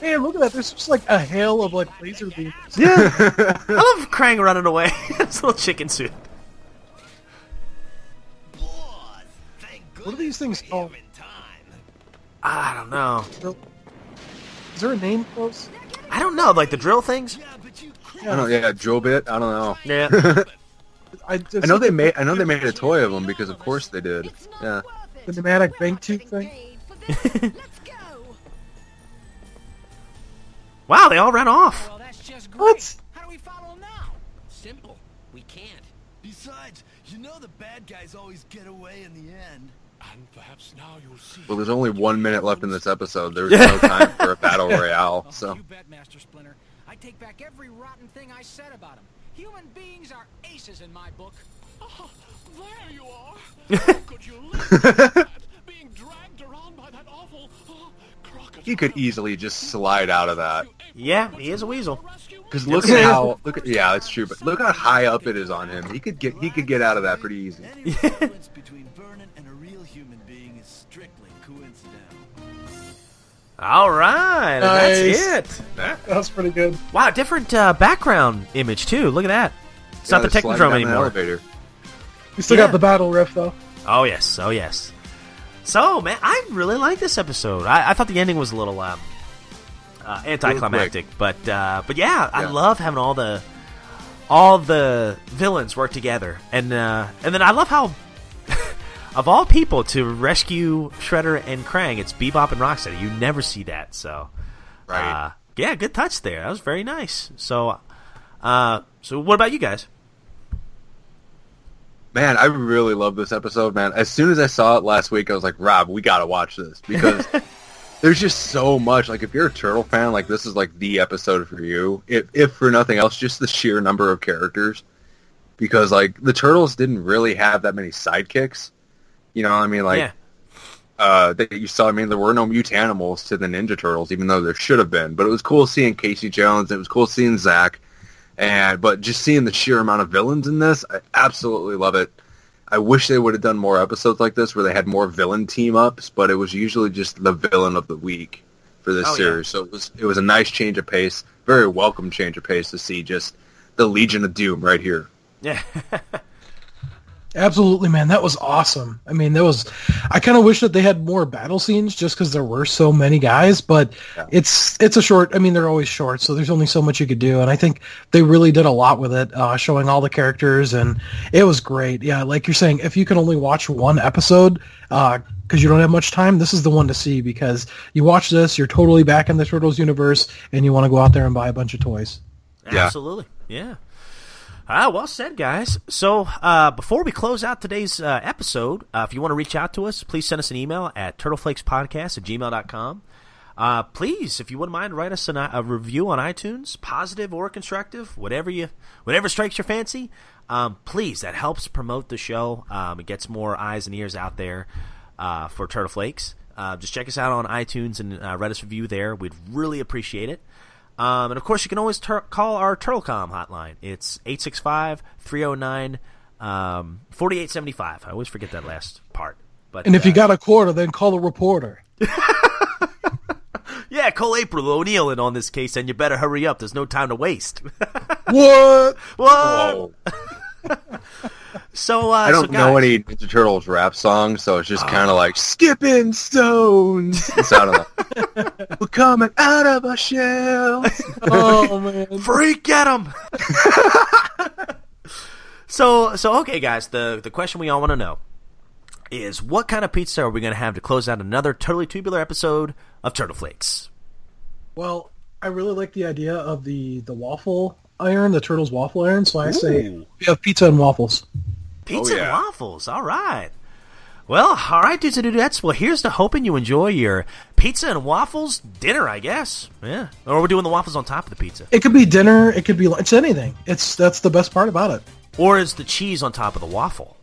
Man, look at that. There's just like a hail of like laser beams. Yeah. I love Krang running away. His little chicken suit. What are these things called? I don't know. Is there a name for close? I don't know. Like the drill things? I don't know. Yeah, drill bit. I don't know. Yeah. I, I know they made I know they made a toy of them because of course they did. Yeah. the pneumatic bank tube thing. Wow, they all ran off. Well, that's just great. What? How do we follow them now? Simple. We can't. Besides, you know the bad guys always get away in the end. And perhaps now you'll see. Well, there's only one minute left in this episode. There's no time for a battle royale. Oh, So you bet, Master Splinter. I take back every rotten thing I said about them. Human beings are aces in my book. Ah, there you are. How could you live that? Being dragged around by that awful uh, crocodile. he could easily just slide out of that. Yeah, he is a weasel. Because look at how look at yeah, it's true. But look how high up it is on him. He could get he could get out of that pretty easy. All right, Nice. that's it. That was pretty good. Wow, different uh, background image too. Look at that. It's not the Technodrome down the anymore. Elevator. We still Yeah. got the battle riff though. Oh yes, oh yes. So man, I really like this episode. I, I thought the ending was a little um, uh, anticlimactic, but uh, but yeah, I love having all the all the villains work together, and uh, and then I love how. Of all people to rescue Shredder and Krang, it's Bebop and Rocksteady. You never see that, so Right. uh, yeah, good touch there. That was very nice. So, uh, so what about you guys? Man, I really love this episode, man. As soon as I saw it last week, I was like, Rob, we gotta watch this because there's just so much. Like, if you're a Turtle fan, like this is like the episode for you. If, if for nothing else, just the sheer number of characters. Because like the Turtles didn't really have that many sidekicks. You know, what I mean, like yeah, uh, that you saw. I mean, there were no mutant mutanimals to the Ninja Turtles, even though there should have been. But it was cool seeing Casey Jones. It was cool seeing Zach, and but just seeing the sheer amount of villains in this, I absolutely love it. I wish they would have done more episodes like this where they had more villain team ups, but it was usually just the villain of the week for this Oh, yeah. series. So it was it was a nice change of pace, very welcome change of pace to see just the Legion of Doom right here. yeah. Absolutely, man. That was awesome. I mean, that was. I kind of wish that they had more battle scenes, just because there were so many guys. But Yeah. it's it's a short. I mean, they're always short, so there's only so much you could do. And I think they really did a lot with it, uh, showing all the characters, and it was great. Yeah, like you're saying, if you can only watch one episode, because you don't have much time, this is the one to see. Because you watch this, you're totally back in the Turtles universe, and you want to go out there and buy a bunch of toys. Yeah. Absolutely. Yeah. Ah, well said, guys. So, uh, before we close out today's uh, episode, uh, if you want to reach out to us, please send us an email at turtleflakespodcast at gmail.com. Uh, please, if you wouldn't mind, write us an, a review on iTunes, positive or constructive, whatever you, whatever strikes your fancy. Um, please, that helps promote the show. Um, it gets more eyes and ears out there uh, for Turtle Flakes. Uh, just check us out on iTunes and uh, write us a review there. We'd really appreciate it. Um, and of course, you can always tur- call our TurtleCom hotline. It's 865 309 um, 4875. I always forget that last part. But And if you uh, got a quarter, then call a reporter. yeah, call April O'Neil in on this case, and you better hurry up. There's no time to waste. what? what? Whoa. So uh, I don't so know any Ninja Turtles rap songs, so it's just kind of like skipping stones. It sounded like we're coming out of our shells. Oh man. Freak, get him! so, so okay, guys. The the question we all want to know is what kind of pizza are we going to have to close out another totally tubular episode of Turtle Flakes? Well, I really like the idea of the the waffle iron, the turtles waffle iron. So I say we have pizza and waffles. Pizza oh, and yeah. waffles. All right. Well, all right, dudes and dudettes. Well, here's to hoping you enjoy your pizza and waffles dinner, I guess. Yeah. Or we're doing the waffles on top of the pizza. It could be dinner. It could be it's anything. It's that's the best part about it. Or is the cheese on top of the waffle?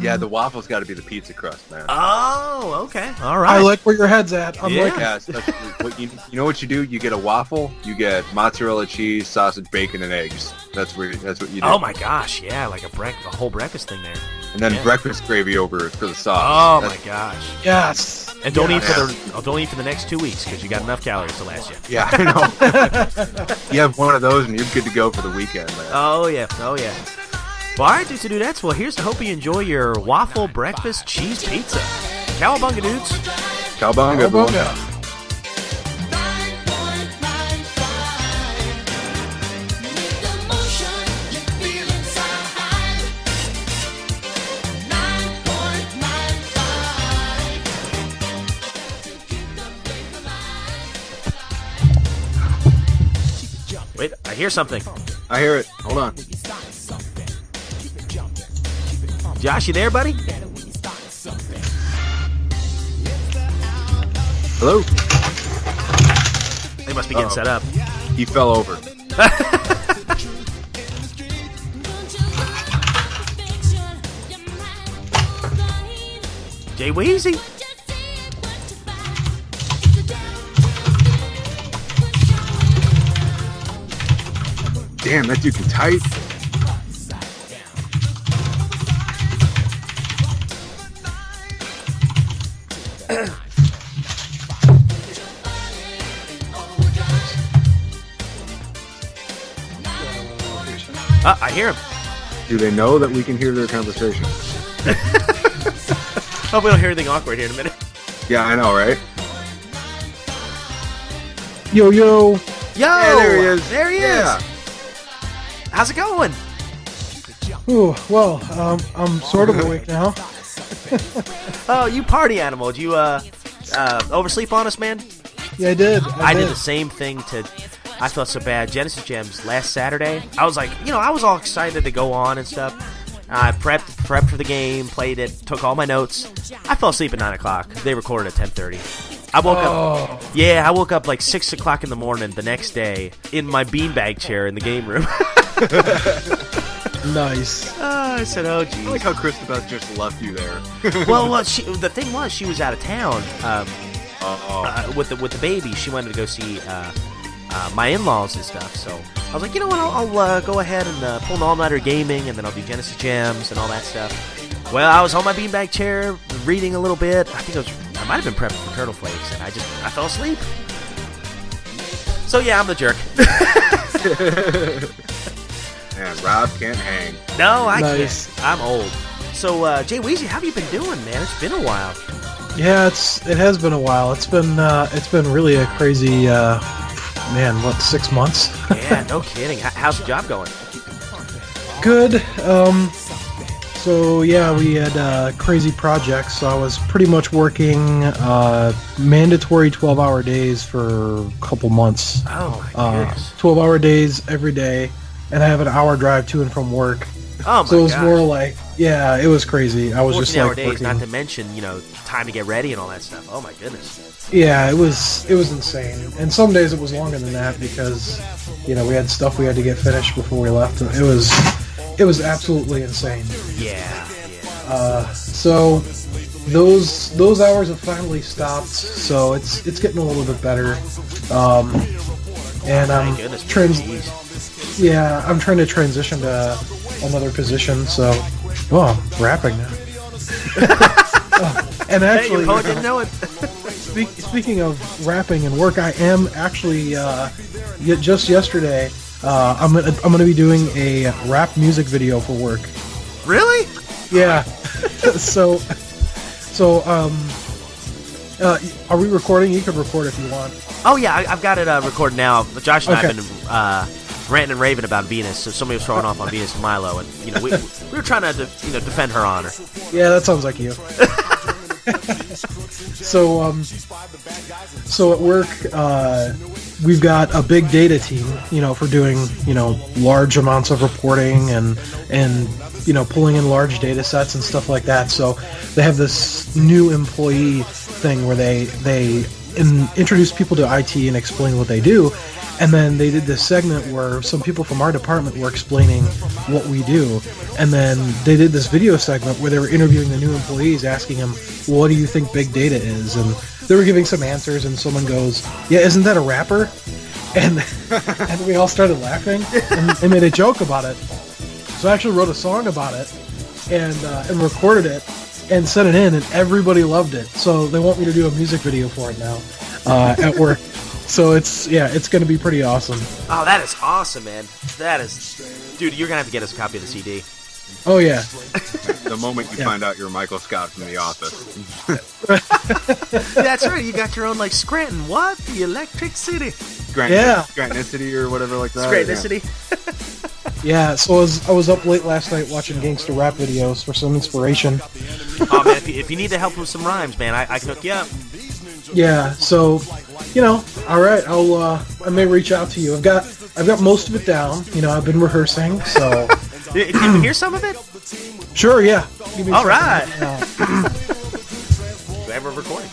Yeah, the waffles got to be the pizza crust, man. Oh, okay. All right. I like where your head's at. I'm Yeah. like, yeah, especially what you, you know what you do? You get a waffle, you get mozzarella cheese, sausage, bacon, and eggs. That's where that's what you do. Oh my gosh, yeah, like a break, a whole breakfast thing there. and then yeah. breakfast gravy over for the sauce. Oh sauce. my gosh! yes. And don't Yeah. eat for the oh, don't eat for the next two weeks because you got enough calories to last you. Yeah, I know. you have one of those, and you're good to go for the weekend. Man. Oh yeah, oh yeah. Well, all right, dudes and dudettes. Well, here's to hope you enjoy your waffle breakfast cheese pizza. Cowabunga, dudes. Cowabunga, Cowabunga. Wait, I hear something. I hear it. Hold on. Josh, you there, buddy? Hello? They must be getting Uh-oh. set up. He fell over. Jay Weezy. Damn, that dude can type. Hear him. Do they know that we can hear their conversation? Hope we don't hear anything awkward here in a minute. Yeah, I know, right? Yo, yo. Yo, Yeah, there he is. There he Yeah. is. How's it going? Ooh, well, um, I'm sort of awake now. Oh, you party animal. Did you uh, uh, oversleep on us, man? Yeah, I did. I did the same thing to. I felt so bad. Genesis Gems last Saturday. I was like, you know, I was all excited to go on and stuff. I prepped prepped for the game, played it, took all my notes. I fell asleep at nine o'clock. They recorded at ten thirty. I woke Oh. up. Yeah, I woke up like six o'clock in the morning the next day in my beanbag chair in the game room. Nice. Ah, I said, "Oh, I geez." like how Christabel just left you there. well, well she, the thing was, she was out of town um, uh, with the with the baby. She wanted to go see uh, uh, my in-laws and stuff. So I was like, you know what? I'll, I'll uh, go ahead and uh, pull an all-nighter gaming, and then I'll do Genesis Gems and all that stuff. Well, I was on my beanbag chair reading a little bit. I think I was I might have been prepping for Turtle Flakes, and I just I fell asleep. So yeah, I'm the jerk. And Rob can't hang. no, I Nice. can't. I'm old. So uh, Jay Weezy, how have you been doing, man? It's been a while. Yeah, it's it has been a while. It's been uh, it's been really a crazy uh, man. What six months? Yeah, no kidding. How's the job going? Good. Um, so yeah, we had uh, crazy projects. So I was pretty much working uh, mandatory twelve-hour days for a couple months. Oh my Uh, goodness. twelve-hour days every day, and I have an hour drive to and from work. Oh my god. so it was gosh. more like, yeah, it was crazy. I was just 14 hour like days, working. not to mention, you know, time to get ready and all that stuff. Oh my goodness. Yeah, it was it was insane. And some days it was longer than that because you know we had stuff we had to get finished before we left. And it was it was absolutely insane. Yeah, yeah. Uh, so those those hours have finally stopped. So it's it's getting a little bit better. Um, and I'm goodness. trans- yeah I'm trying to transition to another position. So oh, I'm rapping now. Oh, and actually, poet didn't know it. Speak, speaking of rapping and work, I am actually uh, just yesterday. Uh, I'm gonna, I'm gonna be doing a rap music video for work. really? Yeah. so so um, uh, are we recording? You can record if you want. Oh yeah, I, I've got it uh, recorded now. Josh and I have been uh, ranting and raving about Venus. So somebody was throwing off on Venus Milo, and you know we, we were trying to de- you know defend her honor. Yeah, that sounds like you. so um, so at work, uh, we've got a big data team, you know, for doing you know large amounts of reporting and and you know pulling in large data sets and stuff like that. So they have this new employee thing where they they in, introduce people to IT and explain what they do. And then they did this segment where some people from our department were explaining what we do. And then they did this video segment where they were interviewing the new employees, asking them, what do you think big data is? And they were giving some answers, and someone goes, yeah, isn't that a rapper? And, and we all started laughing and, and made a joke about it. So I actually wrote a song about it and, uh, and recorded it and sent it in, and everybody loved it. So they want me to do a music video for it now uh, at work. So it's yeah, it's going to be pretty awesome. Oh, that is awesome, man. That is, dude. You're gonna have to get us a copy of the CD. Oh yeah, The moment you Yeah. find out you're Michael Scott from The Office. That's right. You got your own like Scranton. What? The Electric City. Scranton, Yeah. Scrantonicity or whatever like that. Scranton yeah. City. yeah. So I was I was up late last night watching gangster rap videos for some inspiration. Oh man, if you, if you need the help with some rhymes, man, I, I can hook you up. Yeah. So you know, all right, I'll uh, I may reach out to you. I've got I've got most of it down. You know, I've been rehearsing, so Can you hear some of it? sure, yeah. Give me a All second. right. Do I have a recording?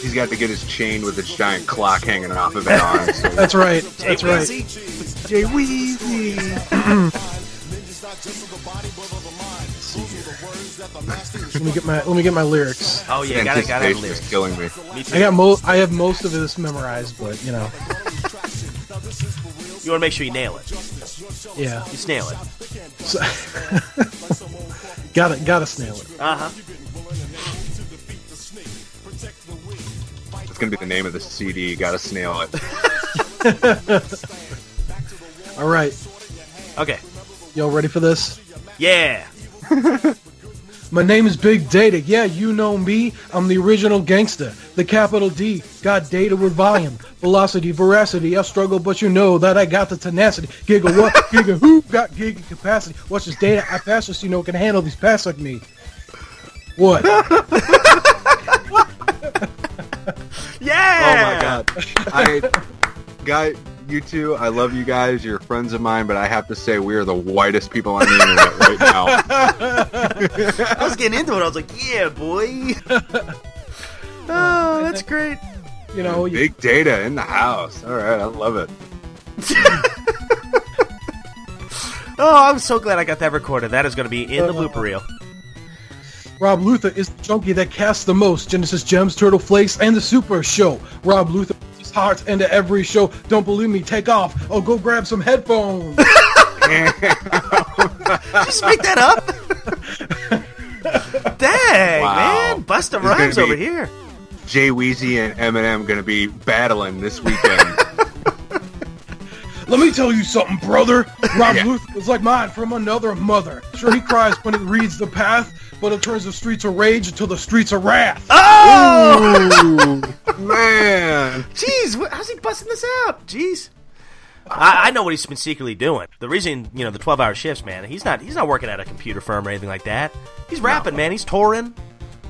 He's got to get his chain with its giant clock hanging off of it on. So that's right. That's right. Jay Weezy. Let me get my let me get my lyrics. Oh yeah, gotta gotta have lyrics. killing me. Me. I got mo I have most of this memorized, but you know, You want to make sure you nail it. yeah. You nail it. So, gotta gotta snail it. Uh huh. It's gonna be the name of the CD. Got to snail it. All right, Okay. y'all ready for this? Yeah. My name is Big Data. Yeah, you know me. I'm the original gangster. The capital D. Got data with volume, velocity, veracity. I struggle, but you know that I got the tenacity. Giga what? Giga who? Got giga capacity. Watch this data. I pass this, you know, can handle these pass like me. What? Yeah. Oh my god. I guy you two, I love you guys. You're friends of mine, but I have to say we are the whitest people on the internet right now. I was getting into it. I was like, yeah, boy. oh, that's great. You know, you, Big data in the house. All right, I love it. Oh, I'm so glad I got that recorded. That is going to be in the uh-huh. blooper reel. Rob Luther is the junkie that casts the most. Genesis Gems, Turtle Flakes, and the Super Show. Rob Luther puts into every show. Don't believe me? Take off. Oh, go grab some headphones. Just make that up. Dang, Wow. man. Busta This rhymes over here. Jay Weezy and Eminem going to be battling this weekend. Let me tell you something, brother. Rob Yeah. Luther is like mine from another mother. Sure, he cries when he reads the path, but it turns the streets of rage until the streets of wrath. Oh! Man. Jeez, how's he busting this out? Jeez. I, I know what he's been secretly doing. The reason, you know, the twelve-hour shifts, man. He's not. He's not working at a computer firm or anything like that. He's rapping, man. He's touring.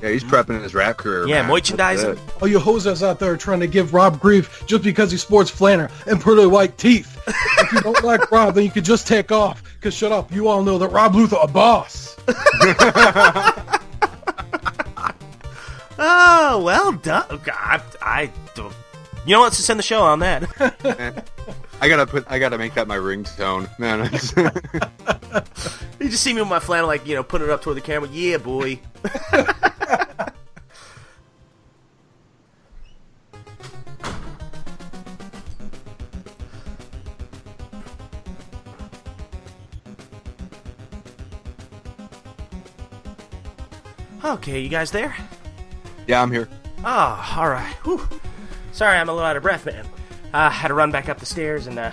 Yeah, he's prepping his rap career. Yeah, man. merchandising. That's it. All you hosers out there trying to give Rob grief just because he sports flanner and pretty white teeth. if you don't like Rob, then you could just take off. Cause shut up, you all know that Rob Luther a boss. Oh, well done. I, I don't. You know what? Let's just end the show on that. I gotta put. I gotta make that my ringtone, man. you just see me with my flannel, like you know, putting it up toward the camera. Yeah, boy. Okay, you guys there? yeah, I'm here. Oh, all right. Whew. Sorry, I'm a little out of breath, man. Uh, had to run back up the stairs and uh,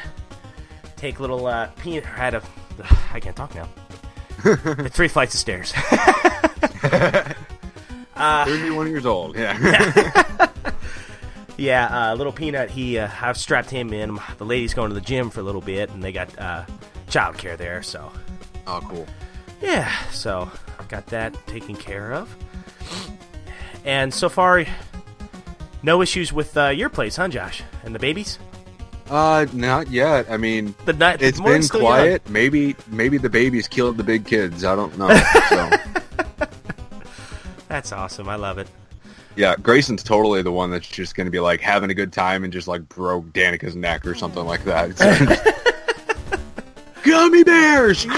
take a little uh, peanut. I had to. I can't talk now. Three flights of stairs. uh, 31 years old. Yeah. yeah, uh, little peanut. He, uh, I've strapped him in. The lady's going to the gym for a little bit, and they got uh, childcare there. So oh, cool. yeah, so I got that taken care of. And so far, no issues with uh, your place, huh, Josh? And the babies? Uh, not yet. I mean, The night. it's been still young. quiet. Maybe, maybe the babies killed the big kids. I don't know. So, That's awesome. I love it. yeah, Grayson's totally the one that's just going to be like having a good time and just like broke Danica's neck or something like that. Gummy bears.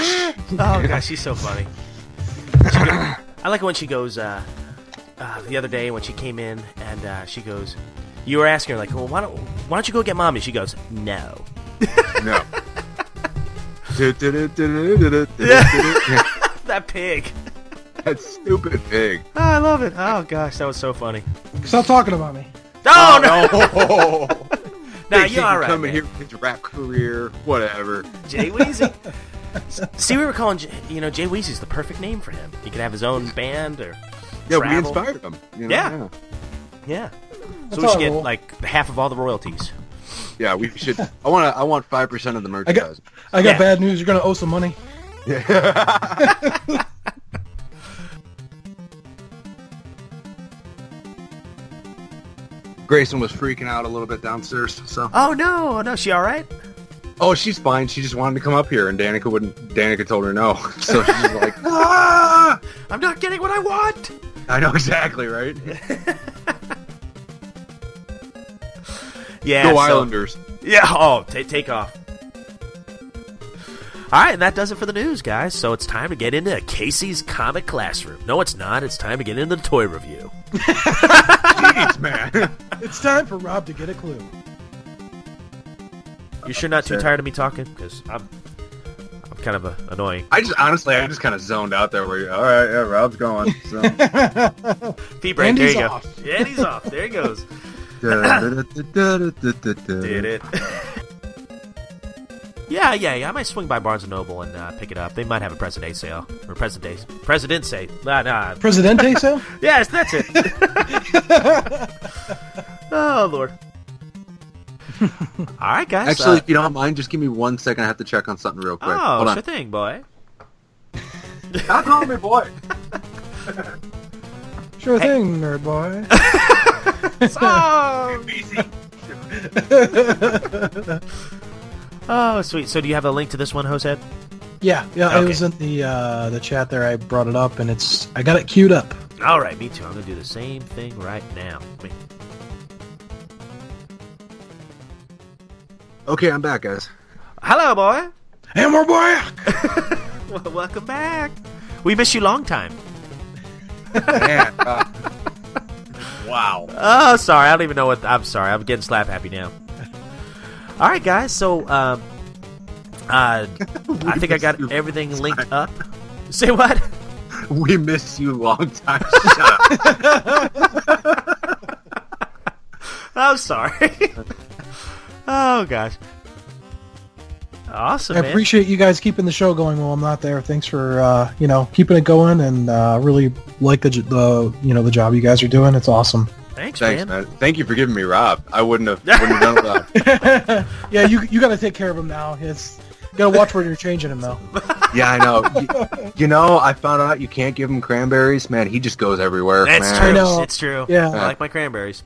Oh gosh, she's so funny. I like it when she goes. Uh, uh, the other day when she came in and uh, she goes, you were asking her like, well, why don't why don't you go get mommy? She goes, no. no. that pig. that stupid pig. Oh, I love it. Oh gosh, that was so funny. Stop talking about me. Oh, no. no. Nah, you're can all right, Come man. in here with his rap career, whatever. Jay Weezy. See, we were calling, you know, Jay Weezy's the perfect name for him. He could have his own band or Yeah, we inspired them. you know, Yeah. Yeah. That's So we should get like half of all the royalties. Yeah, we should. I want to. I want five percent of the I got. I got Yeah. bad news. You're gonna owe some money. Grayson was freaking out a little bit downstairs. So Oh no, no, she all right? Oh, she's fine. She just wanted to come up here, and Danica wouldn't. Danica told her no. So she's like, ah! I'm not getting what I want. I know exactly, right? Yeah. Go so- Islanders. Yeah. Oh, ta take off. All right, and that does it for the news, guys. So it's time to get into Casey's comic classroom. No, it's not. It's time to get into the toy review. Jeez, man. It's time for Rob to get a clue. You sure not too Sure. tired of me talking? Because I'm, I'm kind of uh, annoying. I just honestly, I just kind of zoned out there. Where you, all right, yeah, Rob's going. So. Pee break. There you off. go. And he's off. There he goes. Did it. yeah, yeah, yeah. I might swing by Barnes and Noble and uh, pick it up. They might have a present day sale or present day President's Day. Nah, nah. Presidente sale? Yes, that's it. oh Lord. All right, guys. Actually, uh, if you don't mind, just give me one second. I have to check on something real quick. oh, Hold on. sure thing, boy. Stop calling me boy. Sure thing, nerd boy. Oh, sweet. So, do you have a link to this one, Jose? yeah, yeah. Okay. It was in the uh, the chat there. I brought it up, and it's I got it queued up. All right, me too. I'm gonna do the same thing right now. Wait. Okay, I'm back, guys. Hello, boy. And we're back. Well, welcome back. We miss you long time. Man, uh, wow. Oh, sorry. I don't even know what. I'm sorry. I'm getting slap happy now. All right, guys. So, um, uh, I think I got everything linked up. Say what? We miss you long time. Shut up. I'm sorry. Oh gosh. Awesome, I man. appreciate you guys keeping the show going while I'm not there. Thanks for uh, you know keeping it going, and uh, really like the the you know the job you guys are doing. It's awesome. Thanks, Thanks, man. man. Thank you for giving me Rob. I wouldn't have, wouldn't have done it without. yeah, you you got to take care of him now. It's you got to watch where you're changing him though. Yeah, I know. You, you know, I found out you can't give him cranberries. Man, he just goes everywhere. That's man. true. know. It's true. Yeah. I like my cranberries.